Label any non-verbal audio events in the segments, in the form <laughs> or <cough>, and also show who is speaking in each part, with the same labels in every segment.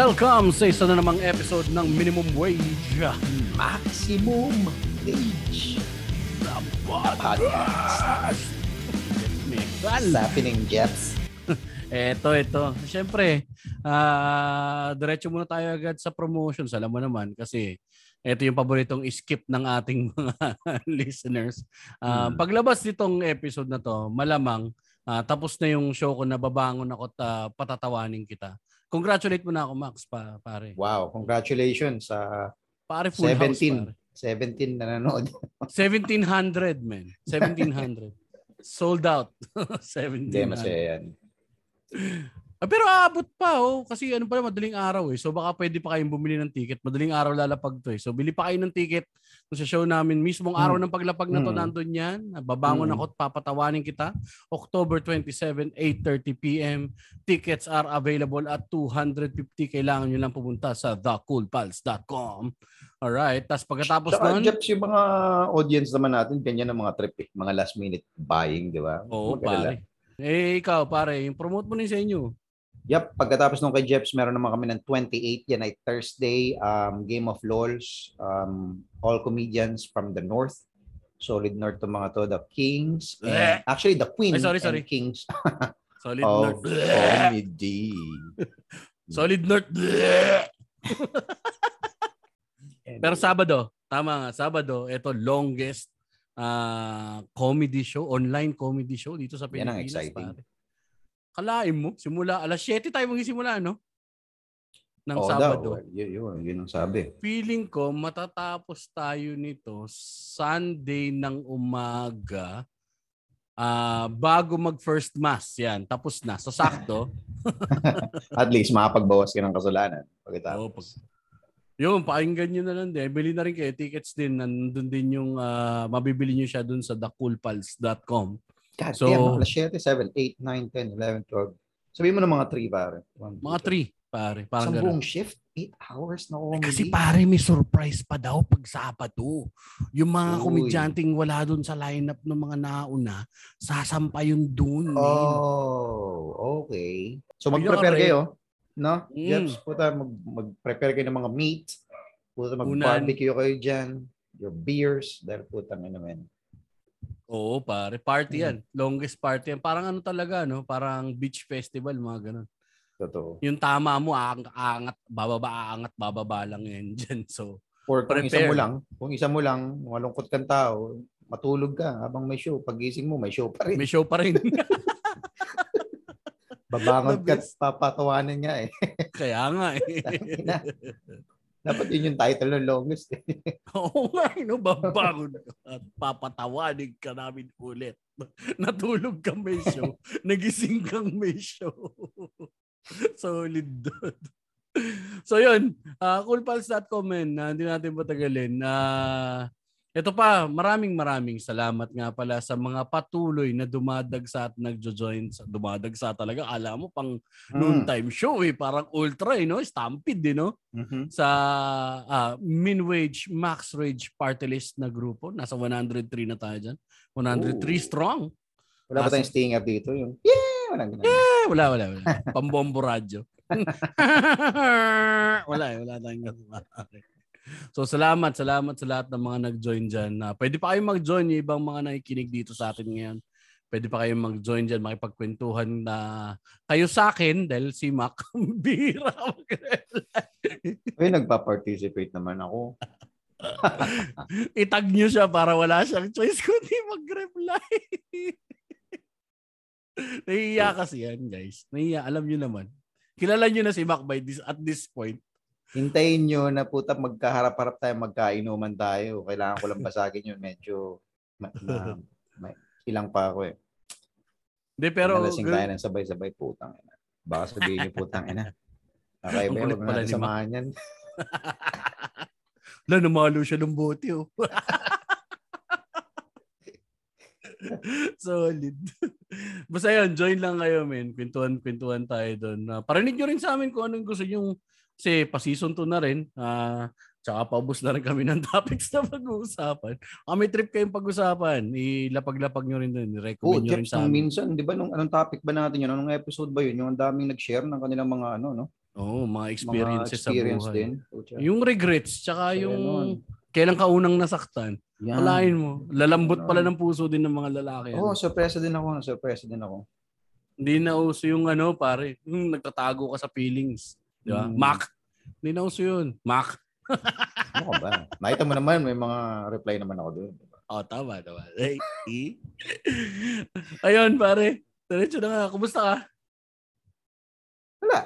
Speaker 1: Welcome sa isa na namang episode ng Minimum Wage.
Speaker 2: Maximum Age Podcast. What's happening, Jeps? <laughs>
Speaker 1: Eto, eto. Siyempre, ah diretso muna tayo agad sa promotions. Alam mo naman kasi ito yung paboritong skip ng ating <laughs> mga listeners. Ah,
Speaker 2: Hmm.
Speaker 1: Paglabas nitong episode na to, malamang ah, tapos na yung show ko na babangon ako at ah, patatawanin kita. Congratulate mo na ako, Max, pa, pare.
Speaker 2: Wow, congratulations sa
Speaker 1: Pare full house,
Speaker 2: 17.
Speaker 1: pare.
Speaker 2: 17 na nanood.
Speaker 1: 1700, man. 1700. Sold out. 1700. <laughs>
Speaker 2: Hindi, masaya yan.
Speaker 1: Ah, pero aabot pa oh kasi ano pa madaling araw eh. So baka pwede pa kayong bumili ng ticket. Madaling araw lalapag to eh. So bili pa kayo ng ticket sa show namin mismong araw ng paglapag na to
Speaker 2: Mm.
Speaker 1: nandun yan. Babangon
Speaker 2: Mm.
Speaker 1: ako at papatawanin kita. October 27, 8:30 PM. Tickets are available at 250. Kailangan nyo lang pumunta sa thecoolpals.com. Alright. Tapos pagkatapos
Speaker 2: Saka,
Speaker 1: nun,
Speaker 2: Jeps, yung mga audience naman natin, ganyan ang mga trip eh. Mga last minute buying, di ba?
Speaker 1: Oo,
Speaker 2: Huwag alala.
Speaker 1: pare. Eh, ikaw, pare, yung promote mo na sa inyo.
Speaker 2: Yep, pagkatapos nung kay Jeps, meron naman kami ng 28 yan ay Thursday, um, Game of LOLs, um, all comedians from the North. Solid North to mga to, the Kings, and, actually the Queen
Speaker 1: Ay, sorry,
Speaker 2: and
Speaker 1: sorry.
Speaker 2: Kings <laughs>
Speaker 1: Solid
Speaker 2: of
Speaker 1: North.
Speaker 2: Comedy. <laughs>
Speaker 1: Solid North. Pero Sabado, tama nga, Sabado, ito longest ah, comedy show, online comedy show dito sa
Speaker 2: Yan ang
Speaker 1: Pilipinas.
Speaker 2: exciting.
Speaker 1: Pare. Kalain mo, simula alas 7 tayo magsisimula, no? Ng
Speaker 2: Oo
Speaker 1: Sabado.
Speaker 2: daw, yun, yun, yun ang sabi.
Speaker 1: Feeling ko matatapos tayo nito Sunday ng umaga ah bago mag first mass yan tapos na so sakto <laughs>
Speaker 2: At least makapagbawas ka ng kasalanan. Pagkatapos.
Speaker 1: Oo, pag- Yun, pakinggan nyo na lang din. Bili na rin kayo tickets din. Nandun din yung ah, mabibili nyo siya dun sa thecoolpals.com.
Speaker 2: God
Speaker 1: So-
Speaker 2: damn, alas 7, 7, 8, 9, 10, 11, 12. Sabihin mo ng mga 3 pare. One,
Speaker 1: Mga
Speaker 2: two,
Speaker 1: 3, pare. Parang
Speaker 2: Sa
Speaker 1: ganun.
Speaker 2: buong shift, 8 hours na comedy.
Speaker 1: Kasi pare, may surprise pa daw pag Sabado. Yung mga
Speaker 2: Uy.
Speaker 1: komedyanteng wala dun sa lineup ng mga nauna, sasampa yun dun. men.
Speaker 2: Oh, okay. So mag-prepare kayo. No?
Speaker 1: Mm.
Speaker 2: Jeps, puta, mag, mag-prepare kayo ng mga meat. Puta, mag-barbecue kayo dyan. Your beers. Dahil puta nga naman.
Speaker 1: Oo, pare. Party
Speaker 2: Mm.
Speaker 1: yan. Longest party yan. Parang ano talaga, no? Parang beach festival, mga ganun.
Speaker 2: Totoo.
Speaker 1: Yung tama mo, aang- aangat, bababa, aangat, bababa lang yan <laughs> dyan. So,
Speaker 2: Or kung isa
Speaker 1: Prepare.
Speaker 2: mo lang, kung isa mo lang, malungkot kang tao, matulog ka habang may show. Pagising mo, may show pa rin.
Speaker 1: may show pa rin. <laughs>
Speaker 2: Babangon ka papatawanan niya eh.
Speaker 1: Kaya nga eh. <laughs>
Speaker 2: Dapat yun yung title ng longest eh. <laughs>
Speaker 1: Oo nga, eh, no? babangon ka at papatawanig ka namin ulit. <laughs> Natulog ka may show. <laughs> Nagising kang may show. Solid doon. So yun, uh, coolpals.com men, uh, hindi natin patagalin. Uh, ito pa, maraming maraming salamat nga pala sa mga patuloy na dumadagsa at nagjo-join. Sa, dumadagsa talaga. Alam mo, pang noon time show eh. Parang ultra eh, no? Stampede eh, no?
Speaker 2: Mhm.
Speaker 1: sa ah, min wage max wage party list na grupo nasa 103 na tayo diyan 103
Speaker 2: Ooh.
Speaker 1: strong
Speaker 2: Wala ba tayong sting up dito? Yung, yeah! Walang ganun.
Speaker 1: eh wala wala wala pambombo radyo <laughs> wala eh wala tayong ganun. So salamat salamat sa lahat ng mga nag-join diyan na pwede pa kayong mag-join yung ibang mga nakikinig dito sa atin ngayon pwede pa kayong mag-join diyan makipagkwentuhan na kayo sa akin dahil si Mac <laughs> bira
Speaker 2: Uy, nagpa-participate naman ako. <laughs>
Speaker 1: itag nyo siya para wala siyang choice kundi mag-reply. Nahiya kasi yan, guys. Nahiya, alam nyo naman. Kilala nyo na si Mac by this, at this point.
Speaker 2: Hintayin nyo na puta magkaharap-harap tayo, magkainuman tayo. Kailangan ko lang <laughs> basagin yun. Medyo ma- ma- <laughs> ma- ilang pa ako eh.
Speaker 1: Hindi, pero...
Speaker 2: Nalasing tayo ng sabay-sabay, putang ina. Baka sabihin nyo, putang ina. Nakaiba,
Speaker 1: kulit
Speaker 2: huwag
Speaker 1: Mac.
Speaker 2: samahan yan. <laughs>
Speaker 1: Wala, namalo siya ng bote, oh. Solid. Basta yun, join lang kayo, men. Kwentuhan-kwentuhan tayo doon. Uh, parinig nyo rin sa amin kung anong gusto nyo. Kasi pa-season 2 na rin. Ah, tsaka paubos na rin kami ng <laughs> topics na pag-uusapan. Ah, may trip kayong pag-usapan. Ilapag-lapag nyo rin doon.
Speaker 2: Oh,
Speaker 1: I-recommend nyo rin sa amin.
Speaker 2: minsan, di ba, nung anong topic ba natin yun? Anong episode ba yun? Yung ang daming nag-share ng kanilang mga ano, no?
Speaker 1: Oo, mga
Speaker 2: mga
Speaker 1: experiences
Speaker 2: experience
Speaker 1: sa buhay.
Speaker 2: din. Pucha.
Speaker 1: Yung regrets, tsaka
Speaker 2: So,
Speaker 1: yung
Speaker 2: ganun.
Speaker 1: kailan ka unang nasaktan.
Speaker 2: Yan.
Speaker 1: Mo. Lalambot pala ng puso din ng mga lalaki.
Speaker 2: Oo,
Speaker 1: ano.
Speaker 2: surpresa din ako. Surpresa din ako.
Speaker 1: Hindi na uso yung ano, pare. Yung nagtatago ka sa feelings. Di ba?
Speaker 2: Mm.
Speaker 1: Mac. Hindi na uso yun. Mac. <laughs>
Speaker 2: Ano ba? Nakita mo naman, may mga reply naman ako doon.
Speaker 1: Oh, tama, tama. Hey, eh. Ayun, pare. Diretso na nga. Kumusta ka?
Speaker 2: Wala.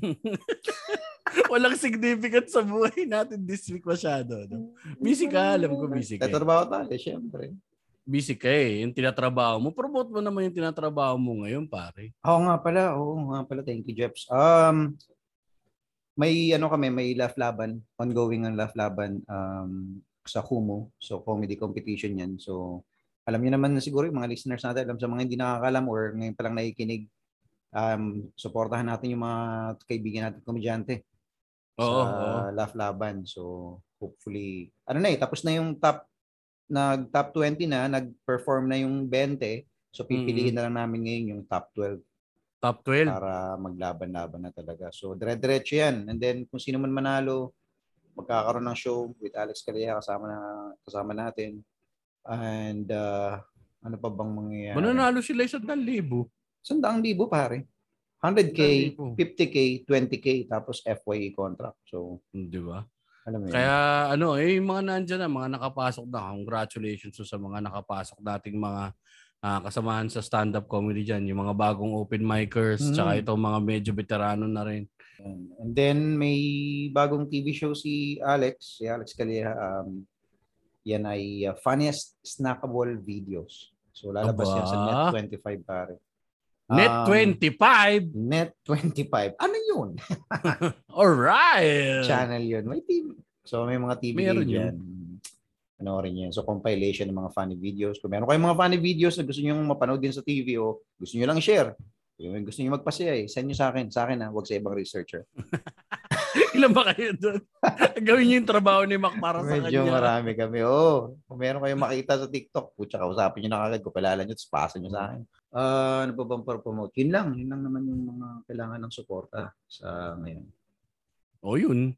Speaker 2: <laughs>
Speaker 1: Walang significant sa buhay natin this week masyado. No? Busy ka, alam ko busy ka.
Speaker 2: Tatrabaho tayo, syempre.
Speaker 1: Busy ka eh. Yung tinatrabaho mo. Promote mo naman yung tinatrabaho mo ngayon, pare.
Speaker 2: Oo nga pala, oo nga pala. Thank you, Jeps. Um, may ano kami, may laugh laban, ongoing ang laugh laban um, sa Kumu. So, comedy competition yan. So, alam niyo naman na siguro yung mga listeners natin, alam sa mga hindi nakakalam or ngayon palang nakikinig, um, supportahan natin yung mga kaibigan natin komedyante
Speaker 1: Oo,
Speaker 2: sa
Speaker 1: oo.
Speaker 2: laugh laban. So, hopefully, ano na eh, tapos na yung top, nag top 20 na, nag-perform na yung 20. So, pipiliin na lang namin ngayon yung top 12
Speaker 1: Top 12.
Speaker 2: para maglaban-laban na talaga. So, dire-diretso yan. And then, kung sino man manalo, magkakaroon ng show with Alex Calleja kasama na kasama natin. And uh, ano pa bang mangyayari?
Speaker 1: Mananalo sila isang libo.
Speaker 2: Sandaang libo pare. 100k,
Speaker 1: 100,000.
Speaker 2: 50k, 20k, tapos FYE contract. So,
Speaker 1: Di ba?
Speaker 2: alam mo yun.
Speaker 1: Kaya ano, eh, yung mga nandyan na, mga nakapasok na, congratulations sa mga nakapasok nating mga ah, kasamahan sa stand-up comedy dyan. Yung mga bagong open micers,
Speaker 2: Mm.
Speaker 1: tsaka itong mga medyo veterano na rin.
Speaker 2: And then, may bagong TV show si Alex, si Alex Calleja. Um, yan ay uh, funniest snackable videos. So, lalabas
Speaker 1: Aba.
Speaker 2: yan sa Net 25 pare.
Speaker 1: Net
Speaker 2: Um,
Speaker 1: 25!
Speaker 2: Net 25. Ano yun? <laughs>
Speaker 1: Alright!
Speaker 2: Channel yun. May TV. So may mga TV
Speaker 1: Meron
Speaker 2: dyan. Panoorin yan. So compilation ng mga funny videos. Kung meron kayong mga funny videos na gusto nyo mapanood din sa TV o gusto nyo lang share, kung gusto nyo magpasaya eh, send nyo sa akin. Sa akin ha, huwag sa ibang researcher. <laughs>
Speaker 1: Ilan ba kayo doon? <laughs> Gawin niyo yung trabaho ni Mac para sa
Speaker 2: Medyo
Speaker 1: kanya.
Speaker 2: marami kami. Oo. kung meron kayong makita sa TikTok, putya, kausapin nyo na kagad. Kung palala nyo, tapos pasa nyo sa akin. Ah, ano pa bang promote? Yun lang. Yun lang naman yung mga kailangan ng suporta sa ngayon.
Speaker 1: O yun.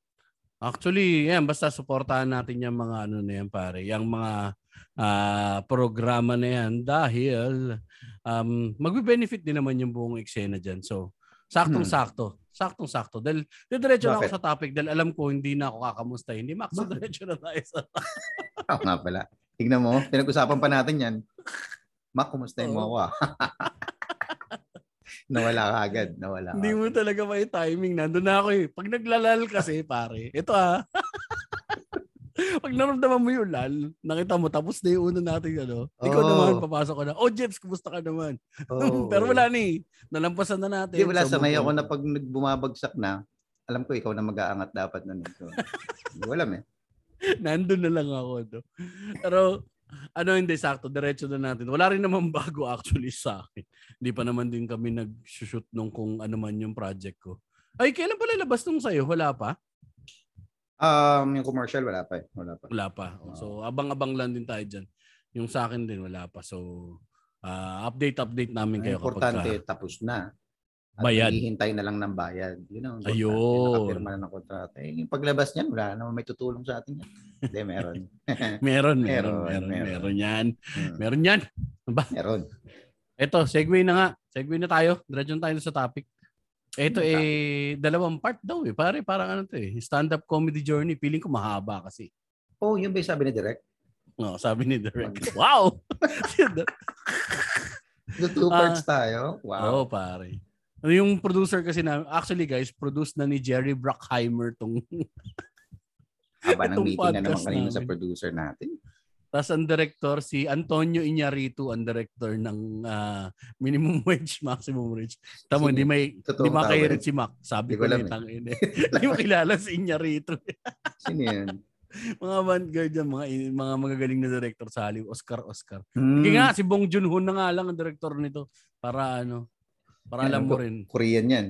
Speaker 1: Actually, yan, basta suportahan natin yung mga ano na yan, pare. Yung mga ah, programa na yan dahil um, magbe-benefit din naman yung buong eksena dyan. So, saktong-sakto. Saktong-sakto. Dahil diretso na ako sa topic dahil alam ko hindi na ako kakamusta. Hindi, Max, so diretso na tayo sa... <laughs>
Speaker 2: Oo nga pala. Tignan mo, pinag-usapan pa natin yan. Mak, kumustahin mo
Speaker 1: Oo.
Speaker 2: ako ah. <laughs> nawala ka agad. Nawala ka.
Speaker 1: Hindi mo talaga may timing. Nandun na ako eh. Pag naglalal kasi, pare, ito ah. <laughs> Pag naramdaman mo yung lal, nakita mo, tapos na yung una natin, ano, ikaw
Speaker 2: Oo.
Speaker 1: naman, papasok ka na. Oh, Jeps, kumusta ka naman?
Speaker 2: Oo. <laughs>
Speaker 1: Pero wala ni. Nalampasan na natin.
Speaker 2: Hindi, wala.
Speaker 1: So,
Speaker 2: Sanay ako na pag bumabagsak na, alam ko ikaw na mag-aangat dapat nun. eh. So, <laughs> alam eh.
Speaker 1: Nandun na lang ako. No? Pero, ano hindi sakto, diretso na natin. Wala rin naman <laughs> bago actually sa akin. Hindi pa naman din kami nag-shoot nung kung ano man yung project ko. Ay, kailan pala labas nung sa'yo? Wala pa?
Speaker 2: Um, yung commercial, wala pa eh. Wala pa.
Speaker 1: Wala pa. So, abang-abang lang din tayo dyan. Yung sa akin din, wala pa. So, ah, update-update namin
Speaker 2: Ang
Speaker 1: kayo
Speaker 2: importante,
Speaker 1: kapag
Speaker 2: tapos na. At
Speaker 1: Bayad.
Speaker 2: Hihintay na lang ng bayad. Yun ang importante.
Speaker 1: Ayun.
Speaker 2: Nakapirma na ng kontrata. Eh, yung paglabas niyan, wala naman may tutulong sa atin yan. Hindi, meron. <laughs>
Speaker 1: meron,
Speaker 2: Meron,
Speaker 1: meron, meron,
Speaker 2: meron.
Speaker 1: meron, yan.
Speaker 2: Hmm,
Speaker 1: Meron yan.
Speaker 2: meron.
Speaker 1: Ito, segue na nga. Segue na tayo. Diretso tayo sa topic. Ito
Speaker 2: Ano
Speaker 1: eh, dalawang part daw eh. Pare, parang ano to eh. Stand-up comedy journey. Feeling ko mahaba kasi.
Speaker 2: Oh, yun ba yung sabi ni Direk?
Speaker 1: No, sabi ni Derek. wow! <laughs>
Speaker 2: The two
Speaker 1: Ah.
Speaker 2: parts tayo?
Speaker 1: Oo,
Speaker 2: Wow.
Speaker 1: pare. Yung producer kasi na, actually guys, produced na ni Jerry Bruckheimer tong <laughs>
Speaker 2: Haba ng meeting na naman kanina sa producer natin.
Speaker 1: Tapos ang director, si Antonio Iñárritu, ang director ng ah, Minimum <laughs> Wage, Maximum Wage. Tamo,
Speaker 2: Sino
Speaker 1: hindi may
Speaker 2: Totoo
Speaker 1: hindi makahirit
Speaker 2: yun.
Speaker 1: si Mac. Sabi
Speaker 2: Hindi
Speaker 1: ko
Speaker 2: ko alam
Speaker 1: ni
Speaker 2: eh.
Speaker 1: eh. <laughs> Hindi mo kilala si Iñárritu.
Speaker 2: Sino yun?
Speaker 1: mga vanguard yan, mga, mga magagaling na director sa Hollywood. Oscar, Oscar.
Speaker 2: Hmm,
Speaker 1: Sige nga, si Bong Joon-ho na nga lang ang director nito. Para ano, para alam mo rin.
Speaker 2: Korean yan.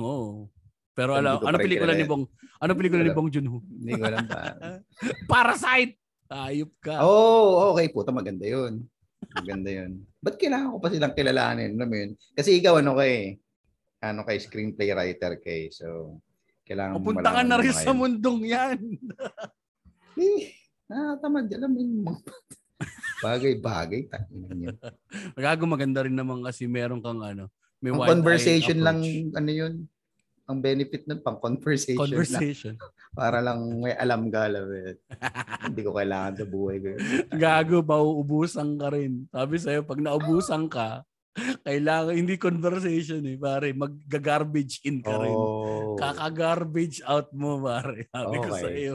Speaker 1: Oo. Pero alam, ano pelikula ni. Bong? Ano pelikula ni. Bong Joon-ho?
Speaker 2: Hindi ko alam pa. <laughs>
Speaker 1: Parasite! Ayop ka.
Speaker 2: oh, okay. Puta, maganda yun. Maganda yun. Ba't kailangan ko pa silang kilalanin? Alam mo yun? Kasi ikaw, ano ka eh. ano kay screenplay writer kay. So, kailangan mo
Speaker 1: Pupunta ka na rin sa mundong yan. <laughs>
Speaker 2: Eh, nakatamad. Alam mo yung mga bagay-bagay. Tangina niyo. <laughs>
Speaker 1: Gago maganda rin naman kasi meron kang ano, may
Speaker 2: Ang conversation lang, ano yun, ang benefit nun, pang conversation, lang.
Speaker 1: Conversation. <laughs>
Speaker 2: Para lang may alam ka, alam yun. Hindi ko kailangan sa buhay ko.
Speaker 1: Gago, mauubusan ka rin. Sabi sa'yo, pag naubusan ka, kailangan, hindi conversation eh, pare. Mag-garbage in ka rin.
Speaker 2: Oh,
Speaker 1: Kaka-garbage out mo, pare. Sabi ko
Speaker 2: Okay.
Speaker 1: sa'yo.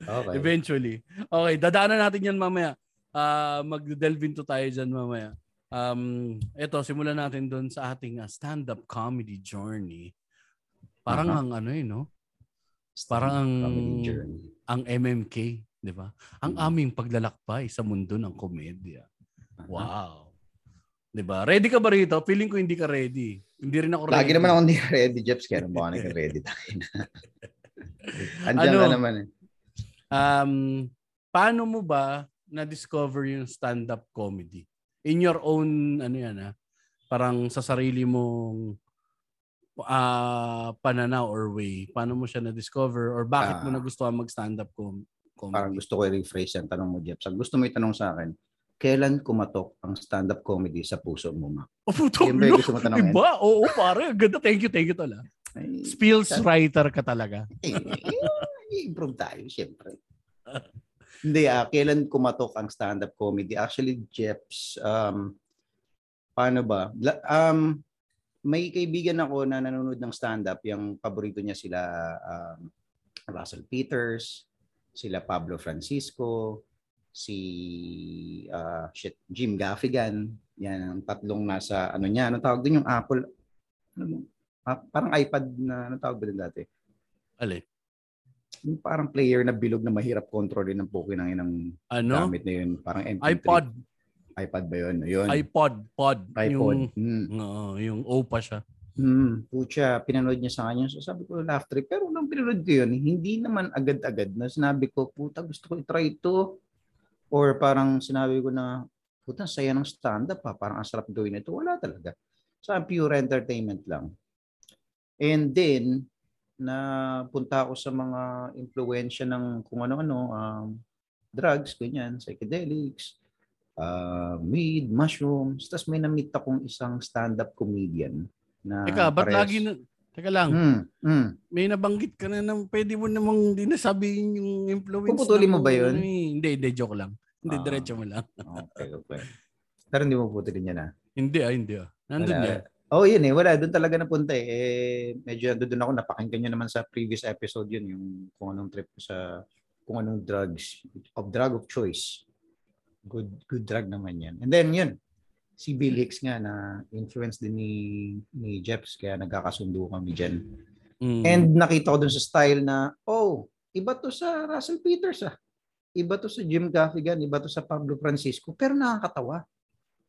Speaker 2: okay.
Speaker 1: Eventually. Okay, dadaanan natin yan mamaya. Ah, mag-delve into tayo dyan mamaya. Um, ito, simulan natin doon sa ating ah, stand-up comedy journey. Parang
Speaker 2: Aha.
Speaker 1: ang ano eh, no? Parang ang, ang MMK, di ba? Ang
Speaker 2: Mm.
Speaker 1: aming paglalakbay sa mundo ng komedya.
Speaker 2: Aha.
Speaker 1: Wow. 'Di ba? Ready ka ba rito? Feeling ko hindi ka ready. Hindi rin ako ready.
Speaker 2: Lagi naman ako hindi <laughs> ready, Jeps. Kaya naman ka ready. <laughs> Andiyan
Speaker 1: Ano?
Speaker 2: ka naman eh.
Speaker 1: Um, paano mo ba na-discover yung stand-up comedy? In your own, ano yan ah, parang sa sarili mong ah pananaw or way, paano mo siya na-discover or bakit mo
Speaker 2: Ah.
Speaker 1: nagustuhan mag-stand-up com-
Speaker 2: Parang
Speaker 1: comedy?
Speaker 2: gusto ko i-rephrase yung tanong mo, Jeps. Ang gusto mo itanong sa akin, kailan kumatok ang stand-up comedy sa puso mo, ma?
Speaker 1: Oh, puto, no?
Speaker 2: gusto mo tanongin?
Speaker 1: Iba? Oo, pare. Ganda. Thank you, thank you tala. Spills
Speaker 2: Sa-
Speaker 1: writer ka talaga.
Speaker 2: eh, improve tayo, siyempre. <laughs> Hindi, ah, kailan kumatok ang stand-up comedy? Actually, Jeps, um, paano ba? Um, may kaibigan ako na nanonood ng stand-up. Yung paborito niya sila um, Russell Peters, sila Pablo Francisco, si ah, shit, Jim Gaffigan. Yan, ang tatlong nasa, ano niya, ano tawag din yung Apple, ano, parang iPad na, ano tawag ba din dati?
Speaker 1: Ali.
Speaker 2: Yung parang player na bilog na mahirap kontrolin ng pukin ng inang
Speaker 1: Ano?
Speaker 2: gamit na yun. Parang MP3.
Speaker 1: iPod.
Speaker 2: iPad ba yun? Yun.
Speaker 1: iPod. Pod.
Speaker 2: iPod.
Speaker 1: Yung,
Speaker 2: Hmm.
Speaker 1: Oo, yung O pa siya.
Speaker 2: Hmm. Pucha, pinanood niya sa kanya. So sabi ko, laugh trip. Pero nung pinanood ko yun, hindi naman agad-agad na sinabi ko, puta, gusto ko i-try ito. Or parang sinabi ko na, puta, saya ng stand-up ha. Parang ang sarap gawin ito. Wala talaga. So, pure entertainment lang. And then, na punta ako sa mga impluensya ng kung ano-ano, um, drugs, ganyan, psychedelics, uh, weed, mushrooms. Tapos may na-meet akong isang stand-up comedian na
Speaker 1: Teka, ba't
Speaker 2: parehas-
Speaker 1: lagi na... Teka lang,
Speaker 2: Hmm, hmm.
Speaker 1: may nabanggit ka na ng pwede mo namang di nasabihin yung influence.
Speaker 2: Puputulin mo ba yun?
Speaker 1: ano eh. Hindi, hindi, joke lang. Hindi,
Speaker 2: Ah.
Speaker 1: diretso mo lang.
Speaker 2: Okay, okay. Pero hindi mo putulin yan ah.
Speaker 1: Hindi ah, hindi ah. Nandun
Speaker 2: Wala.
Speaker 1: yan.
Speaker 2: Oh, yun eh. Wala. Doon talaga napunta eh. eh medyo doon ako. Napakinggan nyo naman sa previous episode yun. Yung kung anong trip ko sa kung anong drugs. Of drug of choice. Good good drug naman yan. And then yun. Si Bill Hicks nga na influence din ni, ni Jeps. Kaya nagkakasundo kami dyan.
Speaker 1: Mm.
Speaker 2: And nakita ko dun sa style na, oh, iba to sa Russell Peters ah. Iba to sa Jim Gaffigan, iba to sa Pablo Francisco, pero nakakatawa.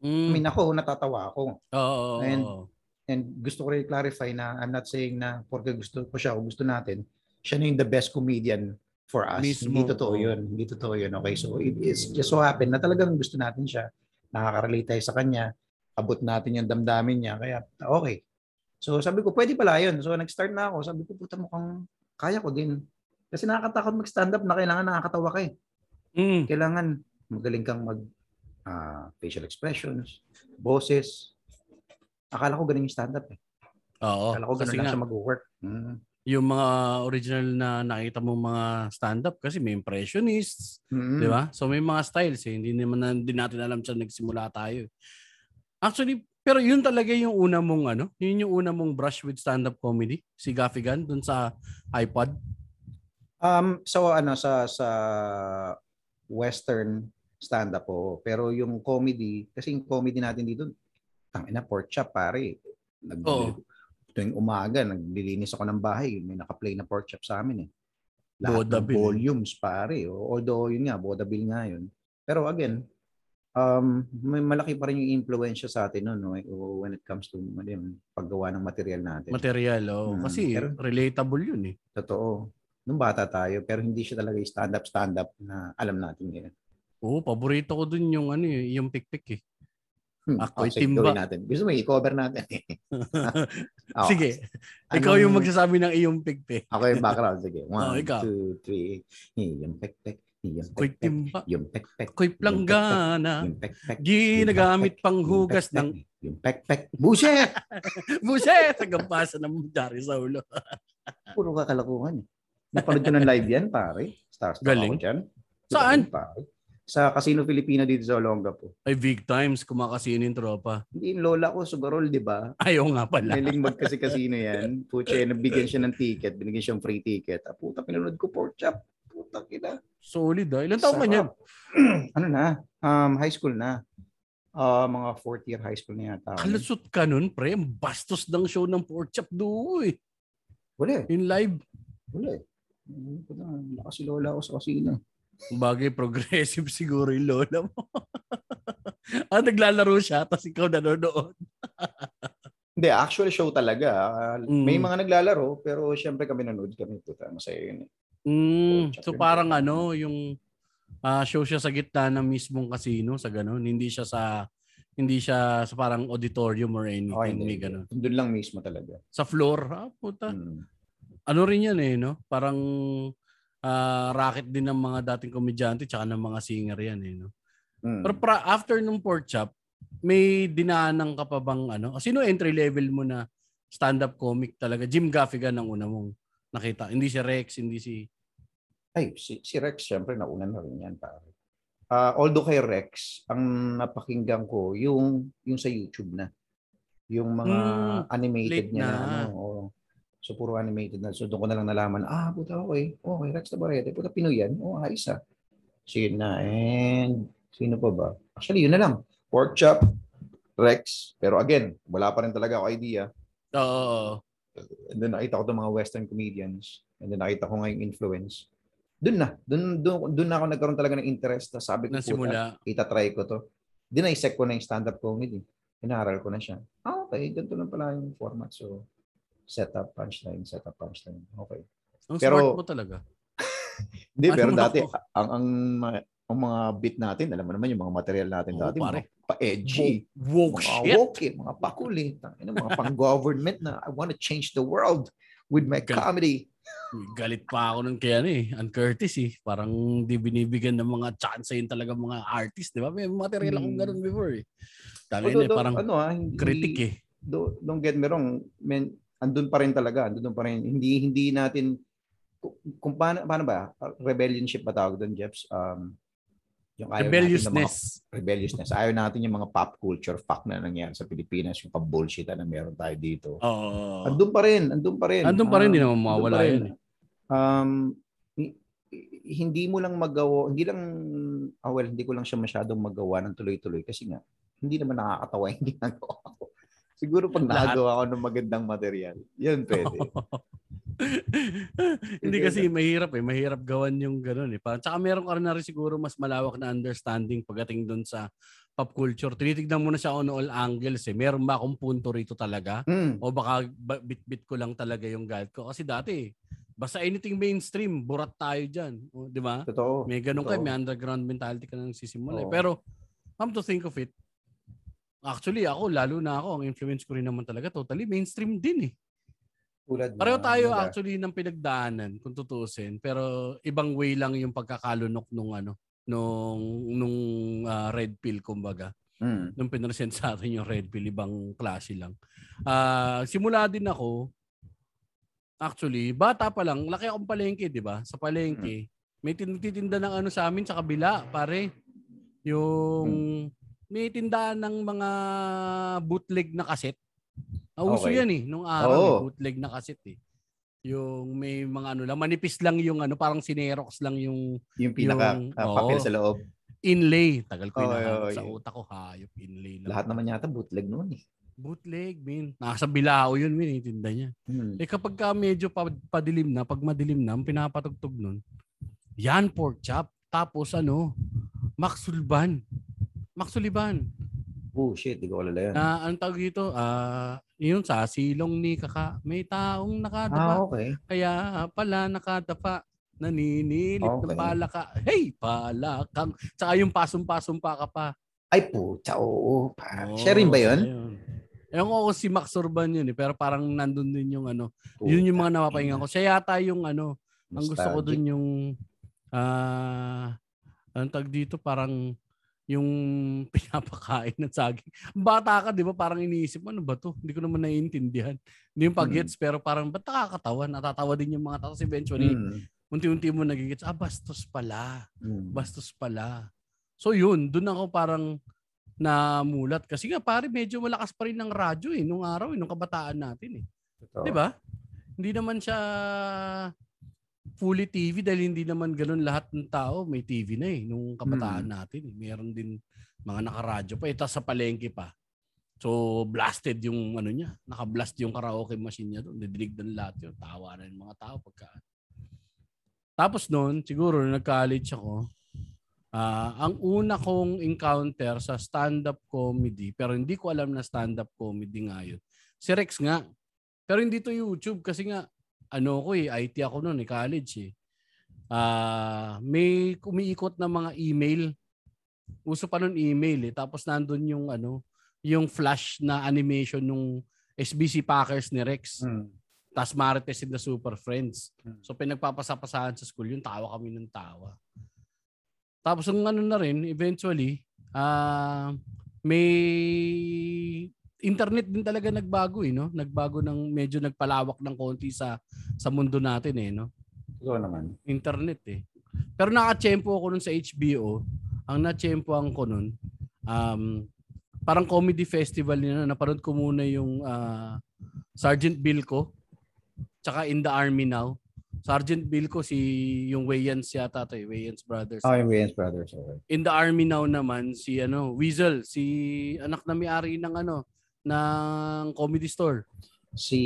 Speaker 1: Mm.
Speaker 2: I mean, ako, natatawa ako.
Speaker 1: Oo.
Speaker 2: and-
Speaker 1: oo.
Speaker 2: And gusto ko rin clarify na I'm not saying na porque gusto ko siya o gusto natin, siya na yung the best comedian for us.
Speaker 1: Mismo,
Speaker 2: Hindi totoo
Speaker 1: oo.
Speaker 2: yun. Hindi totoo yun. Okay, so it is just so happen na talagang gusto natin siya. Nakaka-relate tayo sa kanya. Abot natin yung damdamin niya. Kaya, okay. So sabi ko, pwede pala yun. So nag-start na ako. Sabi ko, puta mukhang kaya ko din. Kasi nakakatakot mag-stand up na kailangan nakakatawa ka eh.
Speaker 1: Mm.
Speaker 2: Kailangan magaling kang mag ah, facial expressions, boses. Akala ko ganun yung stand up eh.
Speaker 1: Oo.
Speaker 2: Akala ko ganun lang
Speaker 1: nga,
Speaker 2: siya mag-work. Mm.
Speaker 1: yung mga original na nakita mo mga stand-up kasi may impressionists,
Speaker 2: Mm.
Speaker 1: di ba? So may mga styles eh. Hindi naman na, hindi natin alam saan nagsimula tayo. Actually, pero yun talaga yung una mong ano, yun yung una mong brush with stand-up comedy, si Gaffigan dun sa iPod.
Speaker 2: Um, so ano sa sa western stand-up po. Pero yung comedy, kasi yung comedy natin dito, tangina pork chop pare. Nag,
Speaker 1: Oo.
Speaker 2: Tuwing umaga, naglilinis ako ng bahay, may naka-play na pork chop sa amin eh. Lahat
Speaker 1: Boda
Speaker 2: ng
Speaker 1: eh.
Speaker 2: volumes pare. Although yun nga, boda bill nga yun. Pero again, um, may malaki pa rin yung influensya sa atin noon no? when it comes to ano yun, paggawa ng material natin.
Speaker 1: Material, oh.
Speaker 2: Hmm,
Speaker 1: Kasi
Speaker 2: pero-
Speaker 1: relatable yun eh.
Speaker 2: Totoo. Nung bata tayo, pero hindi siya talaga stand-up, stand-up na alam natin ngayon.
Speaker 1: Oo, paborito ko dun yung ano eh, yung pikpik eh.
Speaker 2: Hmm,
Speaker 1: Ako'y
Speaker 2: oh, sige,
Speaker 1: timba.
Speaker 2: natin. Gusto mo i-cover natin. <laughs> Oh,
Speaker 1: Sige, ikaw
Speaker 2: anong-
Speaker 1: yung magsasabi ng iyong pigpe.
Speaker 2: Ako yung background. Sige. <laughs> One,
Speaker 1: Oh, ikaw.
Speaker 2: two, three. Yung pek-pek. Yung
Speaker 1: Ako'y
Speaker 2: pek-pek.
Speaker 1: timba,
Speaker 2: Yung pek-pek.
Speaker 1: ako'y planggana.
Speaker 2: Yung pek-pek.
Speaker 1: Ginagamit pang hugas ng.
Speaker 2: Yung pek-pek. Buset! <laughs>
Speaker 1: buset! Tagampasa ng Dari sa ulo.
Speaker 2: Puro kakalakuhan. eh. Napanood ko ng live yan, pare. Starstruck
Speaker 1: Galing.
Speaker 2: ako dyan.
Speaker 1: Saan?
Speaker 2: Pare. Sa Casino Filipino dito sa Olongapo.
Speaker 1: Ay, big times, kumakasino yung tropa.
Speaker 2: Hindi yung lola ko, sugarol, di ba?
Speaker 1: Ayaw nga pala.
Speaker 2: Meling mag kasi <laughs> casino yan. Pucha, nabigyan siya ng ticket. Binigyan siyang free ticket. Ah, puta, pinanood ko pork chop. Puta, kita.
Speaker 1: Solid ah. Ilan taon ka niyan? <clears throat>
Speaker 2: ano na? Um, high school na. Ah, mga fourth year high school na yata.
Speaker 1: Kalusot ka nun, pre. Ang bastos ng show ng pork chop duo eh.
Speaker 2: Wala eh.
Speaker 1: In live.
Speaker 2: Wala eh. Ano na, Lakas si lola ko sa casino.
Speaker 1: Bagay progressive <laughs> siguro yung lola mo. <laughs> ah, naglalaro siya, tapos ikaw nanonood. <laughs>
Speaker 2: Hindi, actual show talaga.
Speaker 1: Mm.
Speaker 2: May mga naglalaro, pero syempre kami nanood kami. Puta, masaya yun. eh.
Speaker 1: Mm, so
Speaker 2: yun.
Speaker 1: parang ano, yung ah, show siya sa gitna ng mismong casino, sa ganun. Hindi siya sa hindi siya sa parang auditorium or anything.
Speaker 2: Okay, hindi.
Speaker 1: may ganun.
Speaker 2: Doon lang mismo talaga.
Speaker 1: Sa floor, ah, puta.
Speaker 2: Mm.
Speaker 1: Ano rin yan eh, no? Parang ah, racket din ng mga dating komedyante tsaka ng mga singer yan eh, no?
Speaker 2: Mm.
Speaker 1: Pero pra, after nung pork chop, may dinaanan ka pa bang ano? Sino entry level mo na stand-up comic talaga? Jim Gaffigan ang una mong nakita. Hindi si Rex, hindi si...
Speaker 2: Ay, si, si Rex, syempre, nauna na rin yan, pare. Ah, although kay Rex, ang napakinggan ko, yung, yung sa YouTube na. Yung mga
Speaker 1: Hmm,
Speaker 2: animated niya na.
Speaker 1: na.
Speaker 2: ano. So, puro animated na. So, doon ko na lang nalaman, ah, puta, okay. Okay, Rex Tabarete. Puta, Pinoy yan. Oo, oh, ayos ah. Sige na. And, sino pa ba? Actually, yun na lang. Pork chop, Rex. Pero again, wala pa rin talaga ako idea.
Speaker 1: Oo.
Speaker 2: And then nakita ko itong mga western comedians. And then nakita ko nga yung influence. Doon na. Doon, doon, doon na ako nagkaroon talaga ng interest. Tapos sabi ko,
Speaker 1: na
Speaker 2: puta, itatry ko to. Dinaisek ko na yung stand-up comedy. Inaral ko na siya. Ah, okay. Ganito lang pala yung format. So, setup, punchline, setup, punchline. Okay.
Speaker 1: Ang
Speaker 2: Pero-
Speaker 1: smart mo talaga. <laughs>
Speaker 2: Hindi, pero dati,
Speaker 1: ako?
Speaker 2: ang, ang, mga- ang mga beat natin, alam mo naman yung mga material natin
Speaker 1: Oo,
Speaker 2: dati,
Speaker 1: pare.
Speaker 2: mga pa-edgy.
Speaker 1: Woke
Speaker 2: mga
Speaker 1: shit.
Speaker 2: woke, eh, mga pakulit, ano, mga <laughs> pang-government na I want to change the world with my
Speaker 1: Gal-
Speaker 2: comedy.
Speaker 1: Galit pa ako nun kaya ano eh. Ann Curtis eh. Parang di binibigyan ng mga chance yun talaga mga artist. Di ba? May material akong
Speaker 2: Hmm.
Speaker 1: ganun before eh.
Speaker 2: Although,
Speaker 1: eh, parang
Speaker 2: ano, ah, hindi,
Speaker 1: critic eh.
Speaker 2: do- don't get me wrong, men, andun pa rin talaga, andun pa rin. Hindi hindi natin kung, paano, paano ba? Rebellionship ba tawag doon, Jeps? Um, yung ayaw ng mga
Speaker 1: Rebelliousness.
Speaker 2: rebelliousness. Ayaw natin yung mga pop culture fuck na nangyari sa Pilipinas, yung pa-bullshit na meron tayo dito.
Speaker 1: Oo.
Speaker 2: Andun pa rin, andun pa rin.
Speaker 1: Andun pa rin,
Speaker 2: Um,
Speaker 1: di naman mawawala yun eh.
Speaker 2: Um, hi- hi- hindi mo lang magawa, hindi lang, ah well, hindi ko lang siya masyadong magawa ng tuloy-tuloy kasi nga, hindi naman nakakatawa yung ginagawa ko. Siguro pag
Speaker 1: Lahat.
Speaker 2: nagawa ako ng magandang material, yun pwede. <laughs>
Speaker 1: Hindi kasi mahirap eh. Mahirap gawan yung ganun eh. Tsaka meron ka rin na rin siguro mas malawak na understanding pagdating doon sa pop culture. Tinitignan mo na siya on all angles eh. Meron ba akong punto rito talaga?
Speaker 2: Mm,
Speaker 1: O baka ba- bit-bit ko lang talaga yung guide ko. Kasi dati, basta anything mainstream, burat tayo dyan. O, di ba?
Speaker 2: totoo.
Speaker 1: May ganun
Speaker 2: Totoo.
Speaker 1: ka, may underground mentality ka nang sisimula. eh.
Speaker 2: Oo.
Speaker 1: Pero, come to think of it, actually ako, lalo na ako, ang influence ko rin naman talaga, totally mainstream din eh.
Speaker 2: Tulad
Speaker 1: Pareho tayo
Speaker 2: ba?
Speaker 1: actually ng pinagdaanan kung tutusin, pero ibang way lang yung pagkakalunok nung ano, nung nung ah, red pill kumbaga.
Speaker 2: Mm,
Speaker 1: Nung pinresent sa atin yung red pill, ibang klase lang. Ah, simula din ako actually, bata pa lang, laki akong palengke, 'di ba? Sa palengke, may tinitinda ng ano sa amin sa kabila, pare. Yung may tindahan ng mga bootleg na kaset. Nauso
Speaker 2: Okay.
Speaker 1: yan eh, nung araw,
Speaker 2: Oo.
Speaker 1: eh, bootleg na kaset eh. Yung may mga ano lang, manipis lang yung ano, parang sinerox lang yung
Speaker 2: yung pinaka
Speaker 1: Yung-
Speaker 2: ah, papel
Speaker 1: oo.
Speaker 2: sa loob.
Speaker 1: inlay. Tagal ko hinahanap
Speaker 2: oo,
Speaker 1: sa utak ko, hayop, inlay lang.
Speaker 2: Lahat naman yata bootleg noon eh.
Speaker 1: Bootleg, min. Nasa Bilao yun, min, itinda niya.
Speaker 2: Hmm.
Speaker 1: Eh kapag ka medyo pa, padilim na, pag madilim na, ang pinapatugtog nun, yan pork chop. Tapos ano, Maxulban. Maxuliban.
Speaker 2: Oh shit, di ko alala yan.
Speaker 1: Na ang tawag dito, ah, yun sa silong ni kaka, may taong
Speaker 2: Ah,
Speaker 1: nakadapa.
Speaker 2: okay.
Speaker 1: Kaya pala nakadapa. Naninilit ng
Speaker 2: Okay.
Speaker 1: palaka. Hey, palakang. Tsaka yung pasong-pasong pa ka pa.
Speaker 2: Ay, puta, oo. Pa. Siya rin ba yun?
Speaker 1: Ewan ko si Max Urban yun eh, pero parang nandun din yung ano, yun yung mga napapahingan ko. Siya yata yung ano, ang gusto ko dun yung, ah, anong tag dito, parang yung <laughs> pinapakain ng saging. Bata ka, di ba? Parang iniisip mo, ano ba to? Hindi ko naman naiintindihan. Hindi yung pag-gets, pero parang ba't nakakatawa? Natatawa din yung mga. Tapos eventually,
Speaker 2: Mm.
Speaker 1: unti-unti mo nagigits, ah, bastos pala.
Speaker 2: Mm.
Speaker 1: Bastos pala. So yun, dun ako parang namulat. Kasi nga pare, medyo malakas pa rin ng radyo eh, nung araw eh, nung kabataan natin eh. Di ba? Hindi naman siya fully TV dahil hindi naman ganun lahat ng tao may TV na eh nung kabataan natin. Eh. Meron din mga nakaradyo pa. Eh, tas sa palengke pa. So blasted yung ano niya. Naka-blast yung karaoke machine niya doon. Didinig ng lahat yun. Tawa na yung mga tao pagka. Tapos noon, siguro nag-college ako, ah ang una kong encounter sa stand-up comedy, pero hindi ko alam na stand-up comedy nga yun. Si Rex nga. Pero hindi to YouTube kasi nga ano ko eh, IT ako noon eh, college eh. Ah, may umiikot na mga email. Uso pa noon email eh. Tapos nandun yung ano, yung flash na animation nung SBC Packers ni Rex.
Speaker 2: Mm.
Speaker 1: Tas Marites and the Super Friends.
Speaker 2: Hmm.
Speaker 1: So pinagpapasapasahan sa school yun, tawa kami ng tawa. Tapos ang ano na rin, eventually, ah may internet din talaga nagbago eh, no? Nagbago ng medyo nagpalawak ng konti sa sa mundo natin eh, no?
Speaker 2: Totoo naman.
Speaker 1: Internet eh. Pero nakachempo ako nun sa HBO. Ang nachempoan ko nun, um, parang comedy festival nila. Napanood ko muna yung ah, Sergeant Bilko, tsaka In the Army Now. Sergeant Bilko si yung Wayans yata to, eh, Wayans Brothers.
Speaker 2: Oh, yung Wayans Brothers. Okay.
Speaker 1: In the Army Now naman si ano, Weasel, si anak na may-ari ng ano, ng comedy store.
Speaker 2: Si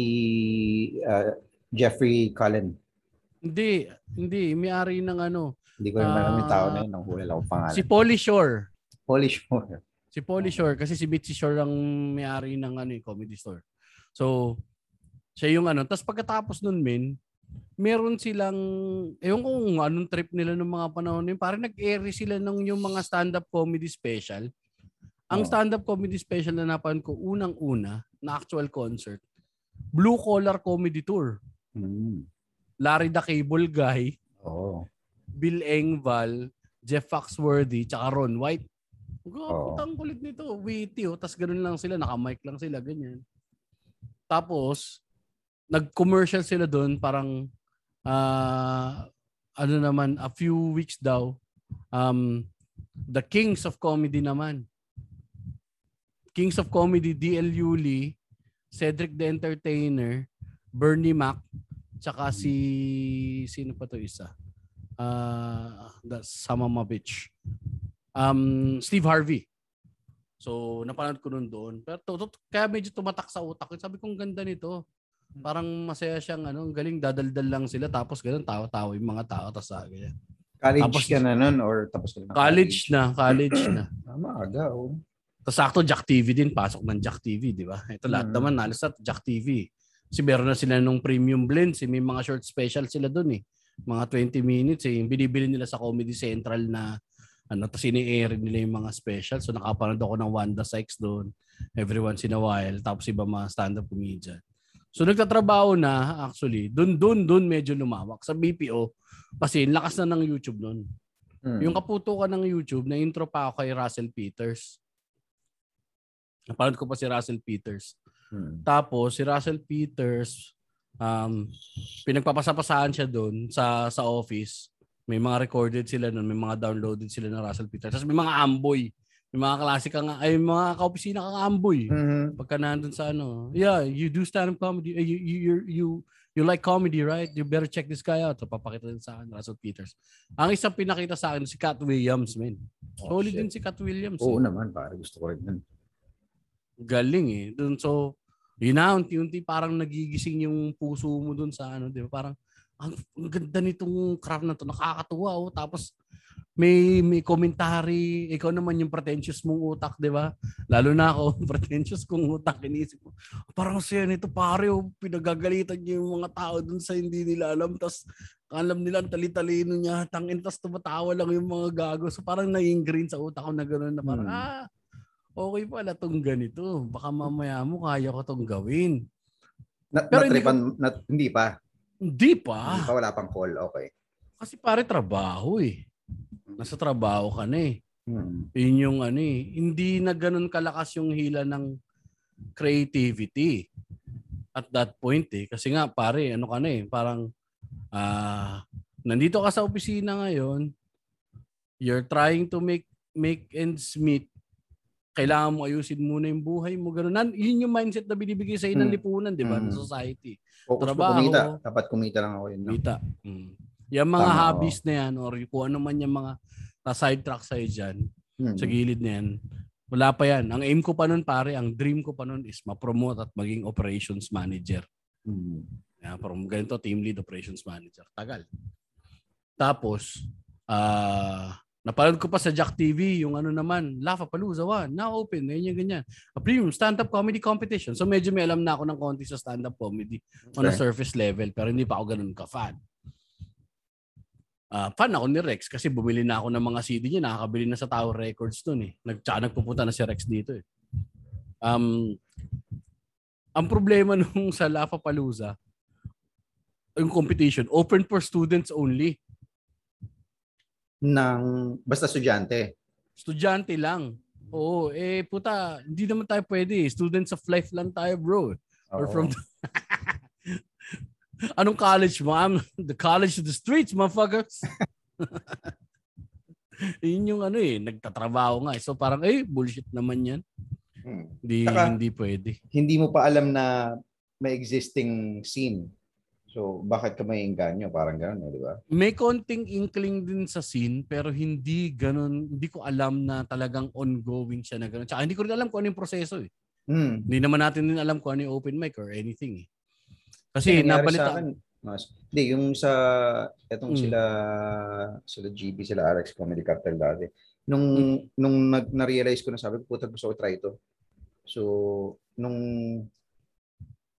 Speaker 2: uh, Jeffrey Cullen.
Speaker 1: Hindi, hindi, may-ari ng ano,
Speaker 2: Hindi ko rin alam yung tao
Speaker 1: Ah,
Speaker 2: na yun. Nang huli lang ang pangalan.
Speaker 1: si Polly Shore.
Speaker 2: Polish Moore.
Speaker 1: Si Polly Shore kasi si Bitsy Shore ang may-ari ng ano, yung comedy store. So, siya yung ano. Tapos pagkatapos nun, men, meron silang, ewan kung anong trip nila ng mga panahon yun. Parang nag-air sila ng yung mga stand-up comedy special. Ang stand-up comedy special na napan ko, unang-una, na actual concert, Blue Collar Comedy Tour.
Speaker 2: Mm.
Speaker 1: Larry the Cable Guy,
Speaker 2: Oo.
Speaker 1: Bill Engval, Jeff Foxworthy, tsaka Ron White. Putang kulit nito. Witty oh. Tapos ganun lang sila. Naka-mic lang sila. Ganyan. Tapos, nag-commercial sila doon. Parang, ah, ano naman, a few weeks daw, um, the Kings of Comedy naman. Kings of Comedy, D.L. Yuli, Cedric the Entertainer, Bernie Mac, tsaka si, sino pa to isa? Ah, the Samama Beach. Um, Steve Harvey. So, napanood ko nun doon. Pero to, to- kaya medyo tumatak sa utak. ko. Sabi ko, ang ganda nito. Parang masaya siyang ano, galing dadaldal lang sila tapos ganun tawa-tawa yung mga tao tapos ah, ganyan.
Speaker 2: College
Speaker 1: Tapos-
Speaker 2: ka na nun or tapos ka na ng
Speaker 1: College na, college na. <clears throat>
Speaker 2: Ah, maaga. Oh.
Speaker 1: Tapos sakto Jack TV din, pasok ng Jack TV, di ba? Ito lahat
Speaker 2: Mm.
Speaker 1: naman, halos at Jack TV. Kasi meron na sila nung premium blends, eh. may mga short special sila doon eh. Mga 20 minutes eh. Binibili nila sa Comedy Central na ano, tapos ini-air nila yung mga special. So nakapanood ako ng Wanda Sykes doon every once in a while. Tapos iba mga stand-up comedian. So nagtatrabaho na actually, doon doon doon medyo lumawak sa BPO kasi lakas na ng YouTube noon.
Speaker 2: Hmm.
Speaker 1: Yung kaputukan ng YouTube, na intro pa ako kay Russell Peters. Napanood ko pa si Russell Peters.
Speaker 2: Hmm.
Speaker 1: Tapos si Russell Peters, um, pinagpapasapasahan siya doon sa sa office. May mga recorded sila noon, may mga downloaded sila ng Russell Peters. Tapos may mga amboy. May mga klase ka nga, ay mga kaopisina kang amboy.
Speaker 2: Mhm.
Speaker 1: Pagka nandun sa ano, yeah, you do stand-up comedy, eh, you, you, you, you, you like comedy, right? You better check this guy out. So, papakita din sa akin, Russell Peters. Ang isang pinakita sa akin, si Cat Williams, man.
Speaker 2: Oh,
Speaker 1: Solid din si Cat Williams.
Speaker 2: Oo
Speaker 1: eh.
Speaker 2: naman, pare. Gusto ko rin.
Speaker 1: Galing eh. Dun, so, yun na, unti-unti parang nagigising yung puso mo dun sa ano, di ba? Parang, ang, ang ganda nitong craft na to, nakakatuwa oh. Tapos, may may commentary, ikaw naman yung pretentious mong utak, di ba? Lalo na ako, <laughs> pretentious kong utak, inisip ko. Parang siya nito pare, oh, pinagagalitan niya yung mga tao dun sa hindi nila alam. Tapos alam nila ang tali-talino niya, tangin, tas tumatawa lang yung mga gago. So parang naging green sa utak ko na gano'n na parang,
Speaker 2: Hmm.
Speaker 1: ah, okay pala tong ganito. Baka mamaya mo kaya ko tong gawin.
Speaker 2: Na,
Speaker 1: Pero hindi
Speaker 2: natripan, nat, hindi pa.
Speaker 1: Hindi
Speaker 2: Hindi
Speaker 1: pa.
Speaker 2: pa, wala pang call. Okay.
Speaker 1: Kasi pare trabaho eh. Nasa trabaho ka na eh.
Speaker 2: Hmm.
Speaker 1: Yun yung ano eh. Hindi na ganun kalakas yung hila ng creativity at that point eh. Kasi nga pare, ano ka na eh, parang ah nandito ka sa opisina ngayon, you're trying to make make ends meet. Kailangan mo ayusin muna yung buhay mo. Ganun. Nan, yun yung mindset na binibigay sa ng
Speaker 2: Mm.
Speaker 1: lipunan, di ba?
Speaker 2: Mm.
Speaker 1: Ng society.
Speaker 2: Focus
Speaker 1: Trabaho.
Speaker 2: kumita. Dapat kumita lang ako yun. No?
Speaker 1: Kita. Mm. Yung mga
Speaker 2: Tama,
Speaker 1: hobbies na yan or kung ano man yung mga na-sidetrack sa'yo dyan,
Speaker 2: Hmm.
Speaker 1: sa gilid na yan. Wala pa yan. Ang aim ko pa nun pare, ang dream ko pa nun is ma-promote at maging operations manager.
Speaker 2: Hmm.
Speaker 1: Yeah, from ganito, team lead operations manager. Tagal. Tapos, ah napanood ko pa sa Jack TV yung ano naman, Laugh Palooza 1, now open, ganyan, ganyan. A premium stand-up comedy competition. So medyo may alam na ako ng konti sa stand-up comedy on a surface level, pero hindi pa ako ganun ka-fan. Ah, fan ako ni Rex kasi bumili na ako ng mga CD niya, nakakabili na sa Tower Records noon eh. Nag nagpupunta na si Rex dito eh. Um ang problema <laughs> nung sa Palooza, yung competition, open for students only.
Speaker 2: Ng, basta estudyante.
Speaker 1: Estudyante lang. Oo, eh puta, hindi naman tayo pwede. eh. Students of life lang tayo, bro. Or
Speaker 2: Oo.
Speaker 1: from <laughs> Anong college mo? I'm the college of the streets, motherfuckers. <laughs> Yun yung ano eh, nagtatrabaho nga. eh. So parang, eh, bullshit naman yan.
Speaker 2: Hmm.
Speaker 1: Hindi,
Speaker 2: Saka-
Speaker 1: hindi pwede.
Speaker 2: Hindi mo pa alam na may existing scene. So, bakit ka may engganyo? Parang gano'n, eh, di ba?
Speaker 1: May konting inkling din sa scene, pero hindi ganun, hindi ko alam na talagang ongoing siya na ganun. Tsaka hindi ko rin alam kung ano yung proseso eh.
Speaker 2: Hmm.
Speaker 1: Hindi naman natin din alam kung ano yung open mic or anything eh. Kasi
Speaker 2: sa
Speaker 1: nabalita,
Speaker 2: akin, mas, hindi, yung sa, etong
Speaker 1: Mm.
Speaker 2: sila, sila GB, sila Alex Comedy Cartel dati. Nung,
Speaker 1: Hmm.
Speaker 2: nung nag, na-realize ko na sabi ko, puta, gusto ko try ito. So, nung,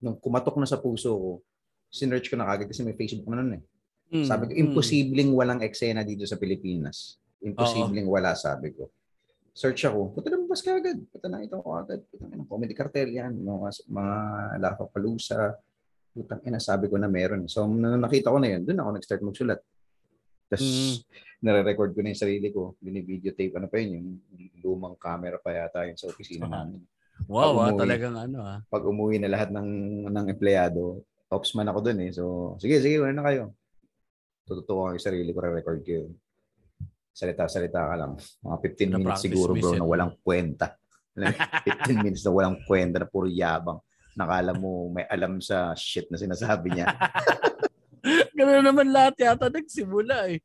Speaker 2: nung kumatok na sa puso ko, sinearch ko na kagad kasi may Facebook na nun eh.
Speaker 1: Mm,
Speaker 2: Sabi ko,
Speaker 1: mm.
Speaker 2: imposibleng walang eksena dito sa Pilipinas. Imposibleng wala, sabi ko. Search ako, puta na mas kagad. Puta na ito ko agad. Puta na, comedy cartel yan. Mga, mga Lafa Palusa. Putang ina, sabi ko na meron. So, nung nakita ko na yun, doon ako nag-start magsulat. Tapos,
Speaker 1: Mm.
Speaker 2: nare-record ko na yung sarili ko. Bini-videotape, ano pa yun, yung lumang camera pa yata yun sa opisina
Speaker 1: Ah.
Speaker 2: namin.
Speaker 1: Wow, ah,
Speaker 2: umuwi.
Speaker 1: talagang ano ah.
Speaker 2: Pag umuwi na lahat ng, ng empleyado, ops man ako doon eh. So, sige, sige, wala na kayo. Tututuwa ko yung sarili ko, re-record ko yun. Salita-salita ka lang. Mga 15 minutes
Speaker 1: Na-practice
Speaker 2: siguro bro
Speaker 1: yun.
Speaker 2: na walang kwenta. Alam mo, 15 minutes na walang kwenta na puro yabang. Nakala mo may alam sa shit na sinasabi niya. <laughs>
Speaker 1: Ganun naman lahat yata nagsimula eh.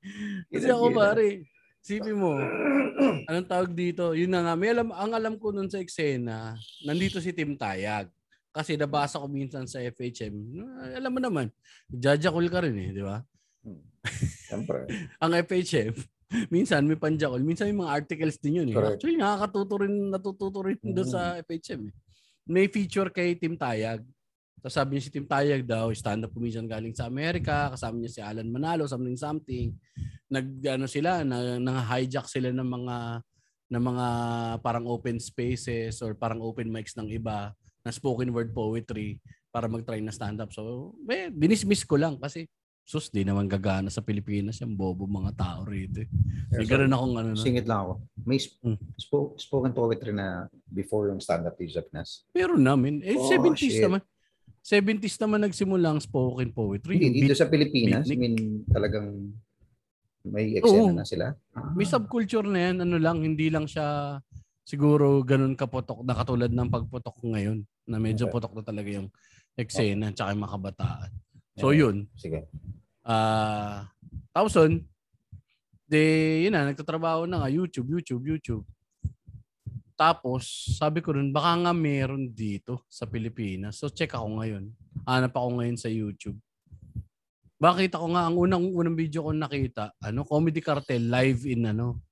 Speaker 1: Kasi ako
Speaker 2: Gila-gila.
Speaker 1: pare, sipi mo, anong tawag dito? Yun na nga, may alam, ang alam ko nun sa eksena, nandito si Tim Tayag. Kasi nabasa ko minsan sa FHM. Alam mo naman, jajakul ka rin eh, di ba?
Speaker 2: Siyempre. <laughs>
Speaker 1: Ang FHM, minsan may panjakol, minsan may mga articles din yun eh.
Speaker 2: Correct.
Speaker 1: Actually, nakakatuto rin, natututo rin doon sa FHM eh. May feature kay Tim Tayag. Tapos sabi niya si Tim Tayag daw, stand-up comedian galing sa Amerika, kasama niya si Alan Manalo, something something. Nag ano sila, na, na hijack sila ng mga ng mga parang open spaces or parang open mics ng iba na spoken word poetry para mag-try na stand-up. So, eh, dinismiss ko lang kasi sus, di naman gagana sa Pilipinas yung bobo mga tao rito. eh. Ganun
Speaker 2: so,
Speaker 1: akong ano. no?
Speaker 2: Singit lang ako. May sp-
Speaker 1: Hmm.
Speaker 2: spo- spoken poetry na before yung stand-up sa Pinas.
Speaker 1: Meron namin. Eh,
Speaker 2: Oh,
Speaker 1: 70s
Speaker 2: shit.
Speaker 1: naman. 70s naman nagsimula ang spoken poetry.
Speaker 2: Hindi, dito sa Pilipinas, I
Speaker 1: beatnik.
Speaker 2: mean, talagang may eksena
Speaker 1: Oo.
Speaker 2: na sila. Ah.
Speaker 1: May subculture na yan, ano lang, hindi lang siya siguro ganun kaputok na katulad ng pagputok ko ngayon na medyo
Speaker 2: Okay.
Speaker 1: putok na talaga yung eksena tsaka yung mga kabataan. So
Speaker 2: Okay.
Speaker 1: yun,
Speaker 2: Sige.
Speaker 1: ah tapos yun, de, yun na, nagtatrabaho na nga, YouTube, YouTube, YouTube. Tapos, sabi ko rin, baka nga meron dito sa Pilipinas. So, check ako ngayon. Hanap ako ngayon sa YouTube. Bakit ako nga, ang unang unang video ko nakita, ano, Comedy Cartel live in ano,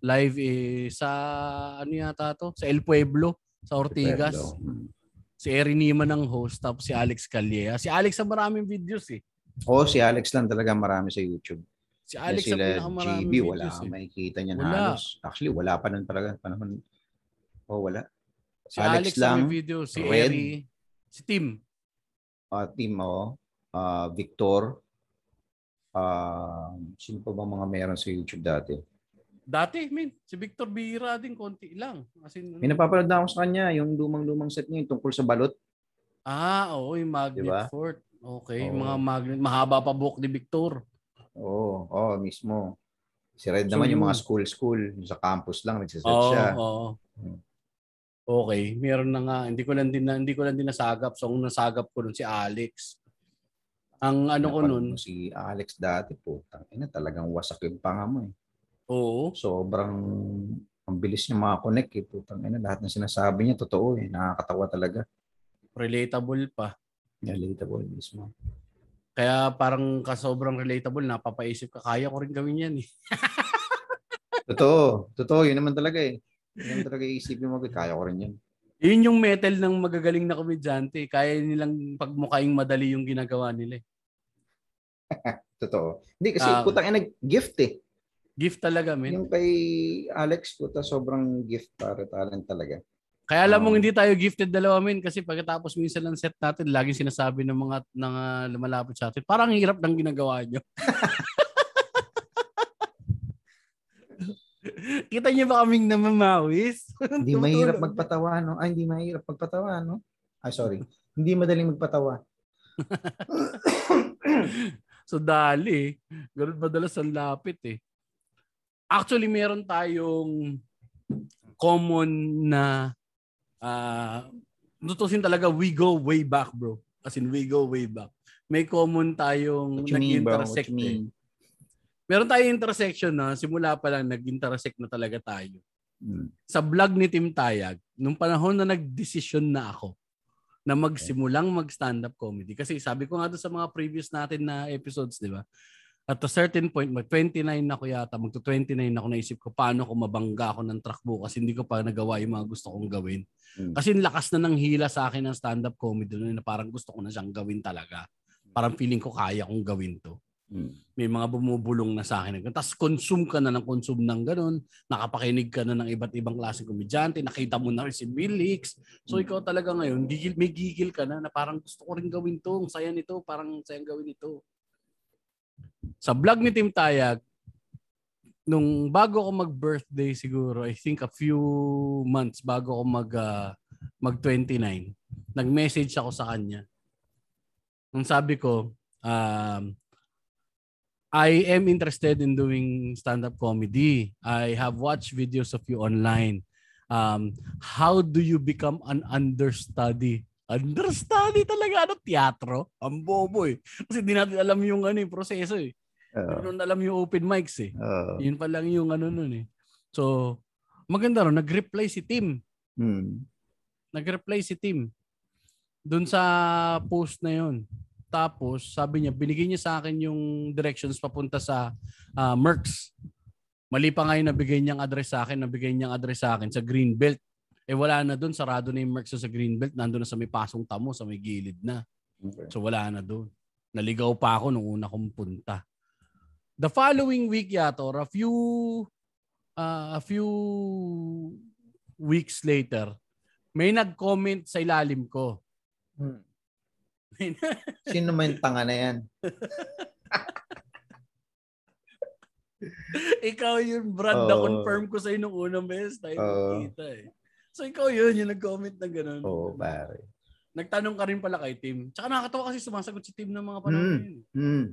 Speaker 1: live eh, sa, ano yata to? Sa El Pueblo, sa Ortigas.
Speaker 2: Pueblo.
Speaker 1: Si Eri Nima ng host, tapos si Alex Calleja. Si Alex sa maraming videos eh.
Speaker 2: Oo, si Alex lang talaga marami sa YouTube.
Speaker 1: Si
Speaker 2: Alex
Speaker 1: ang pinakamaraming
Speaker 2: GB, wala
Speaker 1: videos
Speaker 2: kang
Speaker 1: eh.
Speaker 2: makikita niyan
Speaker 1: Wala.
Speaker 2: halos. Actually, wala pa nun talaga. Panahon. Oh, wala.
Speaker 1: Si
Speaker 2: Alex
Speaker 1: Alex, lang. may video. Si
Speaker 2: Red.
Speaker 1: Eri. Si Tim.
Speaker 2: Uh, team, oh. Uh, Victor. Uh, sino pa ba mga meron sa YouTube dati?
Speaker 1: Dati, min. Si Victor Bira din, konti lang. As in,
Speaker 2: May napapanood na ako sa kanya, yung lumang-lumang set niya, yung tungkol sa balot.
Speaker 1: Ah, oo, yung Magnet
Speaker 2: Diba?
Speaker 1: Fort. Okay,
Speaker 2: Oo.
Speaker 1: mga magnet. Mahaba pa buhok ni Victor.
Speaker 2: Oo, oh, mismo. Si Red
Speaker 1: So,
Speaker 2: naman yung
Speaker 1: yun.
Speaker 2: mga school-school, yung sa campus lang, nagsiset
Speaker 1: Oo,
Speaker 2: siya.
Speaker 1: oo.
Speaker 2: Hmm.
Speaker 1: Okay, meron na nga. Hindi ko lang din na, hindi ko lang din nasagap. So, ang nasagap ko nun si Alex. Ang ano ko
Speaker 2: Napanood
Speaker 1: nun,
Speaker 2: mo Si Alex dati po, tangina talagang wasak yung panga mo eh.
Speaker 1: Oo.
Speaker 2: Sobrang ang bilis niya makakonect eh. Putang ina, lahat ng sinasabi niya totoo eh. Nakakatawa talaga.
Speaker 1: Relatable pa.
Speaker 2: Relatable mismo.
Speaker 1: Kaya parang kasobrang relatable, napapaisip ka, kaya ko rin gawin yan eh. <laughs>
Speaker 2: Totoo. Totoo. Yun naman talaga eh. Yun naman talaga iisipin mo. Kaya ko rin yan.
Speaker 1: Yun yung metal ng magagaling na komedyante. Kaya nilang pagmukaing madali yung ginagawa nila. eh. <laughs>
Speaker 2: Totoo. Hindi kasi
Speaker 1: Ah.
Speaker 2: putang ina gift eh.
Speaker 1: Gift talaga, men.
Speaker 2: Yung kay Alex, puta sobrang gift para talent talaga.
Speaker 1: Kaya alam mong
Speaker 2: Oo.
Speaker 1: hindi tayo gifted dalawa, men. Kasi pagkatapos minsan ng set natin, laging sinasabi ng mga ng, ah, lumalapit sa atin, parang ang hirap ng ginagawa nyo. <laughs> Kita niyo ba kaming namamawis?
Speaker 2: Hindi mahirap magpatawa, no? Ay, hindi mahirap magpatawa, no? Ay, sorry. Hindi madaling magpatawa. <laughs>
Speaker 1: So dali, ganun madalas ang lapit eh. Actually, meron tayong common na ah tutusin talaga we go way back bro. As in we go way back. May common tayong nag-intersect
Speaker 2: mean?
Speaker 1: eh. Meron tayong intersection na simula pa lang nag-intersect na talaga tayo.
Speaker 2: Hmm.
Speaker 1: Sa vlog ni Tim Tayag, nung panahon na nag-desisyon na ako na magsimulang mag-stand-up comedy. Kasi sabi ko nga doon sa mga previous natin na episodes, di ba? At a certain point, mag-29 na ako yata, mag-29 ako naisip ko paano ko mabangga ako ng truck bukas. Hindi ko pa nagawa yung mga gusto kong gawin.
Speaker 2: Hmm.
Speaker 1: Kasi lakas na ng hila sa akin ng stand-up comedy na parang gusto ko na siyang gawin talaga. Parang feeling ko kaya kong gawin to
Speaker 2: Hmm.
Speaker 1: may mga bumubulong na sa akin. Tapos consume ka na ng consume ng ganun, nakapakinig ka na ng iba't ibang klaseng komedyante, nakita mo na rin si Bill Hicks. So ikaw talaga ngayon, gigil, may gigil ka na na parang gusto ko rin gawin to, ang saya nito, parang ang sayang gawin ito. Sa vlog ni Tim Tayag, nung bago ako mag-birthday siguro, I think a few months bago ako mag, ah, mag-29, nag-message ako sa kanya. Nung sabi ko, um, I am interested in doing stand-up comedy. I have watched videos of you online. Um, how do you become an understudy? Understudy talaga, ano, teatro? Ang bobo eh. Kasi di natin alam yung ano, yung proseso eh.
Speaker 2: Oo.
Speaker 1: Hindi alam yung open mics eh.
Speaker 2: Oo.
Speaker 1: Yun pa lang yung ano nun eh. So, maganda ron, nag-reply si Tim.
Speaker 2: Hmm.
Speaker 1: Nag-reply si Tim. Doon sa post na yon. Tapos, sabi niya, binigay niya sa akin yung directions papunta sa ah, Mercs. Mali pa nga yung nabigay niyang address sa akin, nabigay niyang address sa akin sa Greenbelt. Eh wala na doon, sarado na yung Mercs sa Greenbelt, nandun na sa may pasong tamo, sa may gilid na.
Speaker 2: Okay.
Speaker 1: So wala na doon. Naligaw pa ako nung una kong punta. The following week yata or a few uh, a few weeks later, may nag-comment sa ilalim ko.
Speaker 2: Hmm. <laughs> Sino man tanga na yan?
Speaker 1: ikaw yun, Brad,
Speaker 2: Oo.
Speaker 1: na-confirm ko sa'yo nung unang beses tayo
Speaker 2: Oo.
Speaker 1: nakita eh. So ikaw yun, yung nag-comment na gano'n.
Speaker 2: Oo, pare.
Speaker 1: Nagtanong ka rin pala kay Tim. Tsaka nakakatawa kasi sumasagot si Tim ng mga panahon na yun.
Speaker 2: Hmm.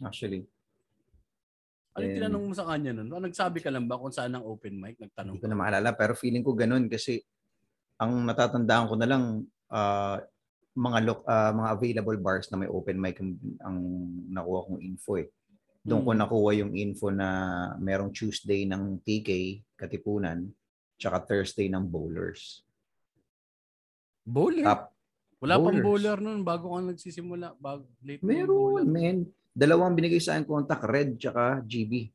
Speaker 2: Actually,
Speaker 1: Ano yung tinanong mo sa kanya nun? Ano, nagsabi ka lang ba kung saan ang open mic? Nagtanong
Speaker 2: hindi ko na maalala pero feeling ko ganun kasi ang natatandaan ko na lang ah, mga look, ah, mga available bars na may open mic ang, ang nakuha kong info eh. Doon ko
Speaker 1: Hmm.
Speaker 2: nakuha yung info na merong Tuesday ng TK, Katipunan, tsaka Thursday ng Bowlers.
Speaker 1: Bowler?
Speaker 2: Top.
Speaker 1: Wala pang
Speaker 2: bowlers.
Speaker 1: bowler nun bago ka nagsisimula. Bago, late
Speaker 2: Meron, men. Dalawang binigay sa akin contact, Red tsaka GB.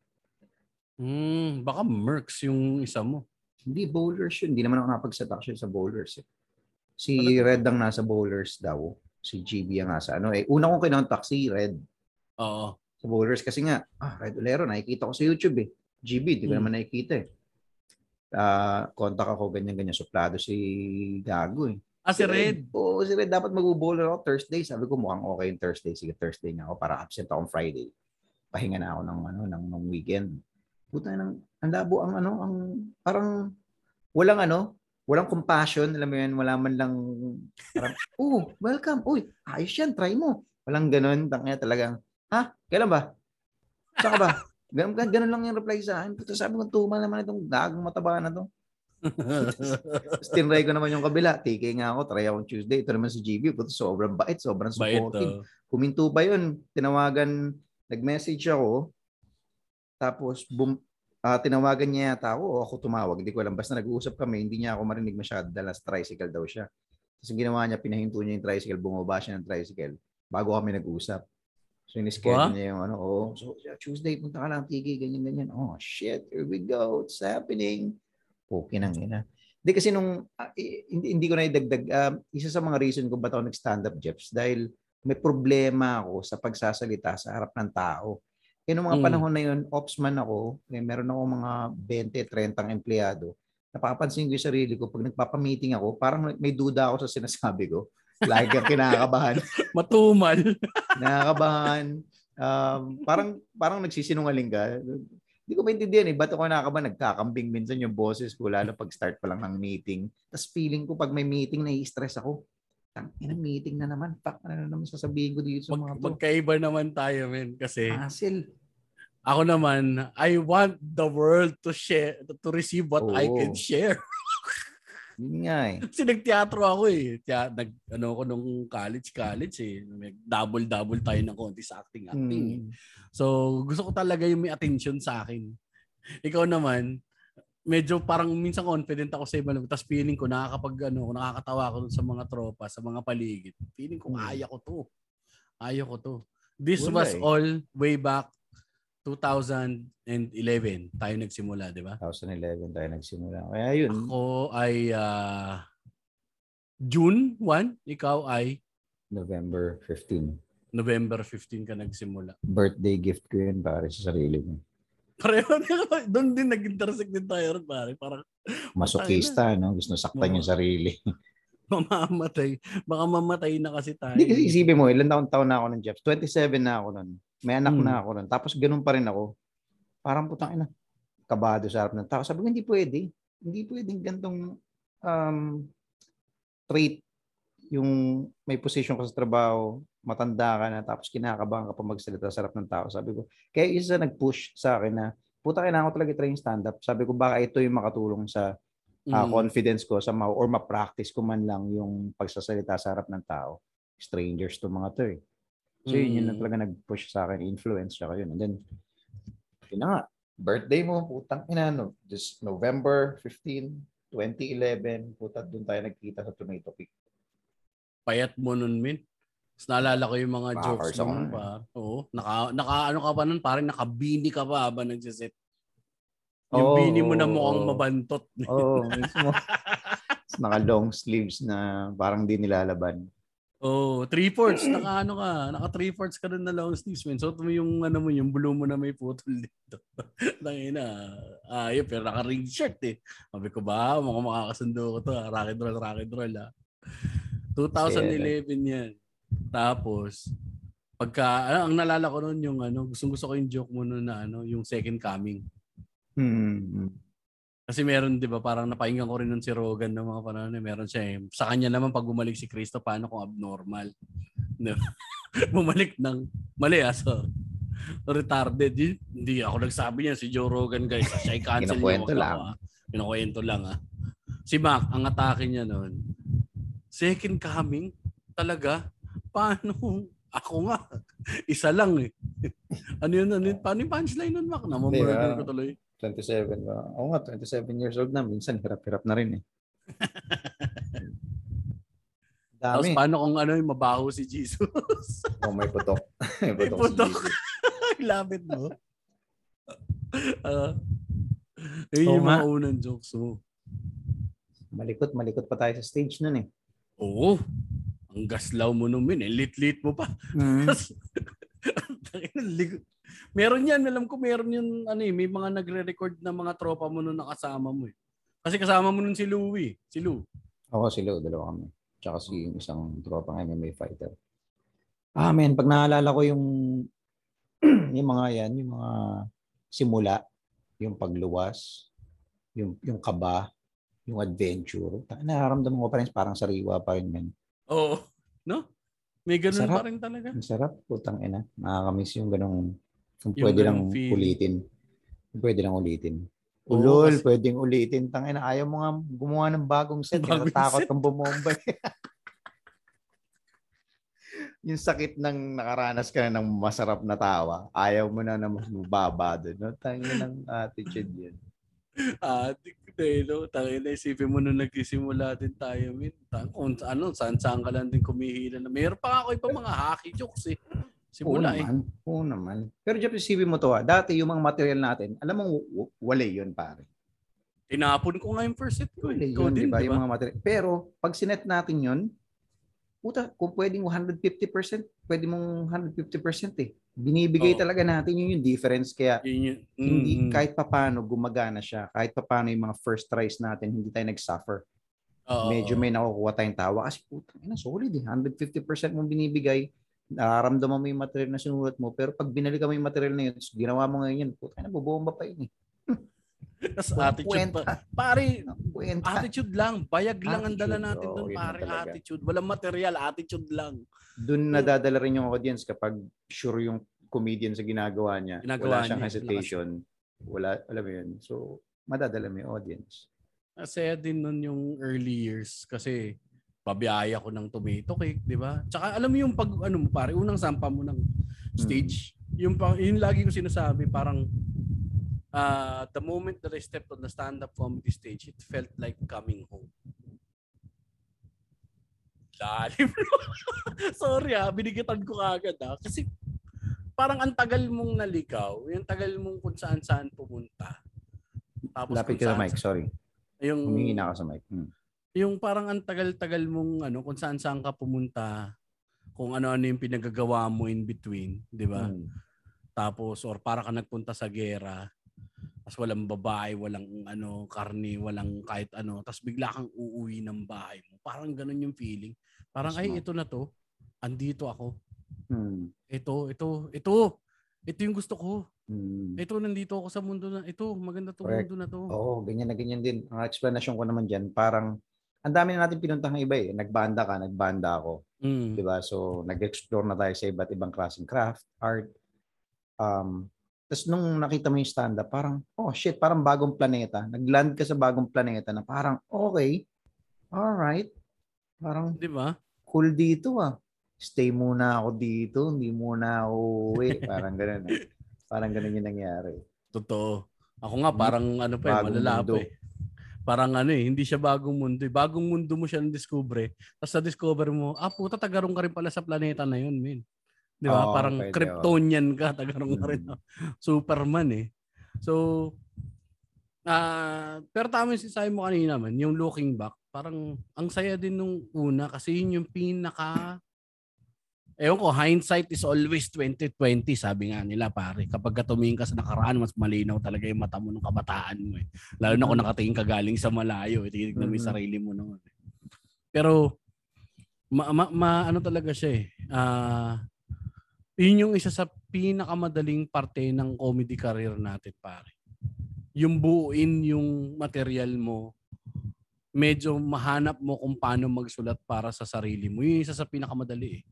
Speaker 1: Hmm, baka Mercs yung isa mo.
Speaker 2: Hindi bowlers yun. Hindi naman ako napag-set actually sa bowlers. Eh. Si
Speaker 1: Talaga?
Speaker 2: Red ang nasa bowlers daw. Si GB ang nasa ano. Eh, una kong kinontak si Red.
Speaker 1: Oo.
Speaker 2: Sa bowlers kasi nga, ah, Red Olero, nakikita ko sa YouTube eh. GB, di ko
Speaker 1: Hmm.
Speaker 2: naman nakikita eh. Ah, contact ako, ganyan-ganyan. Suplado si Gago eh.
Speaker 1: Ah, si Red.
Speaker 2: Oo, si Red. Dapat mag-bowler ako Thursday. Sabi ko mukhang okay yung Thursday. Sige, Thursday nga ako para absent akong Friday. Pahinga na ako ng ano ng, ng weekend. Puta ng ang labo ang ano ang parang walang ano, walang compassion, alam mo yan, wala man lang parang, <laughs> oh, welcome. Uy, ayos yan, try mo. Walang ganun. Tangina talagang, ha? Kailan ba? Saan ka ba? Ganun, ganun lang yung reply sa akin. Puta, sabi ko, tumal naman itong gagong mataba na to. <laughs> Tapos tinry ko naman yung kabila. TK nga ako, try akong Tuesday. Ito naman si GB. Puto, sobrang bait, sobrang
Speaker 1: Bait,
Speaker 2: supportive.
Speaker 1: oh.
Speaker 2: Huminto ba yun? Tinawagan, nag-message ako. Tapos, bum, ah, tinawagan niya yata ako o ako tumawag. Hindi ko alam. Basta nag-uusap kami, hindi niya ako marinig masyado dahil sa tricycle daw siya. Tapos ginawa niya, pinahinto niya yung tricycle, bumaba siya ng tricycle bago kami nag-usap. So, in-schedule
Speaker 1: Wow.
Speaker 2: niya yung ano, oh, so Tuesday, punta ka lang, Tigi, ganyan, ganyan. Oh, shit, here we go. It's happening. Okay nang ina. Hindi kasi nung, i- hindi, hindi ko na idagdag, ah, isa sa mga reason kung ba't ako nag-stand-up, Jeps, dahil may problema ako sa pagsasalita sa harap ng tao. Kaya nung mga
Speaker 1: Mm.
Speaker 2: panahon na yun, opsman ako, eh, meron ako mga 20-30 empleyado. Napapansin ko yung sarili ko, pag nagpapamiting ako, parang may duda ako sa sinasabi ko. Lagi kang kinakabahan. <laughs>
Speaker 1: Matumal. <laughs>
Speaker 2: nakakabahan. Um, parang parang nagsisinungaling ka. Hindi ko maintindihan eh. Ba't ako nakakabahan? Nagkakambing minsan yung boses ko, lalo pag start pa lang ng meeting. Tapos feeling ko pag may meeting, nai-stress ako. Tang ina meeting na naman. Pak, ano na naman sasabihin ko dito sa mga to?
Speaker 1: magkaiba naman tayo, men. Kasi
Speaker 2: Hassle.
Speaker 1: ako naman, I want the world to share, to receive what I
Speaker 2: Oo.
Speaker 1: can share.
Speaker 2: Yun nga eh.
Speaker 1: Kasi nagteatro ako eh. Kaya nag, ano ko nung college, college eh. May Double-double tayo ng konti sa acting-acting. eh.
Speaker 2: Hmm.
Speaker 1: So, gusto ko talaga yung may attention sa akin. <laughs> Ikaw naman, medyo parang minsan confident ako sa iba. Tapos feeling ko nakakapag ano, nakakatawa ako sa mga tropa, sa mga paligid. Feeling ko
Speaker 2: Hmm.
Speaker 1: kaya ko to. Kaya ko to. This
Speaker 2: Wala
Speaker 1: was
Speaker 2: eh.
Speaker 1: all way back 2011 tayo nagsimula, di ba?
Speaker 2: 2011 tayo nagsimula. Kaya yun.
Speaker 1: Ako ay ah, June 1, ikaw ay
Speaker 2: November 15.
Speaker 1: November 15 ka nagsimula.
Speaker 2: Birthday gift ko yun para sa sarili ko.
Speaker 1: Pareho na doon din nag-intersect din tayo rin pare. Parang
Speaker 2: Masokista, no? Gusto saktan yung sarili. <laughs>
Speaker 1: mamamatay. Baka mamatay na kasi tayo.
Speaker 2: Hindi kasi isipin mo, ilan taon taon na ako ng Jeff? 27 na ako nun. May anak
Speaker 1: Hmm.
Speaker 2: na ako nun. Tapos ganun pa rin ako. Parang putang ina. Kabado sa harap ng tao. Sabi ko, hindi pwede. Hindi pwedeng gantong um, trait yung may position ka sa trabaho, matanda ka na, tapos kinakabahan ka pa magsalita sa harap ng tao. Sabi ko, kaya isa nag-push sa akin na, puta kailangan ko talaga yung stand-up. Sabi ko, baka ito yung makatulong sa ah,
Speaker 1: Mm.
Speaker 2: confidence ko sa or ma-practice ko man lang yung pagsasalita sa harap ng tao. Strangers to mga to eh. So yun, yun na
Speaker 1: Mm.
Speaker 2: talaga nag-push sa akin, influence siya yun. And then, yun na nga, birthday mo, putang ina, no, this November 15, 2011, puta, doon tayo nagkita sa Tomato Peak.
Speaker 1: Payat mo nun, min. Tapos naalala ko yung mga
Speaker 2: Baka
Speaker 1: jokes
Speaker 2: ako
Speaker 1: nun,
Speaker 2: nun.
Speaker 1: pa. Oo. Naka, naka, ano ka pa nun, parang nakabini ka pa habang nagsiset. Yung
Speaker 2: Oo,
Speaker 1: bini mo na mukhang mabantot.
Speaker 2: Oo, oh, mismo. <laughs> Naka long sleeves na parang di nilalaban.
Speaker 1: Oh, three fourths. Naka ano ka, naka three fourths ka dun na long sleeves, man. So, mo yung ano mo, yung blue mo na may putol dito. <laughs> Tangina. Ah, yun, pero naka ring shirt eh. Sabi ko ba, mga makakasundo ko to. ah. Rock and roll, rock and roll ah. 2011 yan. Tapos, pagka, ano, ang nalala ko nun yung ano, gustong gusto ko yung joke mo nun na ano, yung second coming.
Speaker 2: Hmm.
Speaker 1: Kasi meron, di ba, parang napahinggan ko rin nun si Rogan ng mga panahon. Meron siya eh. Sa kanya naman, pag bumalik si Kristo, paano kung abnormal? Di ba? <laughs> bumalik ng, mali ah, so, retarded. Hindi ako nagsabi niya, si Joe Rogan guys. Siya i-cancel wag
Speaker 2: lang.
Speaker 1: ah. Kinukwento lang ah. Si Mac, ang atake niya nun, second coming? Talaga? Paano? Ako nga. Isa lang eh. <laughs> ano yun? Ano yun? Paano yung punchline nun, Mac? Namamurder ko tuloy.
Speaker 2: 27 ba? Oo nga, 27 years old na. Minsan, hirap-hirap na rin eh. <laughs>
Speaker 1: Tapos
Speaker 2: Dami.
Speaker 1: paano kung ano yung mabaho si Jesus?
Speaker 2: Oh, may putok. <laughs> may putok,
Speaker 1: putok.
Speaker 2: si Jesus. <laughs>
Speaker 1: Mo. Ah. yun
Speaker 2: Oo
Speaker 1: yung mga unang jokes mo.
Speaker 2: Malikot, malikot pa tayo sa stage nun eh.
Speaker 1: Oo. Ang gaslaw mo nung min. Eh. Lit-lit mo pa.
Speaker 2: Mm.
Speaker 1: Tapos, meron yan, alam ko meron yun, ano eh, may mga nagre-record na mga tropa mo nung nakasama mo eh. Kasi kasama mo nun si Louie, si Lou.
Speaker 2: Ako si Lou, dalawa kami. Tsaka si isang tropa ng MMA fighter. Ah, man, pag naalala ko yung <clears throat> yung mga yan, yung mga simula, yung pagluwas, yung yung kaba, yung adventure. Nararamdaman ko pa rin parang sariwa pa rin man.
Speaker 1: Oo. No? May ganun
Speaker 2: Sarap.
Speaker 1: pa rin talaga.
Speaker 2: Ang sarap, putang ina. Nakakamiss yung ganong kung
Speaker 1: Yung
Speaker 2: pwede lang
Speaker 1: feeling.
Speaker 2: ulitin. Kung pwede lang ulitin. Ulol,
Speaker 1: kasi-
Speaker 2: pwedeng ulitin. Tangina, ayaw mo nga gumawa ng bagong set.
Speaker 1: Bagong
Speaker 2: Natatakot
Speaker 1: set.
Speaker 2: kang bumomba. <laughs> yung sakit ng nakaranas ka na ng masarap na tawa, ayaw mo na na mas mababa doon. No? Tangin ng attitude yun. <laughs>
Speaker 1: Adik eh, no? Tangin na, isipin mo nung nagsisimula din tayo, min. Tang, kung, ano, saan saan ka lang din kumihila na. Meron pa ako iba mga hockey jokes eh. Simula
Speaker 2: Oo
Speaker 1: eh.
Speaker 2: naman. Oo naman. Pero Jeff, isipin mo to ah. Dati yung mga material natin, alam mo, w- wala yun pare.
Speaker 1: Tinapon ko nga yung first set ko. Eh. Ikaw
Speaker 2: yun, di ba?
Speaker 1: di
Speaker 2: Yung mga material. Pero, pag sinet natin yun, puta, kung pwedeng 150%, pwede mong 150% eh. Binibigay
Speaker 1: Oo.
Speaker 2: talaga natin yun yung difference. Kaya,
Speaker 1: Yun yun.
Speaker 2: hindi
Speaker 1: Mm,
Speaker 2: kahit papano gumagana siya. Kahit papano yung mga first tries natin, hindi tayo nag-suffer.
Speaker 1: oo,
Speaker 2: Medyo may nakukuha tayong tawa. Kasi puta, ina, solid eh. 150% mong binibigay. Nararamdaman mo yung material na sinulat mo. Pero pag binalikan mo yung material na yun, ginawa mo ngayon yun, puta, na, bubomba pa yun eh. <laughs>
Speaker 1: Tas attitude pa. Pare, <laughs>
Speaker 2: Kwenta.
Speaker 1: attitude lang. Bayag lang ang dala natin
Speaker 2: oo,
Speaker 1: doon, pare. Attitude. Walang material, attitude lang.
Speaker 2: Doon nadadala rin yung audience kapag sure yung comedian sa ginagawa niya.
Speaker 1: Ginagawa
Speaker 2: wala siyang
Speaker 1: niya,
Speaker 2: hesitation. Wala, alam mo yun. So, madadala mo yung audience.
Speaker 1: Masaya din nun yung early years kasi pabiyaya ko ng tomato cake, di ba? Tsaka alam mo yung pag, ano mo pare, unang sampa mo ng stage, yung, pa, yung lagi ko sinasabi, parang uh, the moment that I stepped on the stand-up comedy stage, it felt like coming home. Lalim. <laughs> Sorry ah, binigitan ko kagad ah. Kasi parang ang tagal mong naligaw, yung tagal mong kung saan-saan pumunta. Tapos
Speaker 2: Lapit ka sa mic, sorry.
Speaker 1: Yung,
Speaker 2: Humingi na ako sa mic. Hmm.
Speaker 1: Yung parang ang tagal-tagal mong ano, kung saan-saan ka pumunta, kung ano-ano yung pinagagawa mo in between, di ba?
Speaker 2: Hmm.
Speaker 1: Tapos, or para ka nagpunta sa gera, tapos walang babae, walang ano, karni, walang kahit ano, tapos bigla kang uuwi ng bahay mo. Parang ganun yung feeling. Parang, ay, ito na to. Andito ako.
Speaker 2: Hmm.
Speaker 1: Ito, ito, ito. Ito yung gusto ko.
Speaker 2: Hmm.
Speaker 1: Ito, nandito ako sa mundo na, ito, maganda to
Speaker 2: Correct.
Speaker 1: mundo na to.
Speaker 2: Oo, ganyan na ganyan din. Ang explanation ko naman dyan, parang ang dami na natin pinuntahang iba eh. Nagbanda ka, nagbanda ako.
Speaker 1: Mm.
Speaker 2: 'di ba? So nag-explore na tayo sa iba't ibang klaseng craft, art. Um, tapos nung nakita mo yung stand-up, parang, oh shit, parang bagong planeta. Nag-land ka sa bagong planeta na parang, okay, alright, parang
Speaker 1: Di ba?
Speaker 2: cool dito ah. Stay muna ako dito, hindi muna ako uwi. <laughs> Parang ganun eh. Parang ganun yung nangyari.
Speaker 1: Totoo. Ako nga parang ano pa eh, malala pa eh. Parang ano eh, hindi siya bagong mundo eh. Bagong mundo mo siya na-discover. Tapos na-discover mo, ah puta, tagarong ka rin pala sa planeta na yun, min. Di ba?
Speaker 2: Oo,
Speaker 1: parang
Speaker 2: pwede,
Speaker 1: Kryptonian ka, tagarong ka rin.
Speaker 2: Mm.
Speaker 1: Superman eh. So, ah pero tama yung sinasabi mo kanina man, yung looking back, parang ang saya din nung una kasi yun yung pinaka Ewan ko, hindsight is always 2020, sabi nga nila pare. Kapag ka tumingin ka sa nakaraan, mas malinaw talaga yung mata mo ng kabataan mo eh. Lalo na kung nakatingin ka galing sa malayo, eh, titignan mo yung sarili mo noon. eh. Pero, ma, ma, ma- ano talaga siya eh. Ah, yun yung isa sa pinakamadaling parte ng comedy career natin pare. Yung buuin yung material mo, medyo mahanap mo kung paano magsulat para sa sarili mo. Yun yung isa sa pinakamadali eh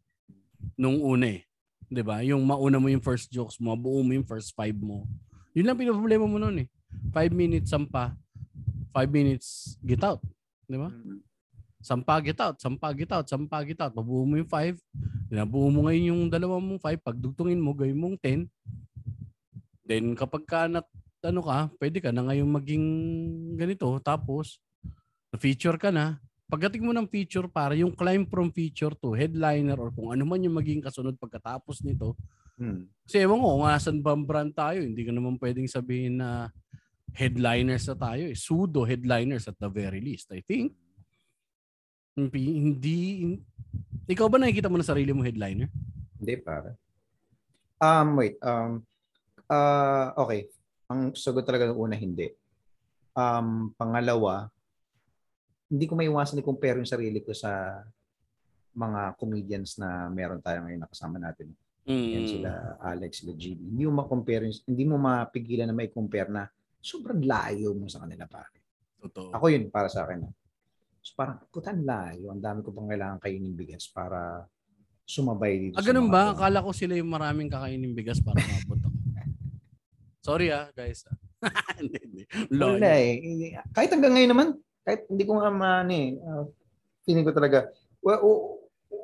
Speaker 1: nung una eh. 'Di ba? Yung mauna mo yung first jokes mo, buo mo yung first five mo. Yun lang pinoproblema mo noon eh. Five minutes sampa, five minutes get out. 'Di ba? Sampa get out, sampa get out, sampa get out. Mabuo mo yung five. Binabuo mo ngayon yung dalawa mong five. Pagdugtungin mo, gawin mong ten. Then kapag ka nat, ano ka, pwede ka na ngayon maging ganito. Tapos, na-feature ka na. Pagdating mo ng feature, para yung climb from feature to headliner or kung ano man yung maging kasunod pagkatapos nito,
Speaker 2: Hmm.
Speaker 1: kasi ewan ko, kung asan ba ang brand tayo, hindi ka naman pwedeng sabihin na headliners na tayo. Eh. Pseudo headliners at the very least, I think. Hindi, hindi, ikaw ba nakikita mo na sarili mo headliner?
Speaker 2: Hindi, para. Um, wait. Um, uh, okay. Ang sagot talaga ng una, hindi. Um, pangalawa, hindi ko maiwasan i-compare yung sarili ko sa mga comedians na meron tayo ngayon nakasama natin.
Speaker 1: Mm.
Speaker 2: Yan sila Alex, sila GB. Hindi mo ma-compare, hindi mo mapigilan na may compare na sobrang layo mo sa kanila pare.
Speaker 1: Totoo.
Speaker 2: Ako yun para sa akin. So parang putan layo. Ang dami ko pang kailangan kainin bigas para sumabay dito.
Speaker 1: Ah, ganun
Speaker 2: mga
Speaker 1: ba?
Speaker 2: to.
Speaker 1: Akala ko sila yung maraming kakainin bigas para mabot ako. <laughs> Sorry ah, guys. <laughs> hindi, hindi.
Speaker 2: Wala eh. Hindi- Kahit hanggang ngayon naman, kahit hindi ko nga man eh, uh, feeling ko talaga, wa- w-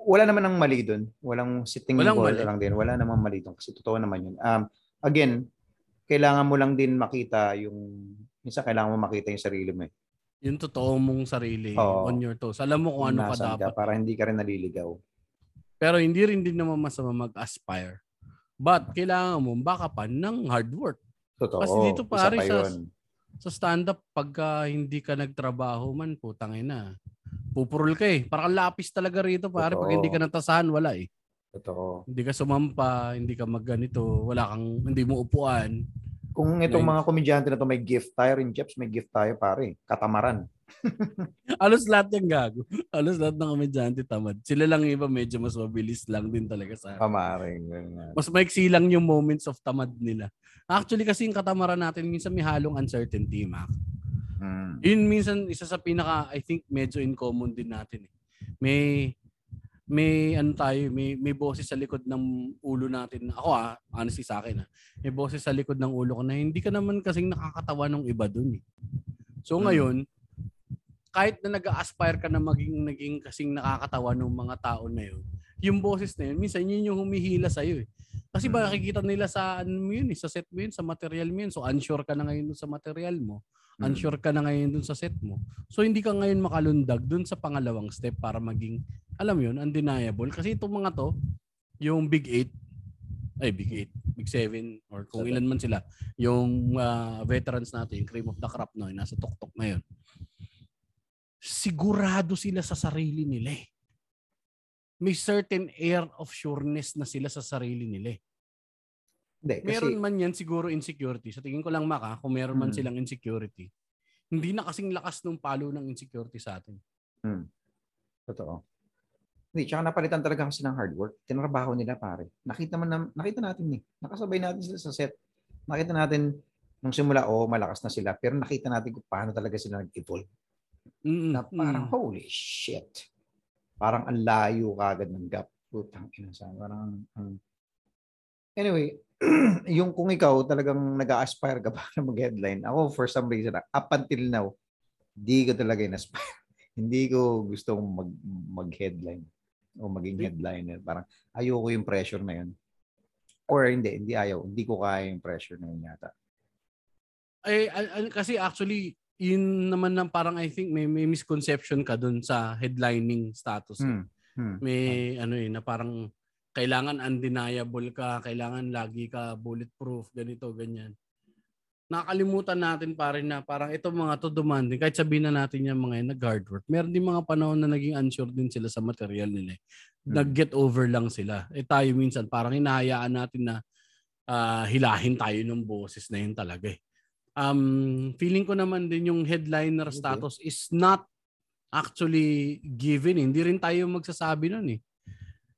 Speaker 2: wala naman ang mali doon. Walang sitting
Speaker 1: Walang
Speaker 2: Walang
Speaker 1: mali.
Speaker 2: lang din. Wala namang mali doon. Kasi totoo naman yun. Um, again, kailangan mo lang din makita yung, minsan kailangan mo makita yung sarili mo eh.
Speaker 1: Yung totoo mong sarili
Speaker 2: Oo.
Speaker 1: on your toes. Alam mo kung ano ka
Speaker 2: Nasaan
Speaker 1: dapat.
Speaker 2: para hindi ka rin naliligaw.
Speaker 1: Pero hindi rin din naman masama mag-aspire. But kailangan mo backupan ng hard work.
Speaker 2: Totoo.
Speaker 1: Kasi dito,
Speaker 2: Isa
Speaker 1: pare,
Speaker 2: pa
Speaker 1: sa-
Speaker 2: yun.
Speaker 1: Sa stand-up, pagka hindi ka nagtrabaho man, putang ina. Pupurol ka eh. Parang lapis talaga rito, pare. Pag
Speaker 2: Totoo.
Speaker 1: hindi ka natasahan, wala eh.
Speaker 2: Totoo.
Speaker 1: Hindi ka sumampa, hindi ka magganito, wala kang, hindi mo upuan.
Speaker 2: Kung itong mga komedyante na to may gift tayo rin, Jeps, may gift tayo pare. Katamaran. <laughs>
Speaker 1: Alos lahat yung gago. Alos lahat ng komedyante tamad. Sila lang yung iba medyo mas mabilis lang din talaga sa
Speaker 2: Kamarin. ganyan.
Speaker 1: mas maiksi lang yung moments of tamad nila. Actually kasi yung katamaran natin minsan may halong uncertainty, Mac.
Speaker 2: Mm.
Speaker 1: Yun minsan isa sa pinaka I think medyo in common din natin eh. May may ano tayo, may may boses sa likod ng ulo natin. Ako ah, honestly sa akin ah. May boses sa likod ng ulo ko na hindi ka naman kasing nakakatawa ng iba dun eh. So
Speaker 2: Mm.
Speaker 1: ngayon, kahit na nag-aspire ka na maging naging kasing nakakatawa ng mga tao na yun, yung boses na yun, minsan yun yung humihila sa'yo eh. Kasi ba
Speaker 2: Mm.
Speaker 1: nakikita nila sa ano mo yun eh, sa set mo yun, sa material mo yun. So unsure ka na ngayon dun sa material mo.
Speaker 2: Mm.
Speaker 1: Unsure ka na ngayon dun sa set mo. So hindi ka ngayon makalundag dun sa pangalawang step para maging, alam yun, undeniable. Kasi itong mga to, yung Big 8, ay Big 8, Big 7, or kung
Speaker 2: Seven.
Speaker 1: ilan man sila, yung ah, veterans natin, yung cream of the crop na yun, nasa tuktok na yun. Sigurado sila sa sarili nila eh. May certain air of sureness na sila sa sarili nila eh.
Speaker 2: Hindi, kasi,
Speaker 1: Meron man yan siguro insecurity. Sa tingin ko lang maka, kung meron man
Speaker 2: Mm.
Speaker 1: silang insecurity, hindi na kasing lakas ng palo ng insecurity sa atin.
Speaker 2: totoo. Hindi, tsaka napalitan talaga kasi ng hard work. Tinrabaho nila, pare. Nakita man na, nakita natin eh. Nakasabay natin sila sa set. Nakita natin nung simula, oh, malakas na sila. Pero nakita natin kung paano talaga sila nag-evolve.
Speaker 1: Mm,
Speaker 2: Na parang,
Speaker 1: mm.
Speaker 2: holy shit. Parang ang layo kagad ng gap. Putang ina sa parang ang Anyway, <clears throat> yung kung ikaw talagang nag-aspire ka <laughs> para mag-headline, ako for some reason, up until now, di ko talaga in-aspire. <laughs> hindi ko gustong mag, mag-headline o maging headliner. Parang ayoko yung pressure na yun. Or hindi, hindi ayaw. Hindi ko kaya yung pressure na yun yata.
Speaker 1: Eh, al- al- kasi actually, yun naman na parang I think may, may misconception ka dun sa headlining status.
Speaker 2: Hmm. Hmm.
Speaker 1: May ano eh, na parang kailangan undeniable ka, kailangan lagi ka bulletproof, ganito, ganyan. Nakakalimutan natin pa rin na parang itong mga to demanding, kahit sabihin na natin yung mga nag-hard work. Meron din mga panahon na naging unsure din sila sa material nila. eh.
Speaker 2: Hmm.
Speaker 1: Nag-get over lang sila. Eh tayo minsan, parang hinahayaan natin na ah, hilahin tayo ng boses na yun talaga eh. Um, feeling ko naman din yung headliner
Speaker 2: Okay.
Speaker 1: status is not actually given. eh. Hindi rin tayo magsasabi nun eh.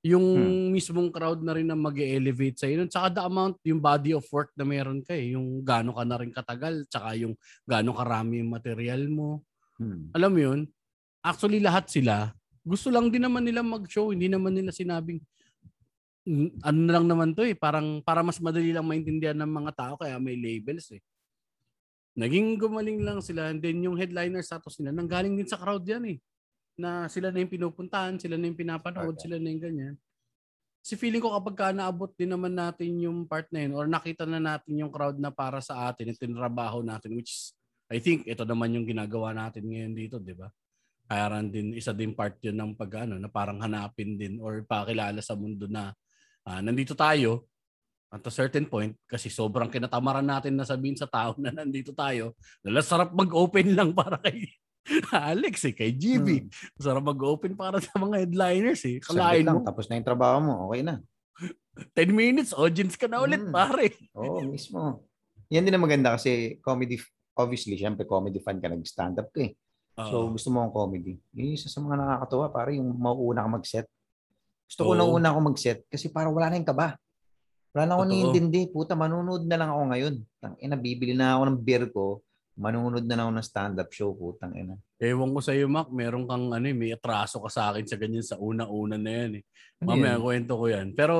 Speaker 1: Yung
Speaker 2: Hmm.
Speaker 1: mismong crowd na rin na mag elevate sa nun. Tsaka the amount, yung body of work na meron ka eh. Yung gaano ka na rin katagal. Tsaka yung gaano karami yung material mo.
Speaker 2: Hmm.
Speaker 1: Alam mo yun? Actually lahat sila, gusto lang din naman nila mag-show. Hindi naman nila sinabing, "Mm, ano na lang naman to eh. Parang, para mas madali lang maintindihan ng mga tao kaya may labels eh. Naging gumaling lang sila and then yung headliner status nila nanggaling din sa crowd yan eh. Na sila na yung pinupuntahan, sila na yung pinapanood,
Speaker 2: Okay.
Speaker 1: sila na yung ganyan. Si feeling ko kapag ka naabot din naman natin yung part na yun or nakita na natin yung crowd na para sa atin, ito yung trabaho natin which is, I think ito naman yung ginagawa natin ngayon dito, di ba? Kaya din, isa din part yun ng pag ano, na parang hanapin din or pakilala sa mundo na ah, nandito tayo at a certain point kasi sobrang kinatamaran natin na sabihin sa tao na nandito tayo. Sarap mag-open <laughs> lang para kay Alex eh, kay GB.
Speaker 2: Hmm.
Speaker 1: Sarap mag-open para sa mga headliners eh. Kalain
Speaker 2: lang,
Speaker 1: mo.
Speaker 2: tapos na yung trabaho mo, okay na. <laughs>
Speaker 1: 10 minutes, audience ka na ulit,
Speaker 2: Mm.
Speaker 1: pare. <laughs>
Speaker 2: Oo, mismo. Yan din ang maganda kasi comedy, obviously, syempre comedy fan ka, nag-stand up ka eh. So,
Speaker 1: Oo.
Speaker 2: gusto mo ang comedy. Yung isa sa mga nakakatawa, para yung mauuna ka mag-set. Gusto ko
Speaker 1: Oo.
Speaker 2: na una ako mag-set kasi para wala na yung kaba. Wala na ako
Speaker 1: Totoo.
Speaker 2: niintindi. Puta, manunood na lang ako ngayon. Tang ina, bibili na ako ng beer ko. Manunood na lang ako ng stand-up show. Putang ina.
Speaker 1: Ewan ko sa iyo, Mac, meron kang ano, eh, may atraso ka sa akin sa ganyan sa una-una na yan. Eh.
Speaker 2: Ano
Speaker 1: Mamaya
Speaker 2: yan?
Speaker 1: kwento ko yan. Pero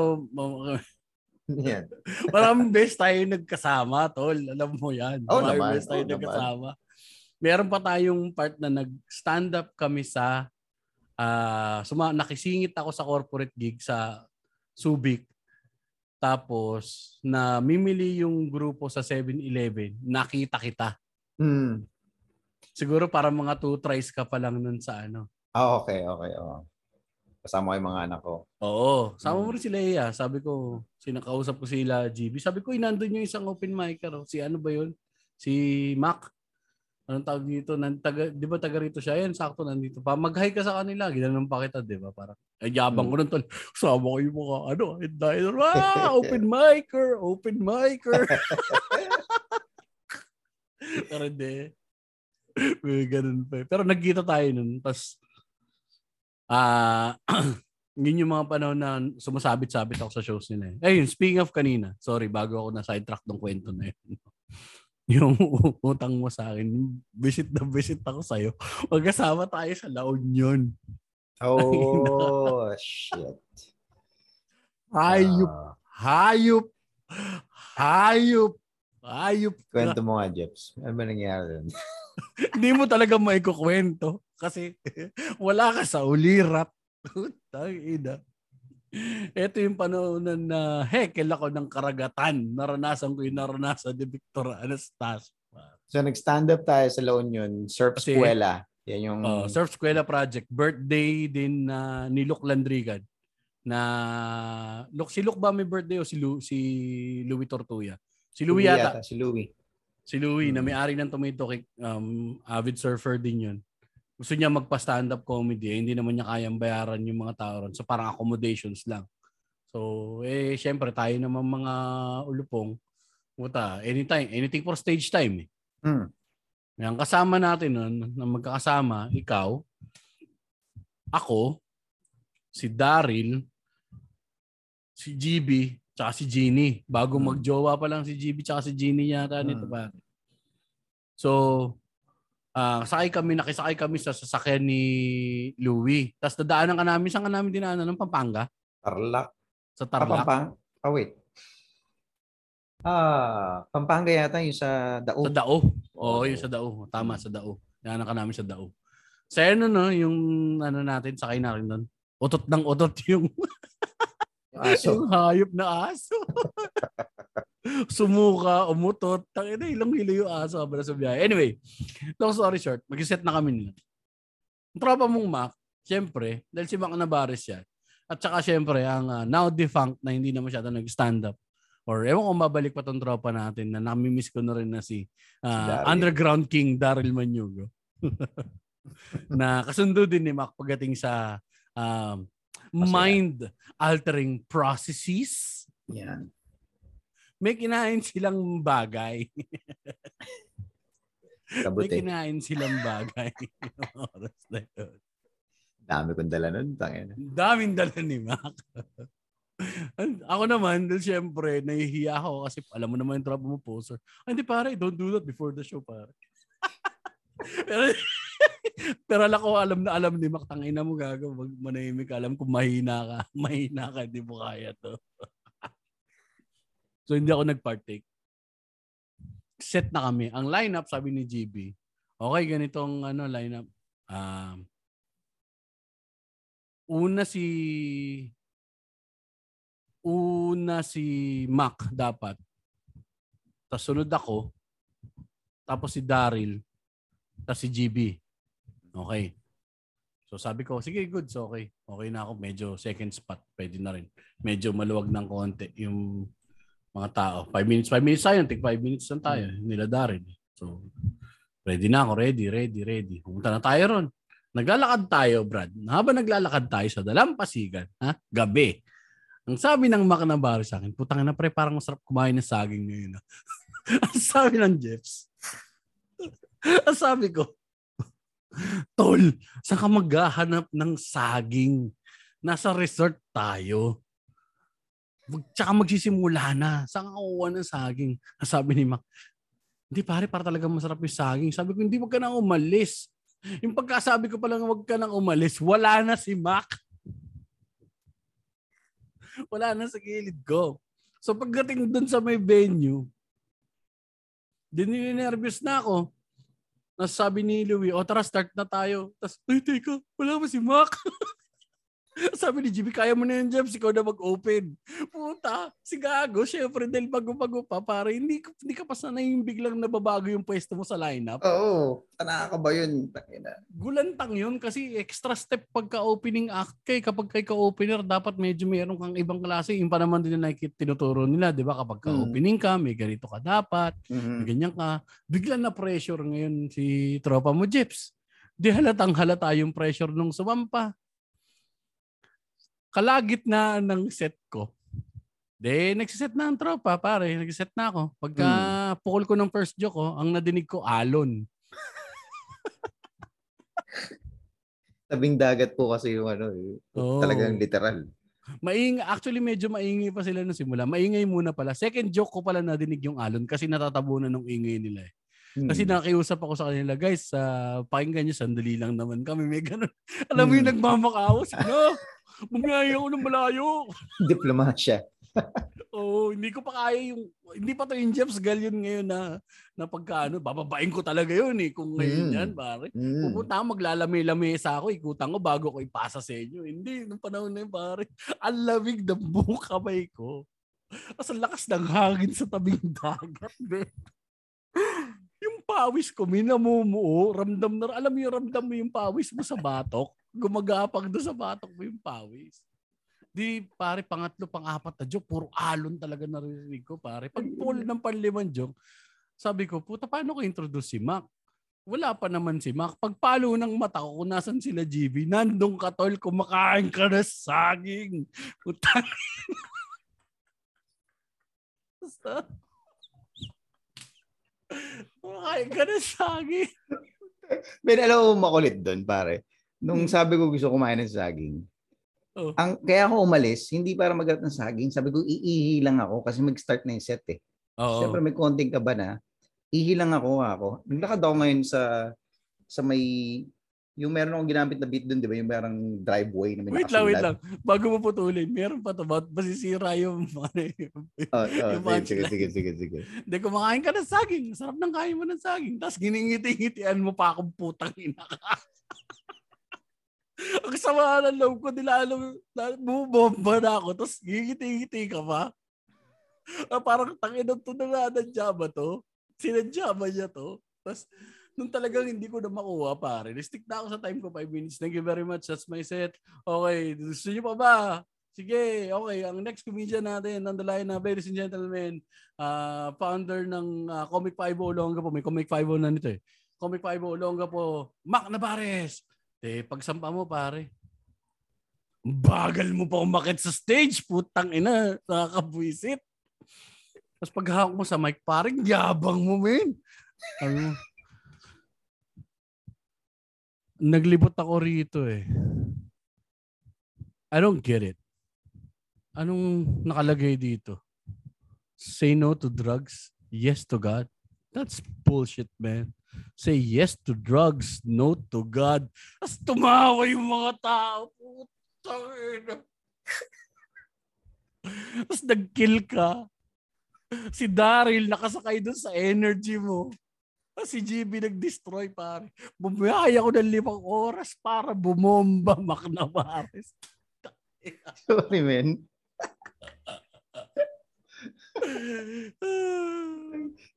Speaker 2: Ano yan? <laughs>
Speaker 1: maraming best tayo nagkasama, tol. Alam mo yan. Maraming
Speaker 2: naman,
Speaker 1: best tayo
Speaker 2: naman.
Speaker 1: nagkasama. Meron pa tayong part na nag-stand up kami sa ah suma nakisingit ako sa corporate gig sa Subic. Tapos na mimili yung grupo sa 7-Eleven, nakita kita.
Speaker 2: Hmm.
Speaker 1: Siguro para mga two tries ka pa lang nun sa ano.
Speaker 2: Ah, okay, okay. Oh. Kasama ko yung mga anak ko.
Speaker 1: Oo. Sama mo
Speaker 2: Mm.
Speaker 1: rin si Leia. Sabi ko, sinakausap ko sila, GB. Sabi ko, inandun yung isang open micer. oh. Si ano ba yun? Si Mac. Anong tawag dito? Nan, taga, di ba taga rito siya? Yan, sakto nandito pa. Mag-hi ka sa kanila. Ginanong pa kita, di ba? Parang, ay, yabang ko nun tol. Sama ko yung mga, ano, and dahil, ah, open <laughs> micer, open micer. <laughs> Pero hindi. May ganun pa. eh. Pero nagkita tayo nun. Tapos, ah, <clears throat> yun yung mga panahon na sumasabit-sabit ako sa shows nila. Eh. Ayun, speaking of kanina, sorry, bago ako na sidetrack ng kwento na yun. <laughs> yung utang mo sa akin, visit na visit ako sa'yo. Magkasama tayo sa La Union.
Speaker 2: Oh, <laughs> shit.
Speaker 1: Hayop,
Speaker 2: Ah,
Speaker 1: hayop, hayop, hayop.
Speaker 2: kwento mo nga, Jeps. Ano ba nangyari dun? <laughs>
Speaker 1: Hindi mo talaga maikukwento kasi wala ka sa ulirat. <laughs> Tangina. Ito yung panahon na hekel ako ng karagatan. Naranasan ko yung naranasan ni Victor Anastasio.
Speaker 2: So, nag-stand up tayo sa La Union, Surf
Speaker 1: Kasi-
Speaker 2: Escuela. Yan yung...
Speaker 1: Uh, Surf Escuela Project. Birthday din na ni Luke Landrigan. Na Luke, si Luke ba may birthday o si, Lu, si Louis Tortuya? Si Louis yata.
Speaker 2: Si Louis.
Speaker 1: Si Louis na
Speaker 2: Mm.
Speaker 1: may-ari ng Tomato Cake, um, avid surfer din yun. Gusto niya magpa-stand-up comedy, eh, hindi naman niya kayang bayaran yung mga tao ron. So parang accommodations lang. So, eh, syempre, tayo naman mga ulupong, puta, anytime, anything for stage time. Eh.
Speaker 2: Hmm.
Speaker 1: Ang kasama natin nun, na magkakasama, ikaw, ako, si Daryl, si GB, tsaka si Jeannie. Bago
Speaker 2: Hmm.
Speaker 1: magjowa pa lang si GB tsaka si Jeannie yata nito
Speaker 2: Hmm.
Speaker 1: pa. So, ah sakay kami, nakisakay kami sa sasakyan ni Louie. Tapos dadaanan ka namin, saan ka namin dinaanan? Ng Pampanga?
Speaker 2: Tarlac.
Speaker 1: Sa
Speaker 2: Ah,
Speaker 1: Tarlac?
Speaker 2: Pampang. Oh, wait. Ah, Pampanga yata yung sa Dao.
Speaker 1: Sa Dao. Oo, yung sa Dao. Tama, sa Dao. Dinaanan ka namin sa Dao. Sa ano, no, yung ano natin, sakay natin doon. Utot ng utot Yung
Speaker 2: aso. <laughs>
Speaker 1: yung hayop na aso. <laughs> Sumuka, umutot. Tangina, ilang hilo yung aso habang nasa biyahe. Anyway, long story short, mag-set na kami nila. Ang tropa mong Mac, syempre, dahil si Mac Navarez yan. At saka syempre, ang ah, now defunct na hindi na masyado nag-stand up. Or ewan ko mabalik pa tong tropa natin na namimiss ko na rin na si, ah,
Speaker 2: Daryl.
Speaker 1: Underground King Daryl Manyugo. <laughs> na kasundo din ni Mac pagdating sa um, mind-altering processes.
Speaker 2: Yan.
Speaker 1: May kinain silang bagay. May
Speaker 2: Kabuti.
Speaker 1: kinain silang bagay. Yung oras na yun.
Speaker 2: Dami kong dala nun. Tangin.
Speaker 1: Ang Daming dala ni Mac. ako naman, dahil syempre, nahihiya ako kasi alam mo naman yung tropa mo poser. Ah, hindi pare, don't do that before the show pare. <laughs> pero, pero alam ko, alam na alam ni Mac, tangina mo gago, mag manahimik. Alam kung mahina ka, <laughs> mahina ka, hindi mo kaya to. So hindi ako nag-partake. Set na kami. Ang lineup, sabi ni GB, okay, ganitong ano lineup. Um, una si una si Mac dapat. Tapos sunod ako. Tapos si Daryl. Tapos si GB. Okay. So sabi ko, sige, good. So okay. Okay na ako. Medyo second spot. Pwede na rin. Medyo maluwag ng konti yung mga tao. Five minutes, five minutes tayo. Tig five minutes lang tayo. Nila Daryl. So, ready na ako. Ready, ready, ready. Pumunta na tayo ron. Naglalakad tayo, Brad. Habang naglalakad tayo sa Dalampasigan, ha? gabi, Ang sabi ng Mac Navarro sa akin, putang na pre, parang masarap kumain ng saging ngayon. ah." <laughs> Ang sabi ng Jeffs, <laughs> ang sabi ko, Tol, saan ka maghahanap ng saging? Nasa resort tayo. Mag, tsaka magsisimula na. Saan kukuha ng saging? Sabi ni Mac, hindi pare, para talaga masarap yung saging. Sabi ko, hindi wag ka nang umalis. Yung pagkasabi ko pa lang, wag ka nang umalis, wala na si Mac. wala na sa gilid ko. So pagdating dun sa may venue, dininervyos na ako. Nasabi ni Louie, o tara start na tayo. Tapos, ay teka, wala ba si Mac? <laughs> <laughs> Sabi ni Jimmy, kaya mo na yun, Jeff, ikaw na mag-open. Puta, si Gago, syempre, dahil bago-bago pa, para hindi, hindi ka pa sanay yung biglang nababago yung pwesto mo sa lineup.
Speaker 2: Oo. Tanaka ka ba yun?
Speaker 1: Gulantang yun kasi extra step pagka-opening act kay kapag kay ka-opener dapat medyo meron kang ibang klase yung pa naman din na tinuturo nila 'di ba kapag ka-opening ka may ganito ka dapat may
Speaker 2: Mhm.
Speaker 1: ganyan ka biglang na pressure ngayon si tropa mo Jeps di halatang halata yung pressure nung sumampa kalagit na ng set ko de nagsiset na ang tropa pare nagsiset na ako pagka pukol ko ng first joke ko ang nadinig ko alon
Speaker 2: Tabing dagat po kasi yung ano, eh.
Speaker 1: Oo.
Speaker 2: talagang literal.
Speaker 1: Maing actually medyo maingay pa sila nung simula. Maingay muna pala. Second joke ko pala nadinig yung alon kasi natatabunan ng ingay nila eh. Kasi
Speaker 2: Hmm.
Speaker 1: nakiusap ako sa kanila, guys, sa pakinggan nyo, sandali lang naman kami. May ganun. <laughs> Alam mo yung
Speaker 2: Hmm.
Speaker 1: nagmamakawas. <laughs> No, bumiyaya ako ng malayo. <laughs>
Speaker 2: Diplomasya. <laughs>
Speaker 1: Oo, hindi ko pa kaya yung, hindi pa to yung Jeff's Gallion ngayon na, na pagkaano, bababain ko talaga yun eh. Kung ngayon
Speaker 2: Hmm.
Speaker 1: yan, pare.
Speaker 2: Mm.
Speaker 1: Pupunta ako, maglalami-lamesa ako, ikutan ko bago ko ipasa sa inyo. Hindi, nung panahon na yun, pare, ang lamig ng buong kamay ko. As ang lakas ng hangin sa tabing <laughs> dagat. yung pawis ko, minamumuo, ramdam na, alam mo yung ramdam mo yung pawis mo sa batok, gumagapang doon sa batok mo yung pawis. Di, pare, pangatlo, pang-apat na joke, puro alon talaga narinig ko, pare. Pag pull ng panlimang joke, sabi ko, puta, paano ko introduce si Mac? wala pa naman si Mac. Pagpalo ng mata ko kung nasan sila GB, nandong ka tol, kumakain ka na saging. Basta. <laughs> kumakain ka na saging.
Speaker 2: Ben, alam mo makulit doon, pare. Nung sabi ko gusto kumain ng saging,
Speaker 1: Oh.
Speaker 2: ang, kaya ako umalis, hindi para maghanap ng saging. Sabi ko, iihi lang ako kasi mag-start na yung set eh.
Speaker 1: Oo.
Speaker 2: Siyempre may konting kaba na. Ihi lang ako ako. Naglakad ako ngayon sa sa may yung meron akong ginamit na beat doon, di ba? Yung merong driveway na may
Speaker 1: Wait lang, wait lang. Bago mo putulin, meron pa to ba? Masisira yung <laughs> ano, yung-
Speaker 2: Oh, oh,
Speaker 1: Yung
Speaker 2: sige, sige, sige, sige.
Speaker 1: Hindi, kumakain ka ng saging. Sarap ng kain mo ng saging. Tapos giningiti-ngitian mo pa akong putang ina ka. <laughs> Ang sama ng loob ko, nila alam, na- bumomba na ako, tapos gingiti-ngiti ka pa. <laughs> Ah, parang tangin ng tunala ng Java to. Sinadya ba niya to? Tapos, nung talagang hindi ko na makuha, pare, stick na ako sa time ko, 5 minutes. Thank you very much. That's my set. Okay, gusto niyo pa ba? Sige, okay. Ang next comedian natin on the line na, ladies and gentlemen, ah, founder ng ah, Comic 5 Olonga po. May Comic 5 na nito eh. Comic 5 Olonga po. Mac Navarez. Eh, pagsampa mo, pare. Bagal mo pa umakit sa stage. Putang ina. Nakakabwisit. Tapos paghahak mo sa mic, parang yabang mo, men. Ano? Naglibot ako rito eh. I don't get it. Anong nakalagay dito? Say no to drugs, yes to God. That's bullshit, man. Say yes to drugs, no to God. Tapos tumawa yung mga tao. Putang. Tapos nag-kill ka. Si Daryl nakasakay dun sa energy mo. Tapos si GB nag-destroy pare. Bumiyaya ko ng limang oras para bumomba <laughs> Mac Navarez.
Speaker 2: Sorry, man. <laughs>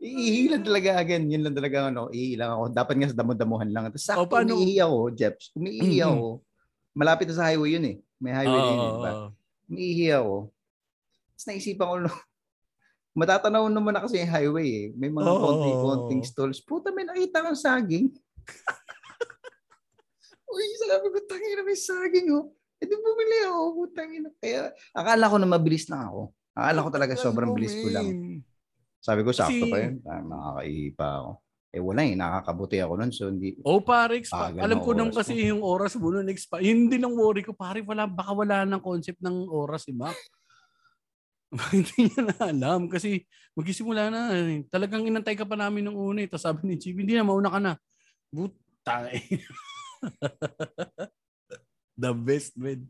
Speaker 2: Iihi lang talaga again. Yun lang talaga ano, iihi lang ako. Dapat nga sa damo-damuhan lang. Tapos sakto
Speaker 1: O, paano-
Speaker 2: umiihi ako, Jeps. Umiihi
Speaker 1: Mhm.
Speaker 2: ako. Malapit na sa highway yun eh. May highway din eh.
Speaker 1: Oo.
Speaker 2: Diba? Umiihi ako. Tapos naisipan ko, matatanaw naman na kasi yung highway eh. May mga
Speaker 1: Oo.
Speaker 2: konting-konting stalls. Puta, may nakita kang saging. <laughs> Uy, sabi ko, tangin na may saging oh. Eh di bumili ako, putang ina. Kaya akala ko na mabilis lang ako. Akala ko talaga sobrang bilis ko lang. Sabi ko, sakto
Speaker 1: Kasi-
Speaker 2: pa yun. Ah, makakaipa ako. Eh wala eh, nakakabuti ako nun. So hindi,
Speaker 1: Oh, pare, expa- alam ko nung kasi yung oras mo nun, expa- yun din ang worry ko, pare, wala, baka wala ng concept ng oras si Mac. <laughs> hindi niya na alam kasi magsisimula na. eh. Talagang inantay ka pa namin ng una. eh. Tapos sabi ni Chief, hindi na, mauna ka na. Buta. <laughs> The best, man.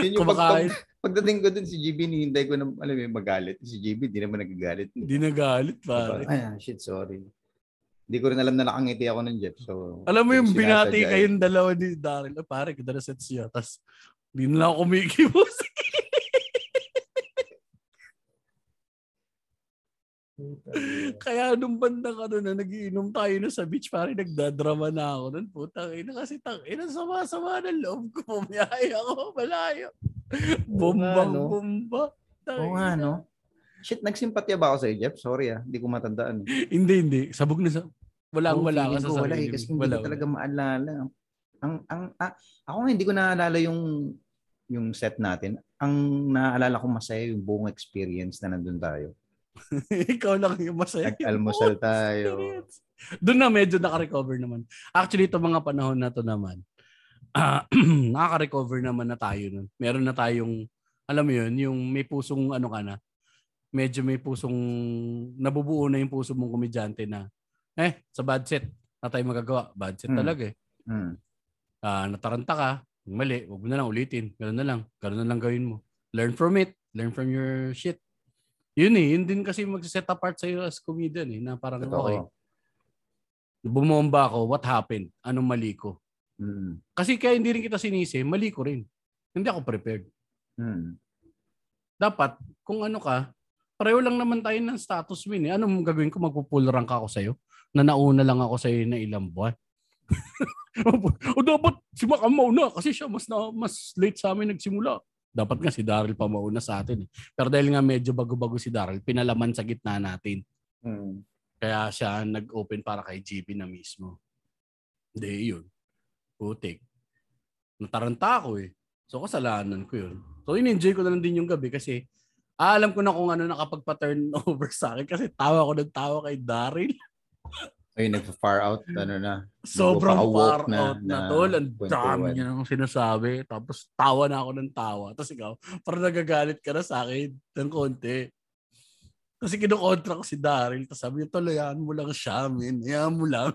Speaker 2: Yun yung pag, pag,
Speaker 1: Kumakain.
Speaker 2: pagdating ko dun si GB, hinihintay ko na, alam mo magalit. Si GB, di naman nagagalit.
Speaker 1: Hindi nagalit, pare.
Speaker 2: Ay, ah, shit, sorry. Hindi ko rin alam na nakangiti ako ng Jeff. So,
Speaker 1: Alam mo yung binati
Speaker 2: eh.
Speaker 1: kayong dalawa ni Daryl. Ah, pare, kita na sets siya. Tapos, hindi na lang ako kumikibos. <laughs> Kaya nung banda ka doon na nagiinom tayo na sa beach, pare nagdadrama na ako nun. Putang ina kasi tang ina sama-sama ng loob ko. Pumiyaya ako malayo. Bombang
Speaker 2: no?
Speaker 1: bomba.
Speaker 2: Oo nga, no? Shit, nagsimpatya ba ako sa Jeff? Sorry ah, hindi ko matandaan. eh.
Speaker 1: Hindi, hindi. Sabog na sa... Walang
Speaker 2: Oo,
Speaker 1: wala ka sa
Speaker 2: ko wala
Speaker 1: sarili
Speaker 2: eh, kasi
Speaker 1: mo.
Speaker 2: hindi
Speaker 1: Wala,
Speaker 2: ko talaga maalala. Ang, ang, ah, ako nga hindi ko naalala yung yung set natin. Ang naalala ko masaya yung buong experience na nandun tayo. <laughs>
Speaker 1: Ikaw lang yung masaya.
Speaker 2: Nag-almusal tayo.
Speaker 1: Doon na medyo naka-recover naman. Actually, ito mga panahon na to naman, ah <clears throat> nakaka-recover naman na tayo nun. Meron na tayong, alam mo yun, yung may pusong ano ka na, medyo may pusong, nabubuo na yung puso mong komedyante na, eh, sa bad set, na tayo magagawa. Bad set
Speaker 2: Hmm.
Speaker 1: talaga eh.
Speaker 2: Hmm.
Speaker 1: Ah, nataranta ka, mali, wag mo na lang ulitin. Ganun na lang. Ganun na lang gawin mo. Learn from it. Learn from your shit. Yun eh, yun din kasi mag-set apart sa'yo as comedian eh, na parang
Speaker 2: Totoo.
Speaker 1: okay, bumomba ako, what happened? Anong mali ko?
Speaker 2: Hmm.
Speaker 1: Kasi kaya hindi rin kita sinisi, mali ko rin. Hindi ako prepared.
Speaker 2: Hmm.
Speaker 1: Dapat, kung ano ka, pareho lang naman tayo ng status win eh. Anong gagawin ko? Magpupull rank ako sa'yo? Na nauna lang ako sa'yo na ilang buwan? <laughs> o dapat si Mac ang mauna kasi siya mas na, mas late sa amin nagsimula. Dapat nga si Daryl pa mauna sa atin eh. Pero dahil nga medyo bago-bago si Daryl, pinalaman sa gitna natin.
Speaker 2: Hmm.
Speaker 1: Kaya siya nag-open para kay GB na mismo. Hindi, yun. Putik. Nataranta ako eh. So, kasalanan ko yun. So, in-enjoy ko na lang din yung gabi kasi ah, alam ko na kung ano nakapagpa-turn <laughs> over sa akin kasi tawa ko ng tawa kay Daryl.
Speaker 2: Ay, nag-far out, ano na.
Speaker 1: Sobrang far
Speaker 2: na-
Speaker 1: out na,
Speaker 2: na
Speaker 1: tol. Ang dami niya nang sinasabi. Tapos tawa na ako ng tawa. Tapos ikaw, parang nagagalit ka na sa akin ng konti. Kasi kinukontra ko si Daryl. Tapos sabi niya, toloyan mo lang siya, min. Hayaan mo lang.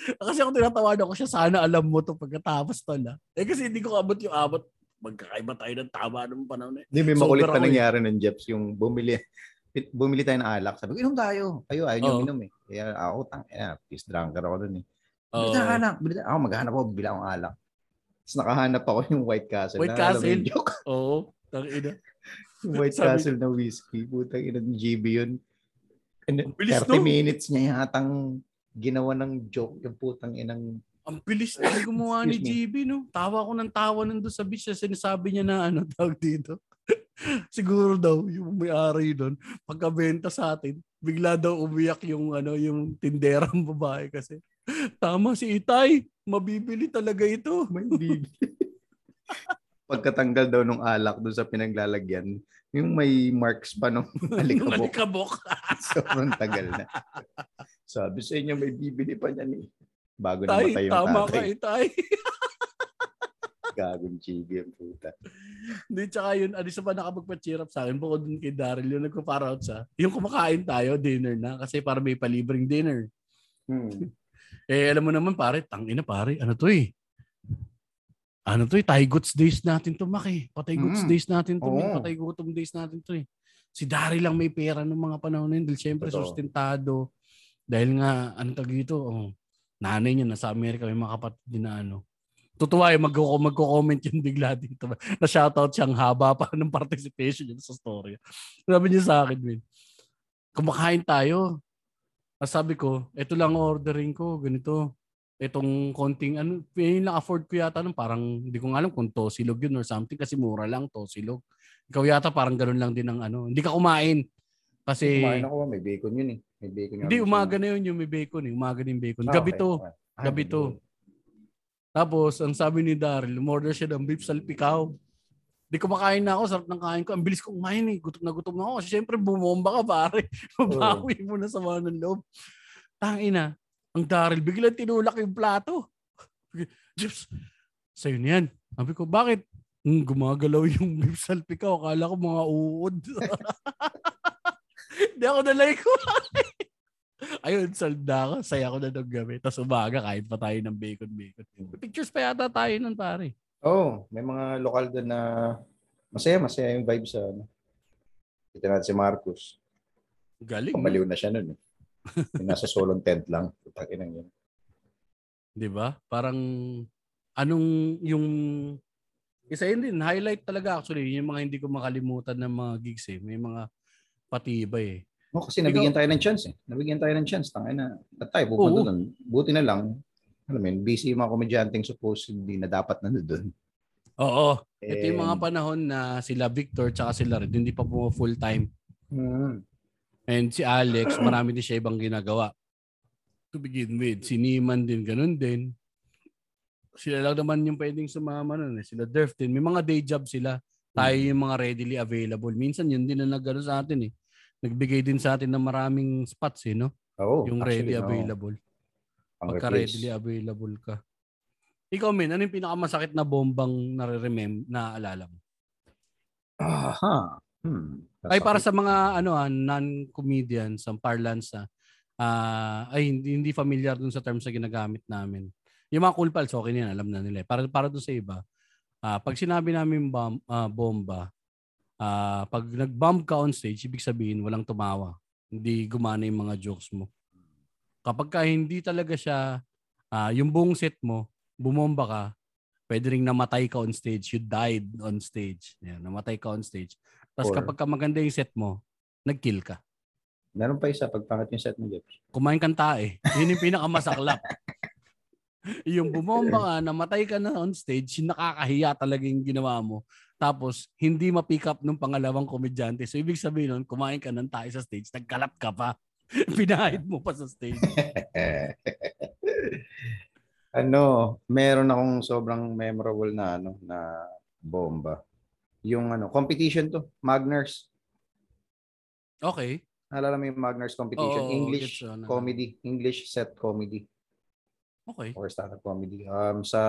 Speaker 1: <laughs> kasi ako tinatawanan ko siya, sana alam mo to pagkatapos tol ah. Eh kasi hindi ko abot yung abot. Magkakaiba tayo ng tama ng panahon eh.
Speaker 2: Hindi, may makulit pa
Speaker 1: eh.
Speaker 2: nangyari ng Jeps yung bumili. Bumili tayo ng alak. Sabi ko, inom tayo. Kayo, ayaw niyo
Speaker 1: Oo.
Speaker 2: minom eh. Kaya ako, tang, eh, peace drunker ako dun eh.
Speaker 1: Oo.
Speaker 2: Bili tayo ng alak. Bili tayo. Ako, maghahanap ako, bili akong alak. Tapos nakahanap ako yung White Castle.
Speaker 1: White
Speaker 2: yung
Speaker 1: Castle?
Speaker 2: joke? <laughs>
Speaker 1: Oo. Tangina.
Speaker 2: Yung White
Speaker 1: Sabi-
Speaker 2: Castle na whiskey. Putang ina ng GB yun. And
Speaker 1: bilis
Speaker 2: 30
Speaker 1: no?
Speaker 2: minutes niya yatang ginawa ng joke yung putang inang
Speaker 1: Ang bilis na gumawa ni GB, no? Tawa ko ng tawa nandun sa beach na sinasabi niya na ano <laughs> tawag dito. Siguro daw yung may-ari doon, pagkabenta sa atin, bigla daw umiyak yung ano yung tinderang <laughs> babae kasi tama si Itay, mabibili talaga ito.
Speaker 2: may bibili. <laughs> Pagkatanggal daw nung alak doon sa pinaglalagyan, yung may marks pa nung <laughs> alikabok.
Speaker 1: alikabok.
Speaker 2: Sobrang tagal na. Sabi sa inyo, may bibili pa niyan eh. Bago
Speaker 1: Tay,
Speaker 2: namatay yung
Speaker 1: tama ka
Speaker 2: tatay.
Speaker 1: Itay.
Speaker 2: Gagong chibi ang puta.
Speaker 1: Hindi, tsaka yun, ano sa pa nakapagpa-cheer up sa akin, bukod dun kay Daryl, yung nagpa-para out sa, yung kumakain tayo, dinner na, kasi para may palibreng dinner.
Speaker 2: Hmm. <laughs>
Speaker 1: Eh, alam mo naman pare, tangina pare, ano to eh? Ano to eh, Thai Goods Days natin to, Maki. Patay Goods
Speaker 2: Mm.
Speaker 1: Days natin to. Min. Patay Gutom Days natin to eh. Si Dari lang may pera ng mga panahon na yun dahil syempre
Speaker 2: Totoo.
Speaker 1: sustentado. Dahil nga, ano tag dito, oh, nanay niya nasa Amerika, may mga kapatid na ano. Tutuwa eh, mag- magko-comment yun bigla dito. Na shoutout siyang haba pa <laughs> ng participation yun sa story. Sabi niya sa akin, Min, kumakain tayo. Ah, sabi ko, ito lang ordering ko, ganito. Itong konting, ano, yun lang afford ko yata nun, parang, hindi ko nga alam kung tosilog yun or something, kasi mura lang, tosilog. Ikaw yata parang ganun lang din ang ano. Hindi ka kumain. Kasi,
Speaker 2: Kumain ako, may bacon yun eh. May bacon yun.
Speaker 1: hindi, umaga na yun yung may bacon eh. Umaga na yung bacon.
Speaker 2: Ah,
Speaker 1: Gabi
Speaker 2: okay,
Speaker 1: to.
Speaker 2: okay. Ah,
Speaker 1: Gabi to. Tapos, ang sabi ni Daryl, umorder siya ng beef salpikaw. Di kumakain na ako, sarap ng kain ko. Ang bilis ko kumain eh. Gutom na gutom na ako. Kasi syempre, bumomba ka pare. <laughs> Mabawi mo na sa mga ng loob. Tangina, ang Daryl, biglang tinulak yung plato. <laughs> Jeps, sa'yo na yan. Sabi ko, bakit? Hmm, gumagalaw yung <laughs> beef salpikaw. Akala ko mga uod. Hindi ako nalay ko. <laughs> Ayun, salda ako. Saya ko na nung gabi. Tapos umaga, kahit pa tayo ng bacon-bacon. Pictures pa yata tayo nun, pare.
Speaker 2: Oo, oh, may mga lokal doon na masaya, masaya yung vibe sa ano. Kita natin si Marcos.
Speaker 1: Galing.
Speaker 2: Pamaliw na siya nun. Eh. <laughs> Nasa solong tent lang. Putakin yun.
Speaker 1: Di ba? Parang anong yung isa yun din, highlight talaga actually, yung mga hindi ko makalimutan ng mga gigs eh. May mga patibay eh.
Speaker 2: No, kasi nabigyan tayo ng chance eh. Nabigyan tayo ng chance. Tangay na. At tayo, pupunta doon. Buti na lang. Alam mo yun, busy yung mga komedyanteng supposedly na dapat na doon.
Speaker 1: Oo. Eh, Ito yung mga panahon na sila Victor tsaka sila Red, hindi pa po full time.
Speaker 2: Mm.
Speaker 1: And si Alex, <clears throat> marami din siya ibang ginagawa. To begin with. Si Niman din, ganun din sila lang naman yung pwedeng sumama nun. Eh. Sila Durf din. May mga day job sila. Tayo mm. yung mga readily available. Minsan yun din na nagano sa atin eh. Nagbigay din sa atin ng maraming spots eh, no?
Speaker 2: Oo.
Speaker 1: yung ready no. available. Pagka readily available ka. Ikaw, Min, ano yung pinakamasakit na bombang nare-remember, naaalala mo?
Speaker 2: Aha. Hmm.
Speaker 1: Ay, para sa mga ano ah, non-comedians, ang parlance ah, uh, ay hindi, hindi familiar dun sa terms na ginagamit namin. Yung mga cool pals, okay na yan. Alam na nila. Eh. Para, para doon sa iba, uh, pag sinabi namin bom, uh, bomba, uh, pag nag-bomb ka on stage, ibig sabihin walang tumawa. Hindi gumana yung mga jokes mo. Kapag ka hindi talaga siya, uh, yung buong set mo, bumomba ka, pwede ring namatay ka on stage. You died on stage. Yan, namatay ka on stage. Tapos kapag ka maganda yung set mo, nag-kill ka.
Speaker 2: Meron pa isa, pagpangat yung set mo, Jeff.
Speaker 1: Kumain kang tae. Yun yung pinakamasaklap. <laughs> yung <laughs> bumomba ka, namatay ka na on stage, nakakahiya talaga yung ginawa mo. Tapos, hindi ma-pick up ng pangalawang komedyante. So, ibig sabihin nun, kumain ka ng tayo sa stage, nagkalat ka pa. <laughs> Pinahid mo pa sa stage. <laughs>
Speaker 2: ano, meron akong sobrang memorable na ano na bomba. Yung ano, competition to, Magners.
Speaker 1: Okay.
Speaker 2: Naalala mo yung Magners competition? Oo, English comedy. English set comedy.
Speaker 1: Okay.
Speaker 2: Or stand-up comedy. Um, sa,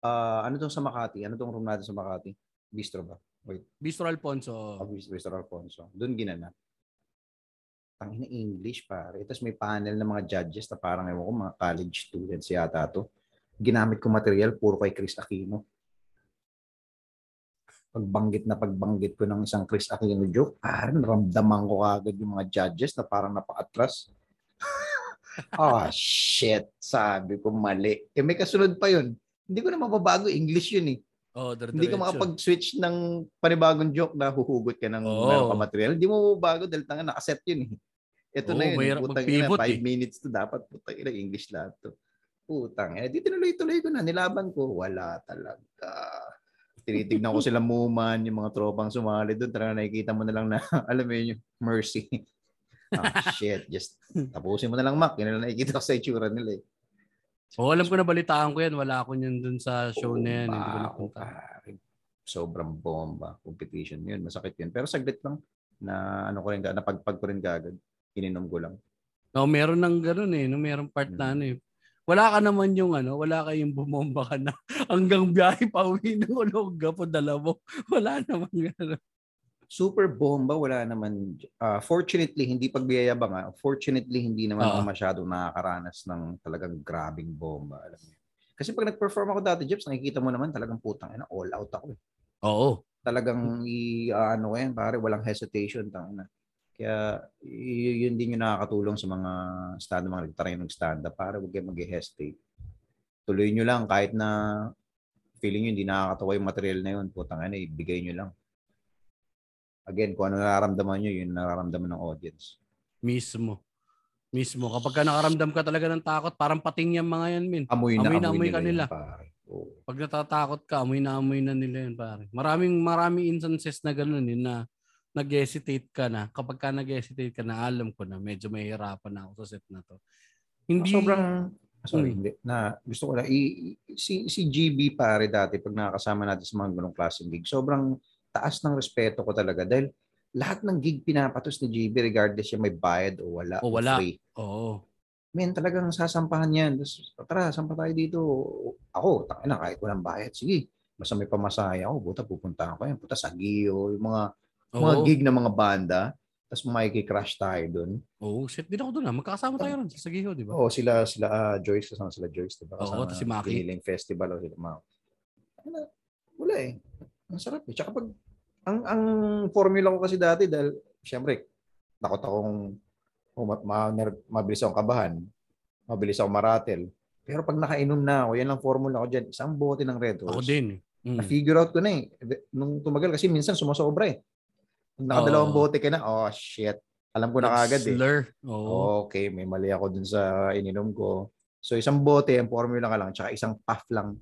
Speaker 2: uh, ano tong sa Makati? Ano tong room natin sa Makati? Bistro ba? Wait.
Speaker 1: Bistro Alfonso.
Speaker 2: Oh, Bistro, Bistro Alfonso. Doon ginanap. Ang ina English pare. Tapos may panel ng mga judges na parang ewan ko mga college students yata to. Ginamit ko material puro kay Chris Aquino. Pagbanggit na pagbanggit ko ng isang Chris Aquino joke, parang ramdaman ko agad yung mga judges na parang napaka-atras oh, shit. Sabi ko mali. Eh, may kasunod pa yun. Hindi ko na mababago. English yun eh.
Speaker 1: Oh,
Speaker 2: Hindi ka makapag-switch ng panibagong joke na huhugot ka ng oh. material. Hindi mo mababago dahil tanga nakaset yun eh. Ito oh, na yun. Eh. Putang ina, 5 eh. minutes to dapat. Putang ina, English lahat to. Putang ina. Di tinuloy-tuloy ko na. Nilaban ko. Wala talaga. Tinitignan ko sila <laughs> muman, yung mga tropang sumali doon. Talaga nakikita mo na lang na, <laughs> alam mo yun, yung mercy oh, shit. Just tapusin mo na lang, Mac. Yan na nakikita ko sa itsura nila eh.
Speaker 1: Oh, alam ko na balitaan ko yan. Wala ako niyan dun sa show oh, na yan. Hindi ko napunta.
Speaker 2: Sobrang bomba. Competition yun. Masakit yun. Pero saglit lang na ano ko rin, napagpag ko rin kagad. Ininom ko lang.
Speaker 1: No, meron ng ganoon eh. No, meron part hmm. na ano eh. Wala ka naman yung ano, wala kayong bumomba ka na <laughs> hanggang biyahe pa uwi ng Olonga po dala mo. <laughs> Wala naman gano'n
Speaker 2: super bomba, wala naman. Uh, fortunately, hindi pagbiyayabang. Uh, fortunately, hindi naman uh-huh. ako masyadong nakakaranas ng talagang grabing bomba. Alam mo Kasi pag nag-perform ako dati, Jeps, nakikita mo naman talagang putang ina, all out ako eh.
Speaker 1: Oo.
Speaker 2: Talagang i uh, ano yan, pare, walang hesitation tang na. Kaya y- yun din yung nakakatulong sa mga stand mga nagtry ng stand up para wag kayo mag-hesitate. Tuloy nyo lang kahit na feeling nyo hindi nakakatawa yung material na yun, putang ina, ibigay nyo lang again, kung ano nararamdaman nyo, yun nararamdaman ng audience.
Speaker 1: Mismo. Mismo. Kapag ka nakaramdam ka talaga ng takot, parang pating yung mga yan, min.
Speaker 2: Amoy na amoy, na amoy,
Speaker 1: ka nila. Yan, oh. Pag natatakot ka, amoy na amoy na nila yan, pare. Maraming, maraming instances na gano'n yun na nag-hesitate ka na. Kapag ka nag-hesitate ka na, alam ko na, medyo mahihirapan na ako sa set na to.
Speaker 2: Hindi... Sobrang, Sorry, hindi. Na gusto ko na i, i- si si GB pare dati pag nakakasama natin sa mga ganung klaseng gig, sobrang taas ng respeto ko talaga dahil lahat ng gig pinapatos ni GB regardless siya may bayad o wala
Speaker 1: O wala.
Speaker 2: free.
Speaker 1: Oo.
Speaker 2: Men, talagang sasampahan yan. Tapos, tara, sampa tayo dito. Ako, tangina, kahit walang bayad, sige. Basta may pamasahe ako, buta pupunta ako yan. Puta sa Gio, yung mga, mga
Speaker 1: Oo.
Speaker 2: gig na mga banda. Tapos makikicrash tayo dun.
Speaker 1: Oo, shit din ako doon ah. Magkakasama tayo ron sa Sagiho, di ba?
Speaker 2: Oo, sila, sila ah, Joyce, kasama sila Joyce, diba?
Speaker 1: Oo,
Speaker 2: Kasama
Speaker 1: tapos si Maki.
Speaker 2: Healing Festival o sila. Ano, wala eh. Ang sarap eh. Tsaka pag, ang, ang formula ko kasi dati dahil, syempre, takot akong, oh, ma, ma, mabilis akong kabahan. Mabilis akong maratel. Pero pag nakainom na ako, yan lang formula ko dyan. Isang bote ng Red Horse.
Speaker 1: Ako din. eh. Mm.
Speaker 2: Na-figure out ko na eh. Nung tumagal, kasi minsan sumasobra eh. Pag nakadalawang
Speaker 1: Oo.
Speaker 2: bote ka na, oh shit. Alam ko na kagad eh.
Speaker 1: Slur. Oo.
Speaker 2: Okay, may mali ako dun sa ininom ko. So isang bote, ang formula ka lang, tsaka isang puff lang,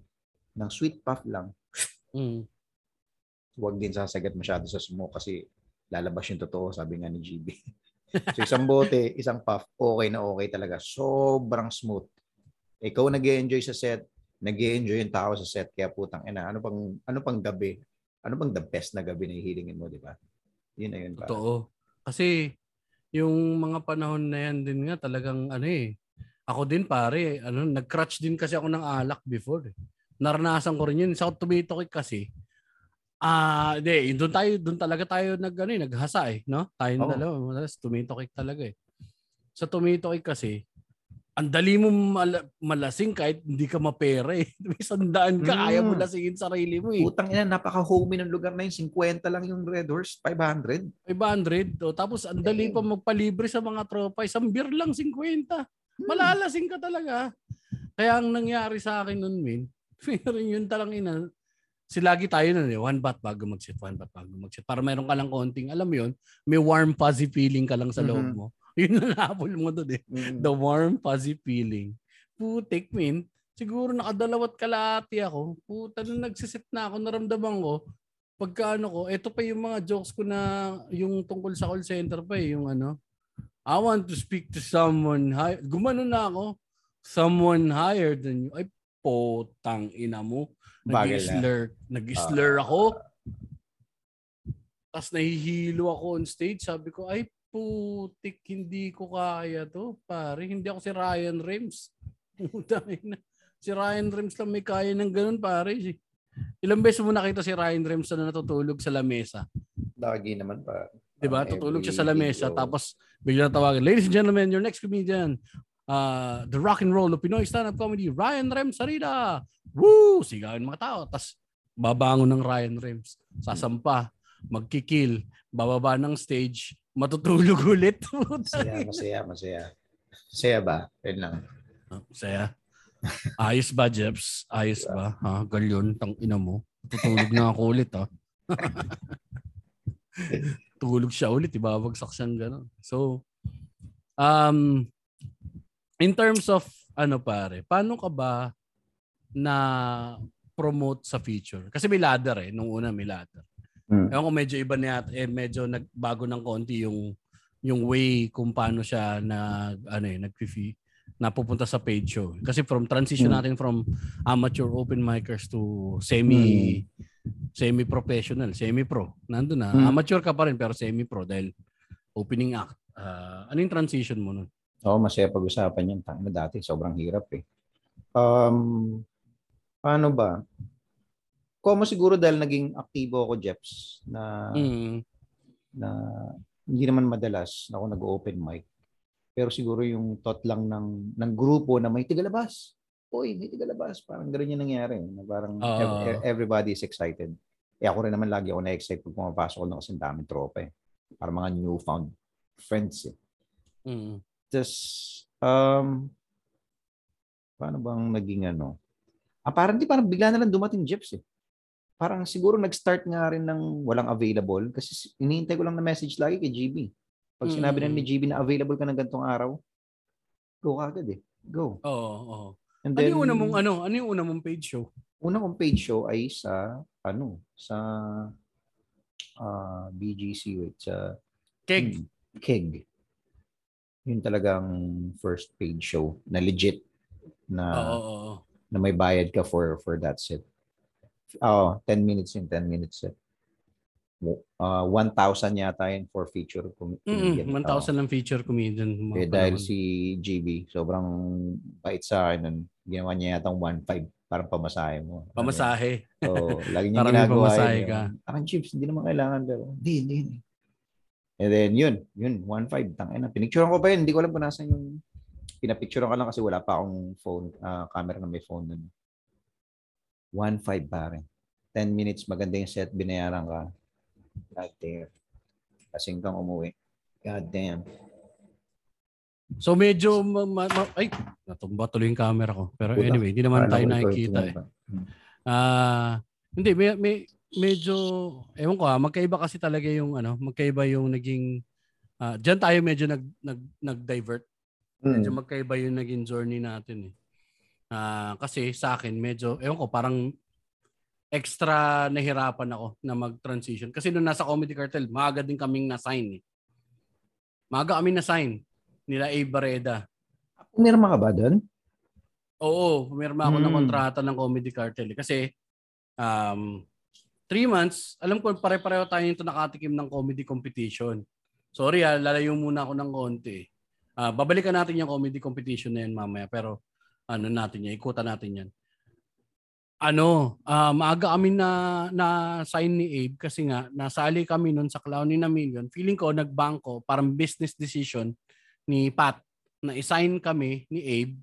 Speaker 2: ng sweet puff lang.
Speaker 1: Mm.
Speaker 2: Huwag din sasagat masyado sa smoke kasi lalabas yung totoo, sabi nga ni GB. <laughs> so isang bote, isang puff, okay na okay talaga. Sobrang smooth. Ikaw nag enjoy sa set, nag enjoy yung tao sa set, kaya putang ina, ano pang, ano pang gabi? Ano pang the best na gabi na hihilingin mo, di ba? Yun na yun.
Speaker 1: Totoo. Kasi yung mga panahon na yan din nga talagang ano eh. Ako din pare, ano, nag-crutch din kasi ako ng alak before. Eh. Naranasan ko rin yun. Sa Tomato Cake kasi, ah, di, doon tayo, doon talaga tayo nag, ano, eh, naghasa eh, no? Tayo
Speaker 2: Oo.
Speaker 1: dalawa, madalas Tomato Cake talaga eh. Sa Tomato Cake kasi, ang dali mo mala- malasing kahit hindi ka mapera eh. <laughs> May sandaan ka,
Speaker 2: Mm.
Speaker 1: kaya mo lasingin sarili mo eh.
Speaker 2: Putang ina, napaka-homey ng lugar na yun. 50 lang yung Red Horse, 500.
Speaker 1: 500. O, tapos ang dali pa magpalibre sa mga tropa. Isang beer lang, 50. Malalasing ka talaga. Kaya ang nangyari sa akin nun, Min, <laughs> pero yun talang ina, si lagi tayo nun eh, one bath bago mag-sit, one bath bago mag-sit. Para meron ka lang konting, alam mo yun, may warm fuzzy feeling ka lang sa loob
Speaker 2: Mhm.
Speaker 1: mo. <laughs> Yun ang habol mo doon eh. The warm fuzzy feeling. Putik, Min. Siguro nakadalawat kalahati ako. Puta, nung nagsisit na ako, naramdaman ko, pagka ano ko, eto pa yung mga jokes ko na yung tungkol sa call center pa eh, yung ano, I want to speak to someone high. Gumano na ako. Someone higher than you. Ay, potang ina mo. Nag-slur. Nag-slur
Speaker 2: Ah.
Speaker 1: ako. Tapos nahihilo ako on stage. Sabi ko, ay putik, hindi ko kaya to. Pare, hindi ako si Ryan <laughs> ina. Si Ryan Rems lang may kaya ng ganun, pare. Ilang beses mo nakita si Ryan Rems na natutulog sa lamesa?
Speaker 2: Lagi naman pa.
Speaker 1: 'Di ba?
Speaker 2: Parang
Speaker 1: Tutulog siya sa lamesa
Speaker 2: video.
Speaker 1: tapos bigla tawagan, "Ladies and gentlemen, your next comedian, uh, the rock and roll of Pinoy stand-up comedy, Ryan Rems Sarida." Woo! Sigawin mga tao. Tapos babangon ng Ryan Rems. Sasampa, magkikil, bababa ng stage, matutulog <laughs> ulit.
Speaker 2: Masaya, masaya, masaya. Masaya ba? Yun lang.
Speaker 1: Ah, Saya. Ayos ba, Jeps? Ayos ba? Ha? Galyon, tang ina mo. Tutulog na ako ulit, ha? <laughs> Tulog siya ulit, ibabagsak siyang gano'n. So, um, in terms of, ano pare, paano ka ba na promote sa feature? Kasi may ladder eh. Nung una may ladder.
Speaker 2: Hmm.
Speaker 1: Ewan ko medyo iba na yata, eh, medyo nagbago ng konti yung yung way kung paano siya na ano eh, nag-fee napupunta sa page show. Kasi from transition
Speaker 2: Mm.
Speaker 1: natin from amateur open micers to semi semi professional, semi pro. Nandun na.
Speaker 2: Mm.
Speaker 1: Amateur ka pa rin pero semi pro dahil opening act. Ah, ano yung transition mo nun?
Speaker 2: Oo, masaya pag-usapan yan. Tangina dati, sobrang hirap eh. Um, paano ba? Como siguro dahil naging aktibo ako, Jeps, na,
Speaker 1: Mm.
Speaker 2: na hindi naman madalas na ako nag-open mic. Pero siguro yung thought lang ng, ng grupo na may tigalabas. Uy, may tigalabas. Parang gano'n yung nangyari. Na parang ev- everybody is excited. Eh ako rin naman lagi ako na-excite pag pumapasok ko na kasi daming tropa eh. Parang mga newfound friends eh.
Speaker 1: Mm.
Speaker 2: Tapos, um, paano bang naging ano? Ah, parang di parang bigla na lang dumating Jeps eh. Parang siguro nag-start nga rin ng walang available kasi si- iniintay ko lang na message lagi kay GB. Pag sinabi na
Speaker 1: Mm.
Speaker 2: ni GB na available ka ng gantong araw, go agad eh. Go.
Speaker 1: Oo, oo.
Speaker 2: And
Speaker 1: Ano yung una mong ano? Ano yung una mong page show?
Speaker 2: una kong page show ay sa ano, sa ah, BGC wait, sa
Speaker 1: Keg.
Speaker 2: Hmm, Keg. Yun talagang first page show na legit na
Speaker 1: Oo, oo, oo.
Speaker 2: na may bayad ka for for that set. Oh, 10 minutes yun, 10 minutes set. Uh, 1,000 yata yun for feature com-
Speaker 1: Mm,
Speaker 2: comedian.
Speaker 1: 1,000 lang feature comedian.
Speaker 2: Oo. Eh, dahil si GB, sobrang bait sa akin nun. Ginawa niya yata 1,500 parang pamasahe mo.
Speaker 1: Pamasahe.
Speaker 2: So, lagi niya
Speaker 1: Parang
Speaker 2: ginagawa
Speaker 1: pamasahe
Speaker 2: yun. <laughs>
Speaker 1: ka.
Speaker 2: Parang chips, hindi naman kailangan. Pero, hindi, hindi. And then, yun. Yun, 1.5. Tangina. Pinicturean ko pa yun. Hindi ko alam kung nasan yung... Pinapicturean ko lang kasi wala pa akong phone, ah, camera na may phone nun. 1.5 pare. 10 minutes, maganda yung set, binayaran ka. God damn. Kasing kang umuwi. God damn.
Speaker 1: So medyo ma- ma- ma- ay natumba tuloy yung camera ko. Pero
Speaker 2: Puta.
Speaker 1: anyway, hindi naman
Speaker 2: Akala
Speaker 1: tayo nakikita eh. Ah, hindi may, may medyo ewan ko ah, magkaiba kasi talaga yung ano, magkaiba yung naging ah diyan tayo medyo nag nag nag-divert. Medyo
Speaker 2: Mm.
Speaker 1: magkaiba yung naging journey natin eh. Ah, kasi sa akin medyo ewan ko parang extra nahirapan ako na mag-transition kasi nung nasa Comedy Cartel, maaga din kaming na-sign eh. Maaga kami na-sign nila Abe Barreda.
Speaker 2: Pumirma ka ba doon?
Speaker 1: Oo, pumirma ako ng
Speaker 2: Hmm.
Speaker 1: kontrata ng Comedy Cartel eh. kasi um three months, alam ko pare-pareho tayo nito nakatikim ng comedy competition. Sorry ah, lalayo muna ako ng konti. Ah, babalikan natin yung comedy competition na yan mamaya pero ano natin yan, ikutan natin yan. Ano, ah, maaga kami na na sign ni Abe kasi nga nasali kami noon sa Clowny na Million. Feeling ko nagbangko, parang business decision ni Pat na i-sign kami ni Abe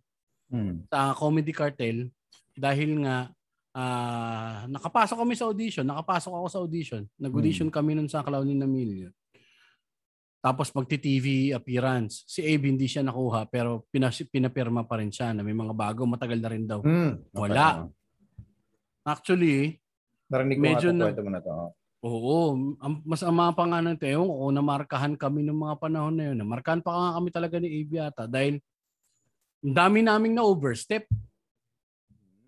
Speaker 2: Hmm.
Speaker 1: sa Comedy Cartel dahil nga ah, nakapasok kami sa audition, nakapasok ako sa audition. Nag-audition kami nun sa Clowny na Million. Tapos magti-TV appearance. Si Abe hindi siya nakuha pero pinas- pinapirma pa rin siya na may mga bago, matagal na rin daw.
Speaker 2: Hmm. Okay.
Speaker 1: Wala. Actually,
Speaker 2: Narinig ko
Speaker 1: Medyo na-
Speaker 2: kwento mo na to. oh.
Speaker 1: Oo, ang mas ama pa nga ng Teo ko namarkahan kami ng mga panahon na yun. Namarkahan pa nga kami talaga ni Abe yata dahil ang dami naming na overstep.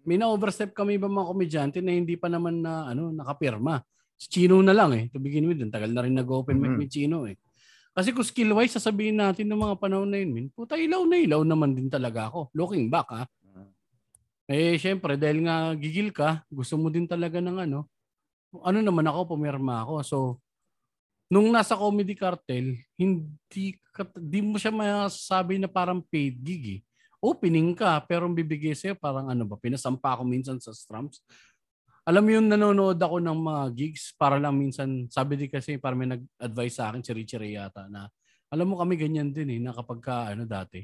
Speaker 1: May na overstep kami ba mga komedyante na hindi pa naman na ano nakapirma. Si Chino na lang eh. To begin with, tagal na rin nag-open mic
Speaker 2: Mhm.
Speaker 1: ni Chino eh. Kasi kung skill-wise, sasabihin natin ng mga panahon na yun, min, puta ilaw na ilaw naman din talaga ako. Looking back ha. Eh, syempre, dahil nga gigil ka, gusto mo din talaga ng ano, ano naman ako, pumirma ako. So, nung nasa Comedy Cartel, hindi, ka, di mo siya masasabi na parang paid gig eh. Opening ka, pero ang bibigay sa'yo parang ano ba, pinasampa ako minsan sa strums. Alam mo yung nanonood ako ng mga gigs para lang minsan, sabi din kasi para may nag-advise sa akin si Richie Ray yata na alam mo kami ganyan din eh, na kapag ka, ano dati,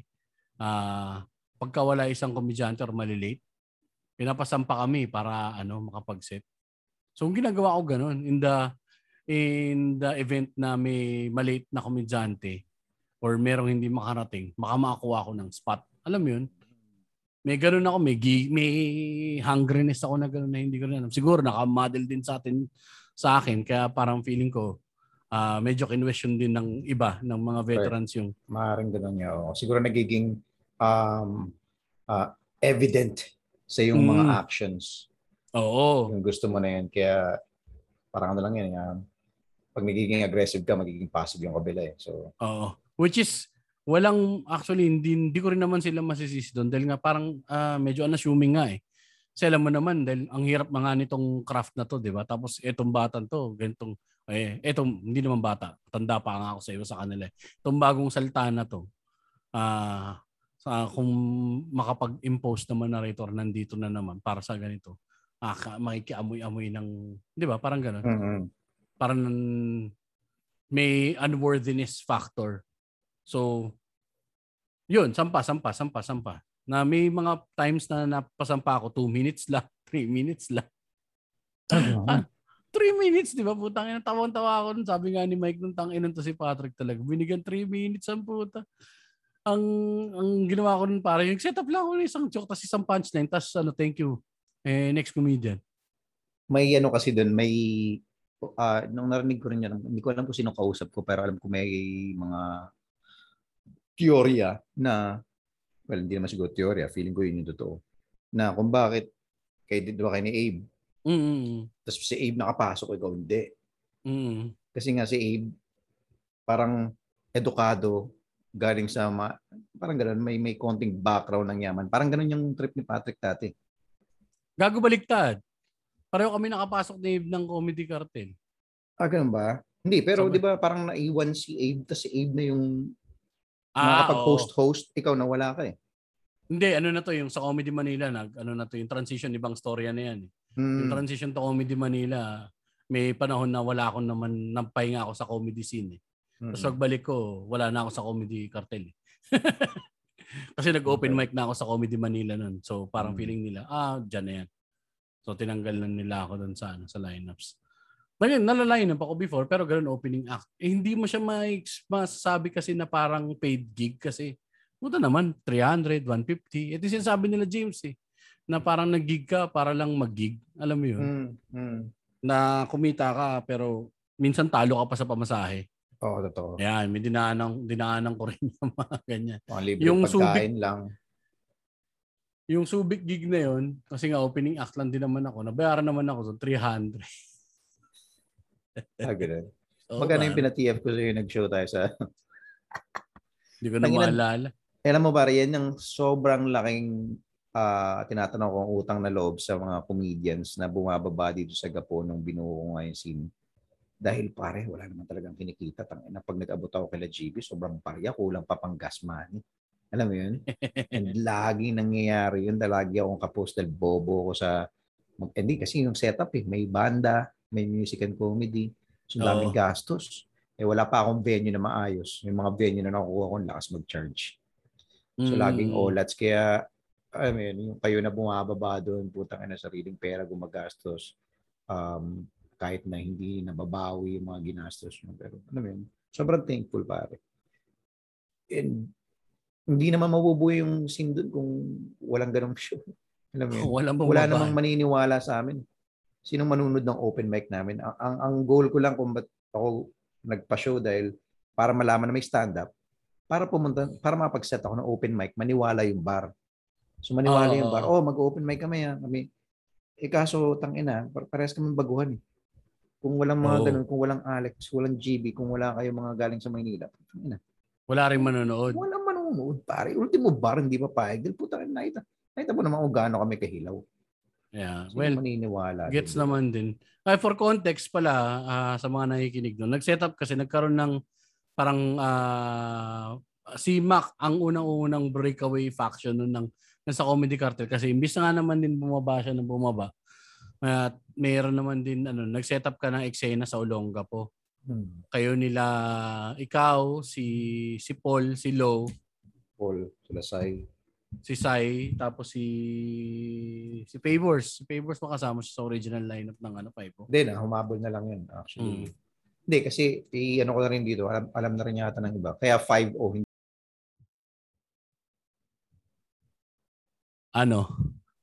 Speaker 1: ah pagka wala isang komedyante or malilate, pinapasampa kami para ano makapag-set. So, ang ginagawa ko ganun, in the, in the event na may malate na komedyante or merong hindi makarating, makakuha ako ng spot. Alam mo yun? May ganun ako, may, gi- may hungriness ako na ganun na hindi ko rin alam. Siguro naka-model din sa atin sa akin, kaya parang feeling ko, ah medyo kinwestiyon din ng iba, ng mga veterans yung
Speaker 2: Maaaring ganun niya. oo. Siguro nagiging um, ah, evident sa yung mga
Speaker 1: Mm.
Speaker 2: actions.
Speaker 1: Oo.
Speaker 2: Yung gusto mo na yan. Kaya parang ano lang yan. ah, pag nagiging aggressive ka, magiging passive yung kabila eh. So,
Speaker 1: Oo. Which is, walang, actually, hindi, hindi ko rin naman sila masisisi doon dahil nga parang ah, medyo unassuming nga eh. Kasi alam mo naman, dahil ang hirap mga nitong craft na to, di ba? Tapos etong batang to, ganitong, eh, etong, hindi naman bata, tanda pa nga ako sa iyo sa kanila. eh. Itong bagong salta na to, ah, sa, kung makapag-impose naman narrator, nandito na naman para sa ganito. Ah, makikiamoy-amoy ng, di ba? Parang gano'n
Speaker 2: mm
Speaker 1: parang may unworthiness factor. So, yun, sampa, sampa, sampa, sampa. Na may mga times na napasampa ako, 2 minutes lang, <laughs> 3 minutes lang. Ah, 3 minutes, di ba? Putang ina, tawang-tawa ako nun. Sabi nga ni Mike nung tang to si Patrick talaga. Binigyan 3 minutes ang puta. Ang ang ginawa ko nun para yung setup lang ako ng isang joke tapos isang punchline tapos ano thank you eh next comedian
Speaker 2: may ano kasi doon, may ah nung narinig ko rin yan, hindi ko alam kung sino kausap ko, pero alam ko may mga teorya na, well, hindi naman siguro teorya, feeling ko yun yung totoo, na kung bakit kay di ba kay ni Abe,
Speaker 1: mm
Speaker 2: tapos si Abe nakapasok, ikaw hindi.
Speaker 1: mm
Speaker 2: Kasi nga si Abe, parang edukado, galing sa ma- parang ganun, may may konting background ng yaman. Parang ganun yung trip ni Patrick dati.
Speaker 1: Gago baliktad. Pareho kami nakapasok ni Abe ng Comedy Cartel.
Speaker 2: Ah, ganun ba? Hindi, pero
Speaker 1: So,
Speaker 2: di ba parang naiwan si Abe, tapos si Abe na yung
Speaker 1: Ah, oo.
Speaker 2: post-host, ikaw nawala ka eh.
Speaker 1: Hindi, ano na to, yung sa Comedy Manila, nag, ano na to, yung transition, ibang storya na yan. eh. Yung
Speaker 2: Hmm.
Speaker 1: transition to Comedy Manila, may panahon na wala ako naman, nampahinga ako sa comedy scene. Eh.
Speaker 2: Mm.
Speaker 1: Tapos pagbalik ko, wala na ako sa Comedy Cartel. eh. <laughs> Kasi nag-open
Speaker 2: Okay.
Speaker 1: mic na ako sa Comedy Manila nun. So parang
Speaker 2: Mm.
Speaker 1: feeling nila, ah, dyan na yan. So tinanggal na nila ako dun sa, ano, sa lineups. Ngayon, nalaline up ako before, pero ganun opening act. Eh, hindi mo siya ma- masasabi kasi na parang paid gig kasi Puta naman, 300, 150. Ito yung sinasabi nila James eh. Na parang nag-gig ka para lang mag-gig. Alam mo yun?
Speaker 2: Mm. Mm.
Speaker 1: Na kumita ka pero minsan talo ka pa sa pamasahe.
Speaker 2: Oo, totoo.
Speaker 1: Yan, may dinaanan, dinaanan ko <laughs> rin yung mga ganyan.
Speaker 2: Mga libre
Speaker 1: Yung
Speaker 2: pagkain lang.
Speaker 1: Yung Subic gig na yun, kasi nga opening act lang din naman ako, nabayaran naman ako so 300.
Speaker 2: Ah, ganun. <laughs>
Speaker 1: So,
Speaker 2: Magkano yung pinatf ko sa'yo nag-show tayo sa... <laughs>
Speaker 1: Hindi ko na maalala.
Speaker 2: Alam mo ba, yan yung sobrang laking ah tinatanong kong utang na loob sa mga comedians na bumababa dito sa Gapo nung binuo ko nga yung scene. Dahil pare, wala naman talagang kinikita. Tangina, pag nag-abot ako kay GB, sobrang parya, kulang pa pang gas money. Alam mo yun? <laughs> And lagi nangyayari yun. Lagi akong kapos dahil bobo ko sa... Hindi, kasi yung setup eh. May banda, may music and comedy. So,
Speaker 1: Oo.
Speaker 2: daming gastos. Eh, wala pa akong venue na maayos. May mga venue na nakukuha ko, lakas mag-charge. So,
Speaker 1: Mm.
Speaker 2: laging olats. Kaya, I mean, yung kayo na bumababa doon, putang ina sariling pera gumagastos. Um, kahit na hindi nababawi yung mga ginastos nyo. Pero, ano yun, sobrang thankful pare. And, hindi naman mabubuhay yung scene doon kung walang ganong show. Alam mo yun? <laughs>
Speaker 1: Walang
Speaker 2: Wala
Speaker 1: bumaba.
Speaker 2: namang maniniwala sa amin. Sinong manunod ng open mic namin? Ang, ang, ang goal ko lang kung ba't ako nagpa-show dahil para malaman na may stand-up, para pumunta, para mapag-set ako ng open mic, maniwala yung bar. So maniwala
Speaker 1: Oo,
Speaker 2: yung bar, oh, mag-open mic kami. ah. kami. Eh kaso, tangina, par- parehas kami baguhan eh. Kung walang mga
Speaker 1: Oo.
Speaker 2: ganun, kung walang Alex, walang GB, kung wala kayo mga galing sa Maynila, tangina,
Speaker 1: Wala rin manonood.
Speaker 2: walang manonood, pare. Ultimo bar, hindi pa payag. Dahil puta, nakita, nakita mo naman kung gaano kami kahilaw.
Speaker 1: Yeah.
Speaker 2: Sino
Speaker 1: Well,
Speaker 2: maniniwala?
Speaker 1: Gets
Speaker 2: doon?
Speaker 1: naman din. Ay, for context pala ah, sa mga nakikinig doon, nag-set up kasi nagkaroon ng parang ah, si Mac ang unang-unang breakaway faction nun ng, ng sa Comedy Cartel kasi imbis na nga naman din bumaba siya ng bumaba. At mayroon naman din ano, nag-set up ka ng eksena sa Olongapo.
Speaker 2: Hmm.
Speaker 1: Kayo nila ikaw, si si Paul, si Lo,
Speaker 2: Paul, sila Sai.
Speaker 1: Si Sai, tapos si si Favors. Si Favors makasama siya sa original lineup ng ano, Five.
Speaker 2: Hindi na, humabol na lang yun actually.
Speaker 1: Mm.
Speaker 2: Hindi, kasi i-ano ko na rin dito, alam, alam na rin yata ng iba. Kaya 5-0, hindi
Speaker 1: Ano?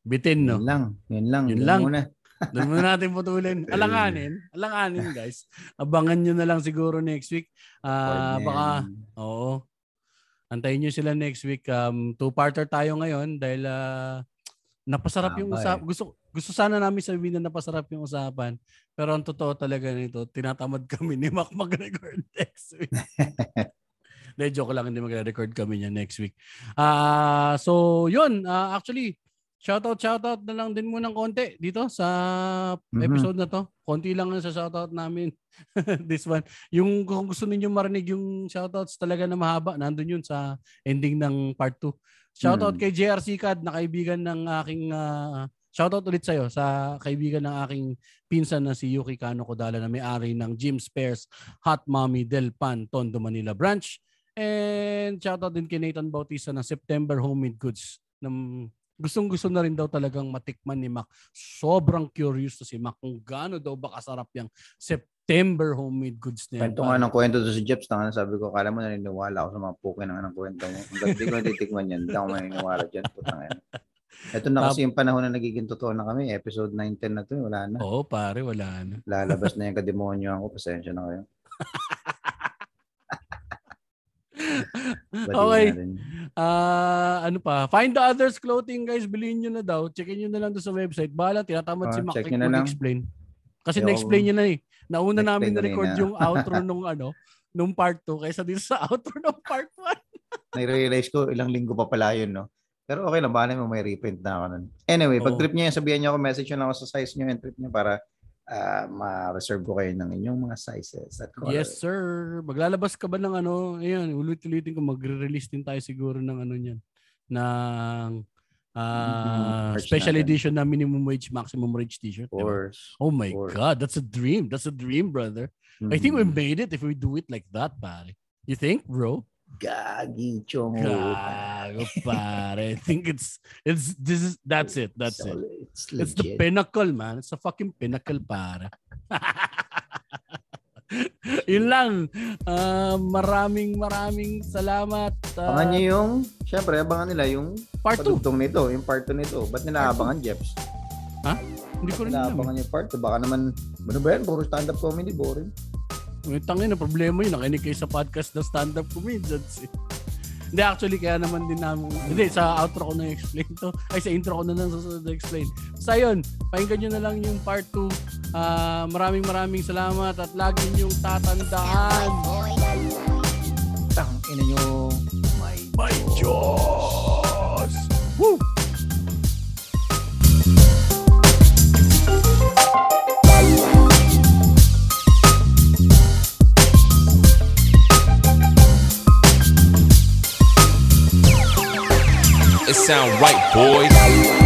Speaker 1: Bitin, no?
Speaker 2: Yun lang. Yun lang.
Speaker 1: Yun lang.
Speaker 2: Muna. <laughs>
Speaker 1: Doon muna natin putulin. <laughs> Alanganin. Alanganin, guys. Abangan nyo na lang siguro next week. Ah,
Speaker 2: Fine,
Speaker 1: baka, oo. Antayin nyo sila next week. Um, two-parter tayo ngayon dahil ah, napasarap yung
Speaker 2: Tama
Speaker 1: usap.
Speaker 2: eh.
Speaker 1: Gusto, gusto sana namin sabihin na napasarap yung usapan. Pero ang totoo talaga nito, tinatamad <laughs> kami ni Mac mag-record next week. <laughs> De, joke lang, hindi magre-record kami niya next week. Ah, so yun, ah, actually, shoutout shoutout na lang din muna ng konti dito sa
Speaker 2: Mhm.
Speaker 1: episode na to. Konti lang ang sa shoutout namin <laughs> this one. Yung kung gusto niyo marinig yung shoutouts talaga na mahaba, nandun yun sa ending ng part 2. Shoutout
Speaker 2: Hmm.
Speaker 1: kay JRC Cad na kaibigan ng aking ah, shoutout ulit sa'yo sa kaibigan ng aking pinsan na si Yuki Kano Kodala na may-ari ng Jim Spares Hot Mommy Del Pan Tondo Manila branch. And shoutout din kay Nathan Bautista ng September Homemade Goods. Ng gustong gusto na rin daw talagang matikman ni Mac. Sobrang curious to si Mac kung gaano daw ba kasarap yung September Homemade Goods na yan.
Speaker 2: Kwento nga ng kwento to si Jeps. Tanga sabi ko, kala mo naniniwala ako sa mga pukin ng ng kwento mo. Hanggang di ko natitikman yan. Hindi ako maniniwala dyan. Putang ina. Ito na kasi yung panahon na nagiging totoo na kami. Episode 9-10 na to. eh. Wala na.
Speaker 1: Oo, pare, wala na.
Speaker 2: Lalabas na yung kademonyo ako. Pasensya na kayo.
Speaker 1: Okay. Ah, ano pa? Find the others clothing guys, bilhin niyo na daw. Checkin niyo na lang doon sa website. Bahala, tinatamad
Speaker 2: Ah,
Speaker 1: si Mac
Speaker 2: check na lang.
Speaker 1: explain Kasi
Speaker 2: Yo.
Speaker 1: na-explain niya na eh. Nauna
Speaker 2: Na-explain
Speaker 1: namin na-record
Speaker 2: na.
Speaker 1: yung outro <laughs> nung ano, nung part 2 kaysa dito sa <laughs> outro ng part 1.
Speaker 2: nai-realize ko ilang linggo pa pala yun, no? Pero okay lang, baka naman may reprint na ako nun. Anyway, pag trip niya, sabihan niyo ako, message niyo lang ako sa size niyo and trip niyo para ah, ma-reserve ko kayo ng inyong mga sizes at color.
Speaker 1: Yes, sir. Maglalabas ka ba ng ano? Ayan, ulit-ulitin ko. Magre-release din tayo siguro ng ano niyan. Ng ah,
Speaker 2: Mhm. Merch
Speaker 1: special
Speaker 2: natin.
Speaker 1: edition na minimum wage, maximum wage t-shirt.
Speaker 2: Of course.
Speaker 1: Oh my
Speaker 2: course.
Speaker 1: God, that's a dream. That's a dream, brother. I think we
Speaker 2: Mhm.
Speaker 1: made it if we do it like that, pare. You think, bro?
Speaker 2: Gagi, chong.
Speaker 1: Gago, pare. I think it's it's this is that's it. That's it.
Speaker 2: It's
Speaker 1: It's the pinnacle, man. It's the fucking pinnacle, para. <laughs> <laughs> Yun lang. Ah, maraming maraming salamat. Ah,
Speaker 2: Abangan niyo yung, syempre, abangan nila yung
Speaker 1: part 2.
Speaker 2: padugtong nito, yung part 2 nito. Ba't nila
Speaker 1: Part
Speaker 2: abangan, Jeps?
Speaker 1: Hindi ko rin alam.
Speaker 2: Naabangan yung part 2. Baka naman, ano ba yan? Puro stand-up comedy, boring.
Speaker 1: May tangin na problema yun. Nakinig kayo sa podcast ng stand-up comedians. eh. Hindi, actually, kaya naman din namin. Hindi, sa outro ko na explain to. <laughs> Ay, sa intro ko na lang susunod na explain. Basta yun, pakinggan nyo na lang yung part 2. Ah, maraming maraming salamat at lagi nyong tatandaan.
Speaker 2: Tang, ina nyo. My
Speaker 1: My Diyos! Woo!
Speaker 3: It sound right, boys.